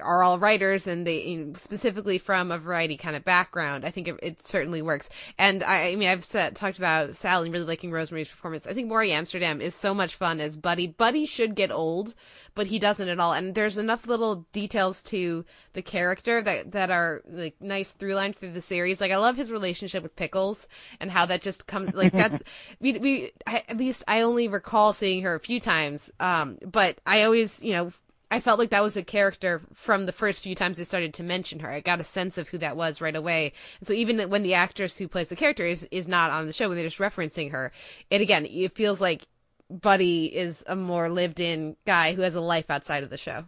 E: are all writers and they you know, specifically from a variety kind of background i think it, it certainly works. And i, I mean i've said, talked about sally really liking rose marie's performance. I think maury amsterdam is so much fun as buddy. Buddy should get old but he doesn't at all. And there's enough little details to the character that that are like nice through lines through the series. Like i love his relationship with pickles and how that just comes like that we we I, at least i only recall seeing her a few times um but i always you know I felt like that was a character from the first few times they started to mention her. I got a sense of who that was right away. And so even when the actress who plays the character is, is not on the show, when they're just referencing her, it again, it feels like Buddy is a more lived in guy who has a life outside of the show.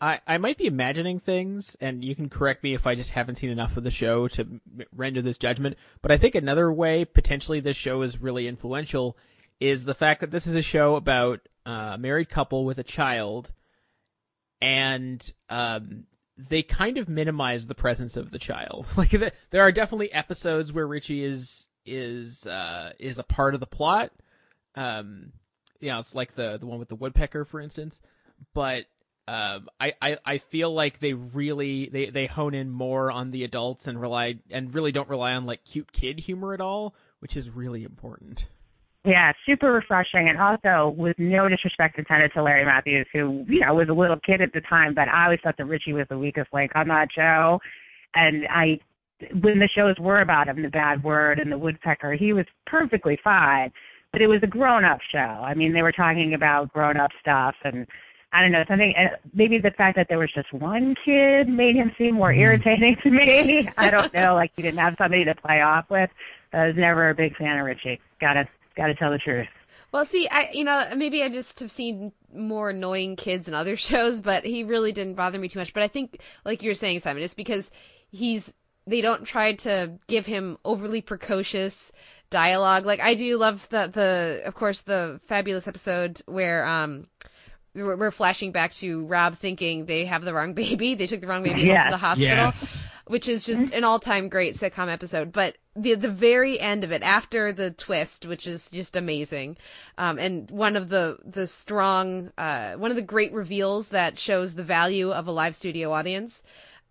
F: I, I might be imagining things, and you can correct me if I just haven't seen enough of the show to render this judgment. But I think another way potentially this show is really influential is the fact that this is a show about uh, a married couple with a child, and um, they kind of minimize the presence of the child. Like the, there are definitely episodes where Richie is is uh, is a part of the plot. Um, you know, it's like the the one with the woodpecker, for instance. But um, I, I I feel like they really they they hone in more on the adults and rely and really don't rely on like cute kid humor at all, which is really important.
M: Yeah, super refreshing, and also with no disrespect intended to Larry Matthews, who you know was a little kid at the time, but I always thought that Richie was the weakest link on that show. And I, when the shows were about him, The Bad Word and The Woodpecker, he was perfectly fine. But it was a grown-up show. I mean, they were talking about grown-up stuff, and I don't know something. Maybe the fact that there was just one kid made him seem more hmm. irritating to me. I don't know, like he didn't have somebody to play off with. I was never a big fan of Richie. Gotta gotta tell the truth.
E: Well, see, I you know maybe I just have seen more annoying kids in other shows, but he really didn't bother me too much. But I think, like you're saying, Simon, it's because he's they don't try to give him overly precocious dialogue. Like I do love the the of course the fabulous episode where um we're we're flashing back to Rob thinking they have the wrong baby. They took the wrong baby
M: Yes.
E: to the hospital,
K: Yes.
E: which is just an all-time great sitcom episode. But the the very end of it, after the twist, which is just amazing, um, and one of the the strong, uh, one of the great reveals that shows the value of a live studio audience.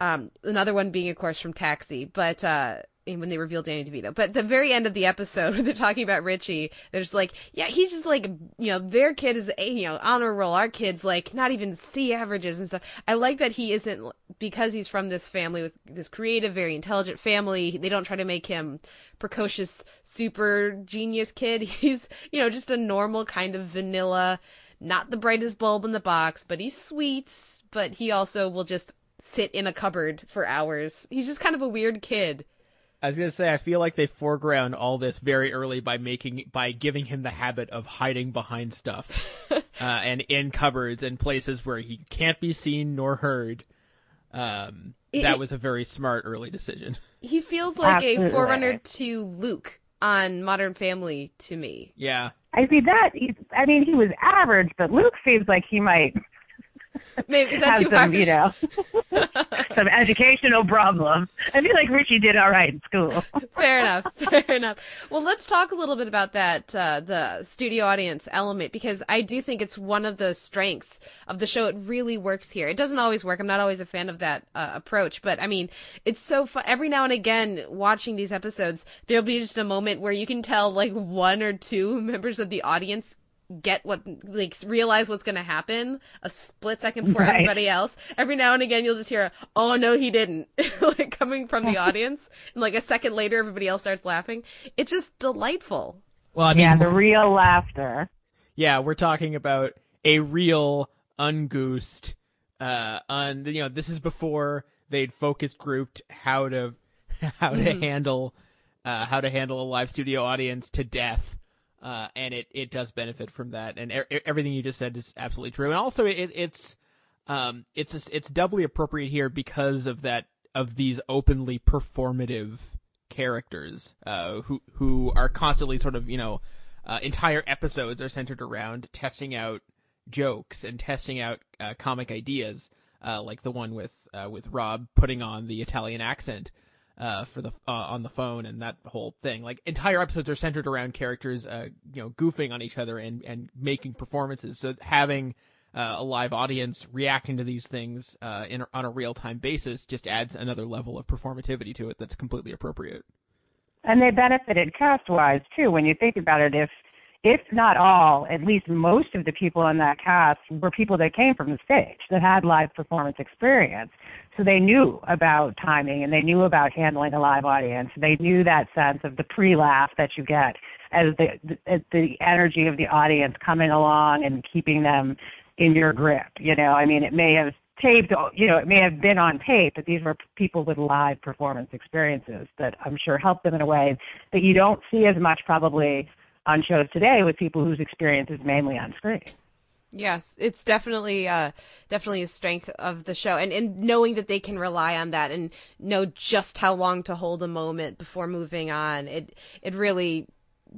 E: Um, another one being, of course, from Taxi, but uh, and Eh, when they reveal Danny DeVito. But the very end of the episode, when they're talking about Richie, they're just like, yeah, he's just like, you know, their kid is, a you know, honor roll. Our kid's like not even C averages and stuff. I like that he isn't because he's from this family with this creative, very intelligent family. They don't try to make him precocious, super genius kid. He's, you know, just a normal kind of vanilla, not the brightest bulb in the box, but he's sweet. But he also will just sit in a cupboard for hours. He's just kind of a weird kid.
F: I was gonna say I feel like they foreground all this very early by making by giving him the habit of hiding behind stuff, uh, and in cupboards and places where he can't be seen nor heard. Um,
E: It-
F: that was a very smart early decision.
E: He feels like a forerunner to Luke on Modern Family to me.
F: Yeah,
M: I see that. I mean, he was average, but Luke seems like he might
E: Maybe is that
M: have
E: too
M: some,
E: harsh?
M: you know, some educational problems. I feel like Richie did all right in school.
E: fair enough. Fair enough. Well, let's talk a little bit about that uh, the studio audience element because I do think it's one of the strengths of the show. It really works here. It doesn't always work. I'm not always a fan of that uh, approach, but I mean, it's so fun. Every now and again, watching these episodes, there'll be just a moment where you can tell like one or two members of the audience get what like realize what's going to happen a split second before
M: Right.
E: everybody else every now and again you'll just hear oh no he didn't like coming from the audience and like a second later everybody else starts laughing it's just delightful
K: Well, I mean,
M: yeah, the real laughter.
F: yeah, we're talking about a real ungoosed. Uh, un you know this is before they'd focus grouped how to how to
E: Mhm.
F: handle uh, how to handle a live studio audience to death. Uh, and it, it does benefit from that, and e- everything you just said is absolutely true. And also, it, it's um, it's it's doubly appropriate here because of that of these openly performative characters uh, who who are constantly sort of you know uh, entire episodes are centered around testing out jokes and testing out uh, comic ideas, uh, like the one with uh, with Rob putting on the Italian accent uh, for the uh, on the phone and that whole thing. Like entire episodes are centered around characters, uh, you know, goofing on each other and and making performances. So having uh, a live audience reacting to these things uh, in on a real time basis just adds another level of performativity to it that's completely appropriate.
M: And they benefited cast wise too. When you think about it, if if not all, at least most of the people in that cast were people that came from the stage that had live performance experience. So they knew about timing and they knew about handling a live audience. They knew that sense of the pre-laugh that you get as the the energy of the audience coming along and keeping them in your grip. You know, I mean, it may have taped, you know, it may have been on tape, but these were people with live performance experiences that I'm sure helped them in a way that you don't see as much probably on shows today with people whose experience is mainly on screen.
E: Yes, it's definitely uh definitely a strength of the show and and knowing that they can rely on that and know just how long to hold a moment before moving on. It it really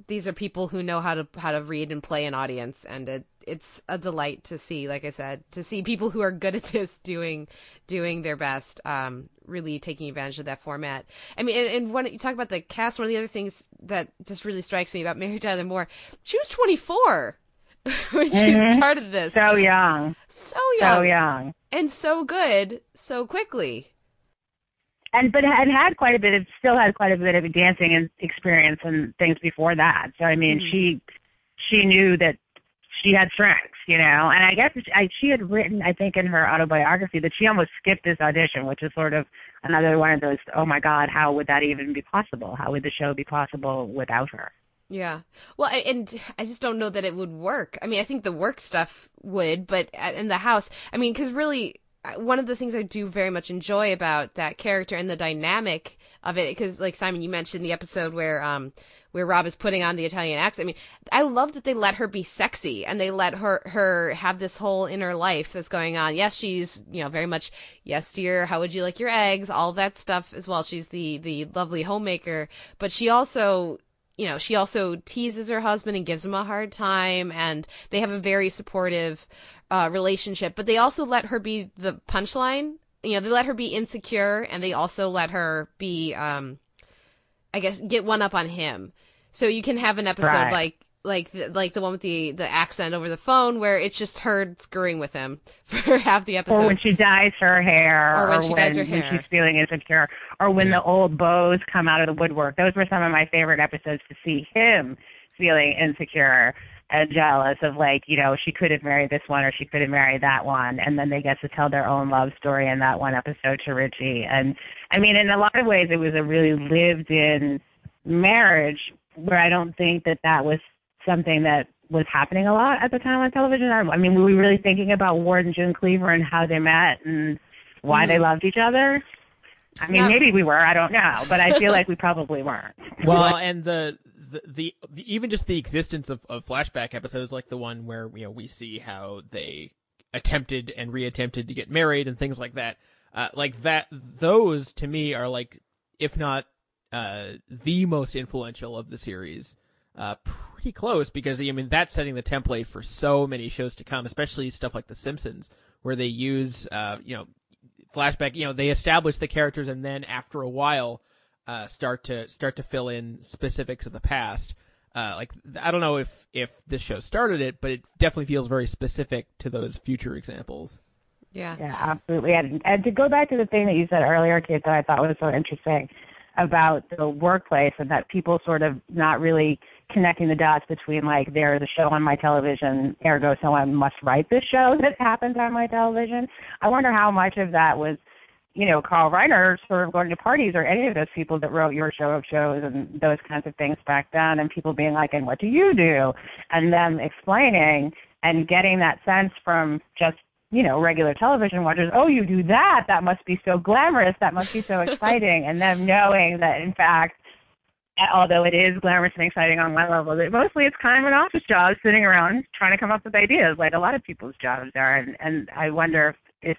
E: these are people who know how to how to read and play an audience and it it's a delight to see like I said to see people who are good at this doing doing their best um really taking advantage of that format. I mean and, and when you talk about the cast one of the other things that just really strikes me about Mary Tyler Moore, she was 24 when she
M: Mhm.
E: started this.
M: So young.
E: So young.
M: So young.
E: And so good so quickly.
M: And but had had quite a bit of still had quite a bit of dancing and experience and things before that. So I mean,
E: Mhm.
M: she she knew that she had strengths, you know. And I guess I, she had written, I think, in her autobiography that she almost skipped this audition, which is sort of another one of those. Oh my God, how would that even be possible? How would the show be possible without her?
E: Yeah. Well, I- and I just don't know that it would work. I mean, I think the work stuff would, but in the house, I mean, because really, one of the things I do very much enjoy about that character and the dynamic of it, because like Simon, you mentioned the episode where um where Rob is putting on the Italian accent. I mean, I love that they let her be sexy and they let her her have this whole inner life that's going on. Yes, she's you know very much yes dear, how would you like your eggs, all that stuff as well. She's the the lovely homemaker, but she also you know, she also teases her husband and gives him a hard time, and they have a very supportive uh, relationship. But they also let her be the punchline. You know, they let her be insecure, and they also let her be, um, I guess, get one up on him. So you can have an episode
M: Right.
E: like like the, like the one with the the accent over the phone, where it's just her screwing with him for half the episode.
M: Or when she dyes her hair,
E: Or when she dyes her
M: when
E: hair.
M: she's feeling insecure, or when the old bows come out of the woodwork. Those were some of my favorite episodes to see him feeling insecure and jealous of like, you know, she could have married this one or she could have married that one, and then they get to tell their own love story in that one episode to Richie. And I mean, in a lot of ways, it was a really lived-in marriage where I don't think that that was something that was happening a lot at the time on television. I mean, were we really thinking about Ward and June Cleaver and how they met and why they
F: Mhm.
M: loved each other? I mean,
F: No.
M: maybe we were. I don't know, but I feel like we probably weren't.
F: Well, and the, the the the even just the existence of, of flashback episodes like the one where you know we see how they attempted and reattempted to get married and things like that. Uh, like that, those to me are like, if not uh, the most influential of the series. Uh, pretty close because I mean that's setting the template for so many shows to come, especially stuff like The Simpsons, where they use uh, you know flashback. You know they establish the characters and then after a while uh, start to start to fill in specifics of the past. Uh, like I don't know if if this show started it, but it definitely feels very specific to those future examples.
E: Yeah.
M: Yeah, absolutely. And, and to go back to the thing that you said earlier, Kate, that I thought was so interesting about the workplace and that people sort of not really connecting the dots between like there's a show on my television, ergo someone must write this show that happens on my television. I wonder how much of that was, you know, Carl Reiner sort of going to parties or any of those people that wrote your show of shows and those kinds of things back then and people being like, and what do you do? And them explaining and getting that sense from just you know, regular television watchers, oh, you do that. That must be so glamorous. That must be so exciting. and them knowing that, in fact, although it is glamorous and exciting on one level, that mostly it's kind of an office job sitting around trying to come up with ideas, like a lot of people's jobs are. And, and I wonder if, if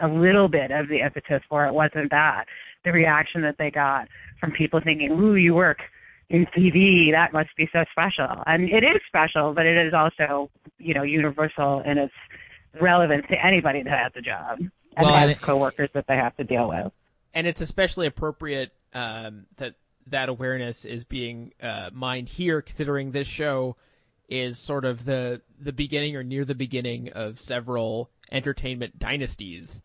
M: a little bit of the impetus for it wasn't that, the reaction that they got from people thinking, ooh, you work in TV, that must be so special. And it is special, but it is also, you know, universal in its relevance to anybody that has a job and
F: Well,
M: has
F: and-
M: coworkers that they have to deal with.
F: and it's especially appropriate um, that that awareness is being uh, mined here, considering this show is sort of the the beginning or near the beginning of several entertainment dynasties.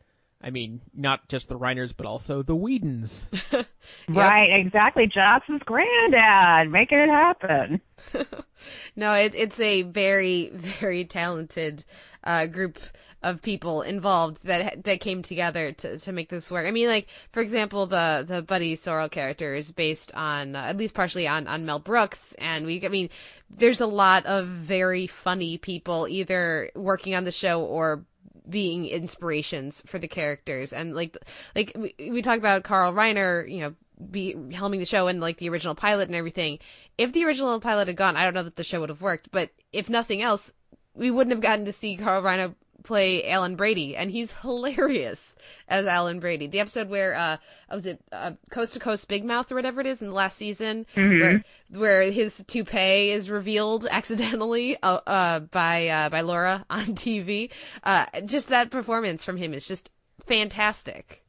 F: I mean, not just the Reiners, but also the Whedons.
M: Right, exactly. Johnson's granddad making it happen.
E: no, it, it's a very, very talented uh, group of people involved that that came together to, to make this work. I mean, like for example, the the Buddy Sorrell character is based on uh, at least partially on on Mel Brooks, and we I mean, there's a lot of very funny people either working on the show or being inspirations for the characters and like like we, we talked about Carl Reiner, you know, be helming the show and like the original pilot and everything. If the original pilot had gone, I don't know that the show would have worked, but if nothing else, we wouldn't have gotten to see Carl Reiner play Alan Brady, and he's hilarious as Alan Brady. The episode where uh was it uh, Coast to Coast Big Mouth or whatever it is in the last season,
M: Mhm.
E: where where his toupee is revealed accidentally uh, uh by uh by Laura on TV. Uh, just that performance from him is just fantastic.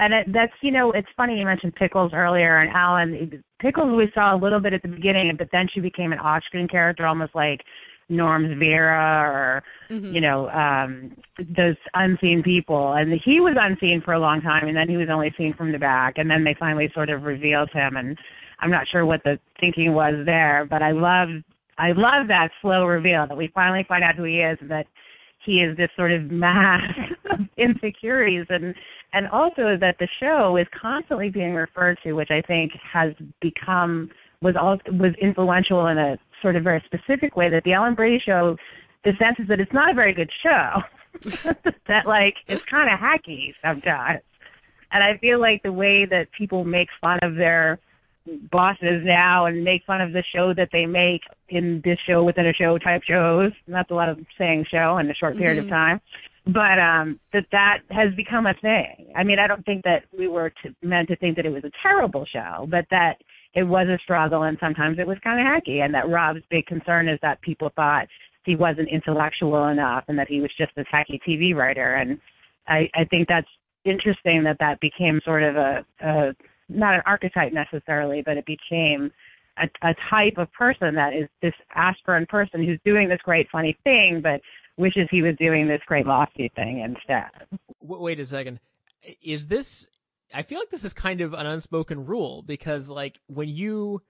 M: And it, that's, you know, it's funny you mentioned Pickles earlier, and Alan, Pickles we saw a little bit at the beginning, but then she became an off-screen character, almost like Norm's Vera or,
E: Mhm.
M: you know, um, those unseen people. And he was unseen for a long time, and then he was only seen from the back, and then they finally sort of revealed him, and I'm not sure what the thinking was there, but I love, I love that slow reveal that we finally find out who he is, and that he is this sort of mass of insecurities and and also that the show is constantly being referred to which i think has become was all was influential in a sort of very specific way that the alan brady show the sense is that it's not a very good show that like it's kind of hacky sometimes and i feel like the way that people make fun of their bosses now and make fun of the show that they make in this show within a show type shows. That's a lot of saying show in a short period
E: Mhm.
M: of time. But um that that has become a thing. I mean, I don't think that we were to, meant to think that it was a terrible show, but that it was a struggle and sometimes it was kind of hacky and that Rob's big concern is that people thought he wasn't intellectual enough and that he was just this hacky TV writer and I I think that's interesting that that became sort of a, a not an archetype necessarily but it became a, a type of person that is this aspirin person who's doing this great funny thing but wishes he was doing this great lofty thing instead.
F: Wait a second. Is this I feel like this is kind of an unspoken rule because like when you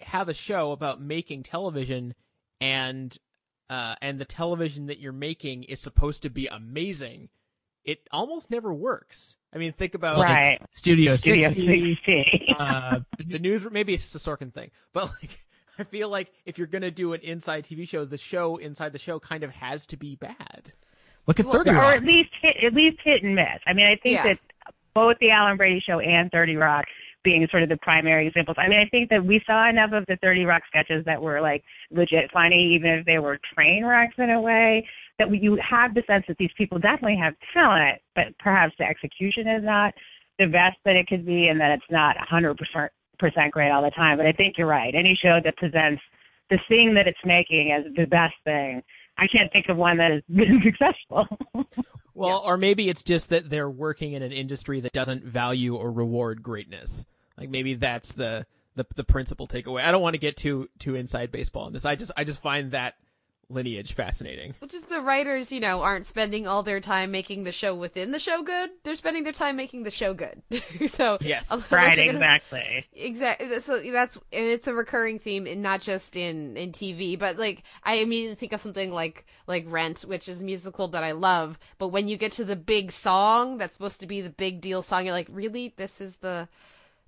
F: have a show about making television and uh and the television that you're making is supposed to be amazing, it almost never works. I mean, think about
M: Right.
K: Studio
M: Studio
K: 60.
M: 60.
F: uh, the news. Maybe it's just a Sorkin thing, but like, I feel like if you're gonna do an inside TV show, the show inside the show kind of has to be bad.
K: Look at
M: Well, or at least hit, at least hit and miss. I mean, I think
F: Yeah.
M: that both the Alan Brady show and 30 Rock being sort of the primary examples. I mean, I think that we saw enough of the 30 Rock sketches that were like legit funny, even if they were train wrecks in a way, that you have the sense that these people definitely have talent, but perhaps the execution is not the best that it could be and that it's not 100% great all the time. But I think you're right. Any show that presents the thing that it's making as the best thing, I can't think of one that has been successful.
F: Well, or maybe it's just that they're working in an industry that doesn't value or reward greatness. Like maybe that's the the, the principal takeaway. I don't want to get too too inside baseball on this. I just I just find that lineage fascinating.
E: Which is the writers, you know, aren't spending all their time making the show within the show good. They're spending their time making the show good. so
F: Yes.
E: Um,
M: right,
E: gonna-
M: exactly.
E: Exactly. So that's and it's a recurring theme, and not just in in TV, but like I immediately think of something like like Rent, which is a musical that I love. But when you get to the big song, that's supposed to be the big deal song, you're like, really, this is the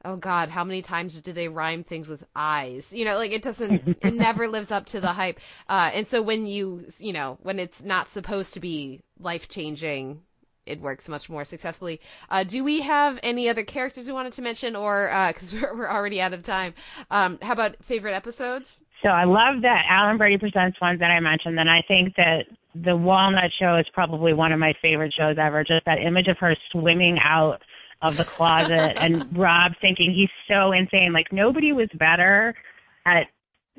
E: oh god how many times do they rhyme things with eyes? You know like it doesn't it never lives up to the hype. Uh and so when you you know when it's not supposed to be life changing it works much more successfully. Uh do we have any other characters we wanted to mention or uh because we're, we're already out of time. Um how about favorite episodes?
M: So I love that Alan Brady Presents ones that I mentioned, and I think that the Walnut Show is probably one of my favorite shows ever. Just that image of her swimming out of the closet and Rob thinking he's so insane. Like nobody was better at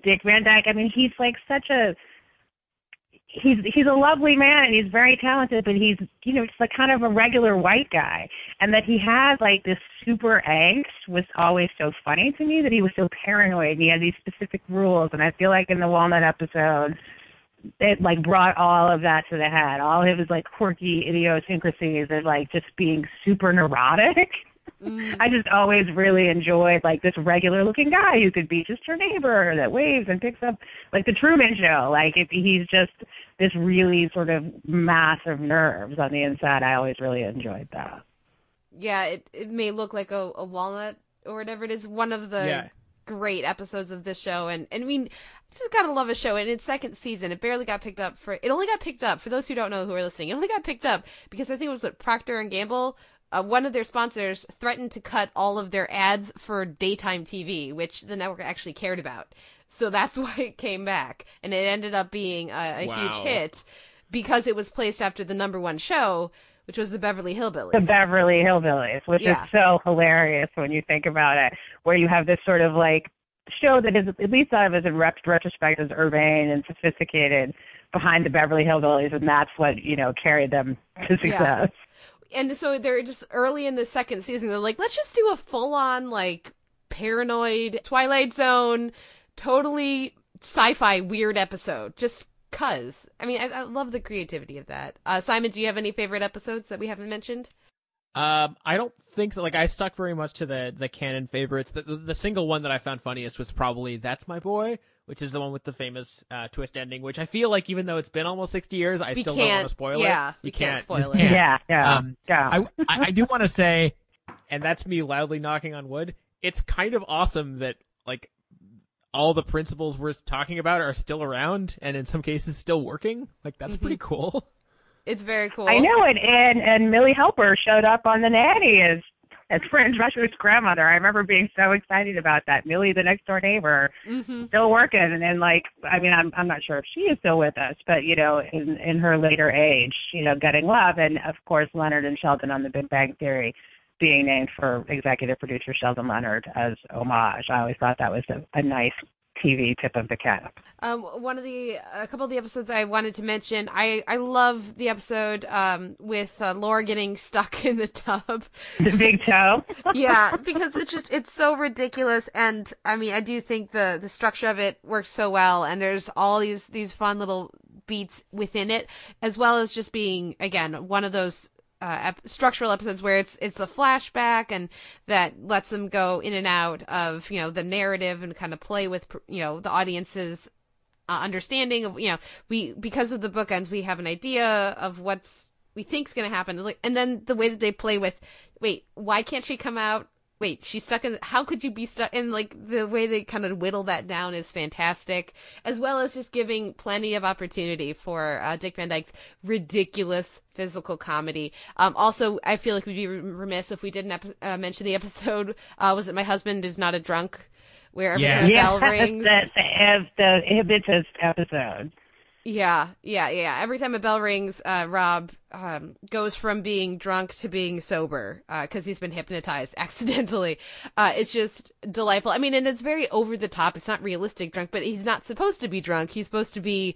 M: Dick Van Dyke. I mean, he's like such a he's he's a lovely man and he's very talented, but he's you know just like kind of a regular white guy, and that he has like this super angst was always so funny to me that he was so paranoid. And he had these specific rules, and I feel like in the Walnut episode, it like brought all of that to the head. All of his like quirky idiosyncrasies of like just being super neurotic. Mm. I just always really enjoyed like this regular looking guy who could be just your neighbor that waves and picks up like the Truman Show. Like if he's just this really sort of mass of nerves on the inside. I always really enjoyed that.
E: yeah it, it may look like a, a walnut or whatever it is one of the
F: Yeah.
E: Great episodes of this show. And, and i mean just gotta love a show. And its second season. It barely got picked up for it only got picked up for those who don't know who are listening it only got picked up because i think it was what procter and gamble uh, one of their sponsors threatened to cut all of their ads for daytime tv which the network actually cared about. So that's why it came back. And it ended up being a, a huge hit because it was placed after the number one show which was the beverly hillbillies
M: The Beverly Hillbillies, which
E: Yeah.
M: is so hilarious when you think about it, where you have this sort of like show that is at least thought of as in ret- retrospect as urbane and sophisticated behind the Beverly Hillbillies, and that's what you know carried them to success.
E: and so they're just early in the second season they're like let's just do a full on like paranoid twilight zone totally sci-fi weird episode just cuz i mean I, I love the creativity of that uh simon do you have any favorite episodes that we haven't mentioned
F: Um, I don't think so. Like, I stuck very much to the the canon favorites. The, the, the single one that I found funniest was probably "That's My Boy," which is the one with the famous uh, twist ending. Which I feel like, even though it's been almost sixty years, I
E: We
F: still don't want to spoil
E: yeah,
F: it.
E: we
F: You
E: can't
F: can't
E: spoil it.
F: can't.
M: Yeah, yeah,
K: Um,
M: yeah.
K: I, I, I do want to say,
F: and that's me loudly knocking on wood. It's kind of awesome that like all the principles we're talking about are still around, and in some cases still working. Like that's pretty cool.
E: it's very cool
M: I know it, and and Millie Helper showed up on the nanny as as Fran Drescher's grandmother. I remember being so excited about that. Millie, the next door neighbor,
E: mm-hmm.
M: still working, and then like I mean, I'm I'm not sure if she is still with us, but you know, in in her later age, you know, getting love, and of course Leonard and Sheldon on The Big Bang Theory. Being named for executive producer Sheldon Leonard as homage. I always thought that was a, a nice TV tip of the cap.
E: Um, one of the a couple of the episodes I wanted to mention. I I love the episode um with uh, Laura getting stuck in the tub.
M: The big toe.
E: yeah, because it's just it's so ridiculous, and I mean I do think the the structure of it works so well, and there's all these these fun little beats within it, as well as just being again one of those uh, ep- structural episodes where it's it's the flashback and that lets them go in and out of you know the narrative and kind of play with you know the audience's uh, understanding of you know we because of the bookends we have an idea of what's we think's going to happen like and then the way that they play with wait why can't she come out wait, she's stuck in. How could you be stuck? And like the way they kind of whittle that down is fantastic, as well as just giving plenty of opportunity for uh, Dick Van Dyke's ridiculous physical comedy. Um, also, I feel like we'd be remiss if we didn't ep- uh, mention the episode. Uh, was it My Husband Is Not a Drunk? Where every
M: yeah.
E: time a
M: yeah,
E: bell rings,
M: the the, the Ibitus episode.
E: Yeah, yeah, yeah. Every time a bell rings, uh, Rob um, goes from being drunk to being sober because uh, he's been hypnotized accidentally. Uh, it's just delightful. I mean, and it's very over the top. It's not realistic drunk, but he's not supposed to be drunk. He's supposed to be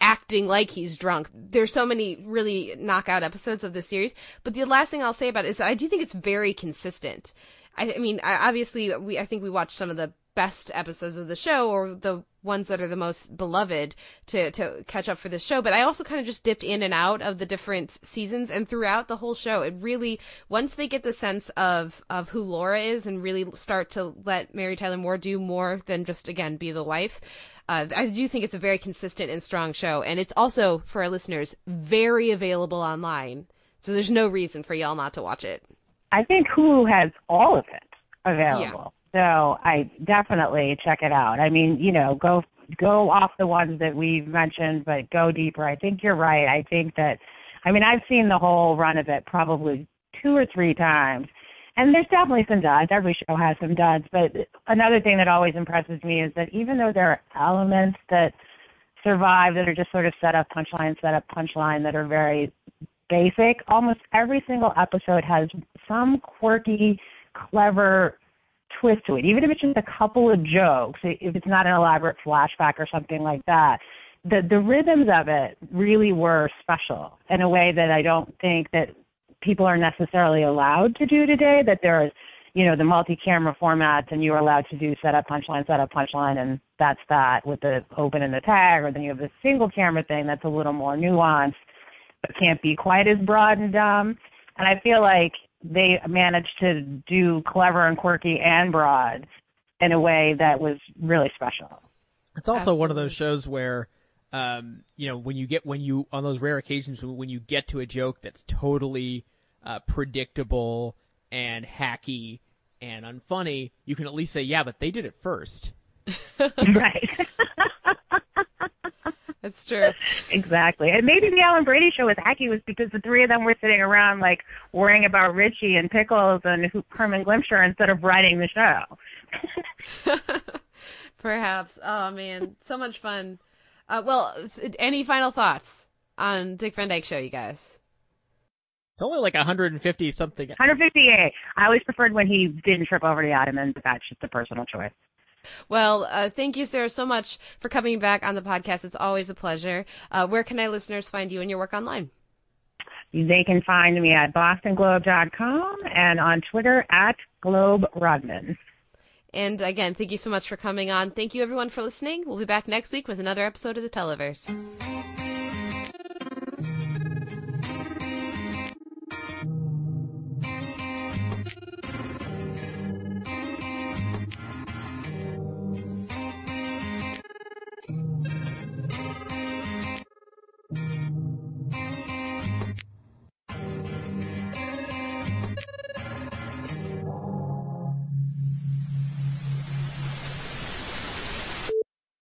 E: acting like he's drunk. There's so many really knockout episodes of this series. But the last thing I'll say about it is that I do think it's very consistent. I, I mean, I, obviously, we I think we watched some of the best episodes of the show or the ones that are the most beloved to to catch up for the show but i also kind of just dipped in and out of the different seasons and throughout the whole show it really once they get the sense of of who laura is and really start to let mary tyler moore do more than just again be the wife uh, I do think it's a very consistent and strong show, and it's also for our listeners very available online. So there's no reason for y'all not to watch it.
M: I think Hulu has all of it available. So I definitely check it out. I mean, you know, go go off the ones that we've mentioned, but go deeper. I think you're right. I think that I mean, I've seen the whole run of it probably two or three times. And there's definitely some duds. Every show has some duds. But another thing that always impresses me is that even though there are elements that survive that are just sort of set up punchline, set up punchline that are very basic, almost every single episode has some quirky, clever twist to it, even if it's just a couple of jokes, if it's not an elaborate flashback or something like that. The the rhythms of it really were special in a way that I don't think that people are necessarily allowed to do today. That there is, you know, the multi-camera formats, and you are allowed to do set up punchline, set up punchline, and that's that with the open and the tag. Or then you have the single camera thing that's a little more nuanced, but can't be quite as broad and dumb. And I feel like they managed to do clever and quirky and broad in a way that was really special.
F: It's also Absolutely. one of those shows where, um, you know, when you get when you on those rare occasions when you get to a joke that's totally uh, predictable and hacky and unfunny, you can at least say, "Yeah, but they did it first.
M: right.
E: That's true.
M: exactly. And maybe the Alan Brady show was hacky was because the three of them were sitting around like worrying about Richie and Pickles and Herman Glimscher instead of writing the show.
E: Perhaps. Oh man, so much fun. Uh, well, th- any final thoughts on Dick Van Dyke Show, you guys?
F: It's only like 150 something.
M: 158. I always preferred when he didn't trip over the ottoman, but that's just a personal choice.
E: Well, uh, thank you, Sarah, so much for coming back on the podcast. It's always a pleasure. Uh, where can our listeners find you and your work online?
M: They can find me at bostonglobe.com and on Twitter at Globe Rodman.
E: And again, thank you so much for coming on. Thank you, everyone, for listening. We'll be back next week with another episode of the Televerse.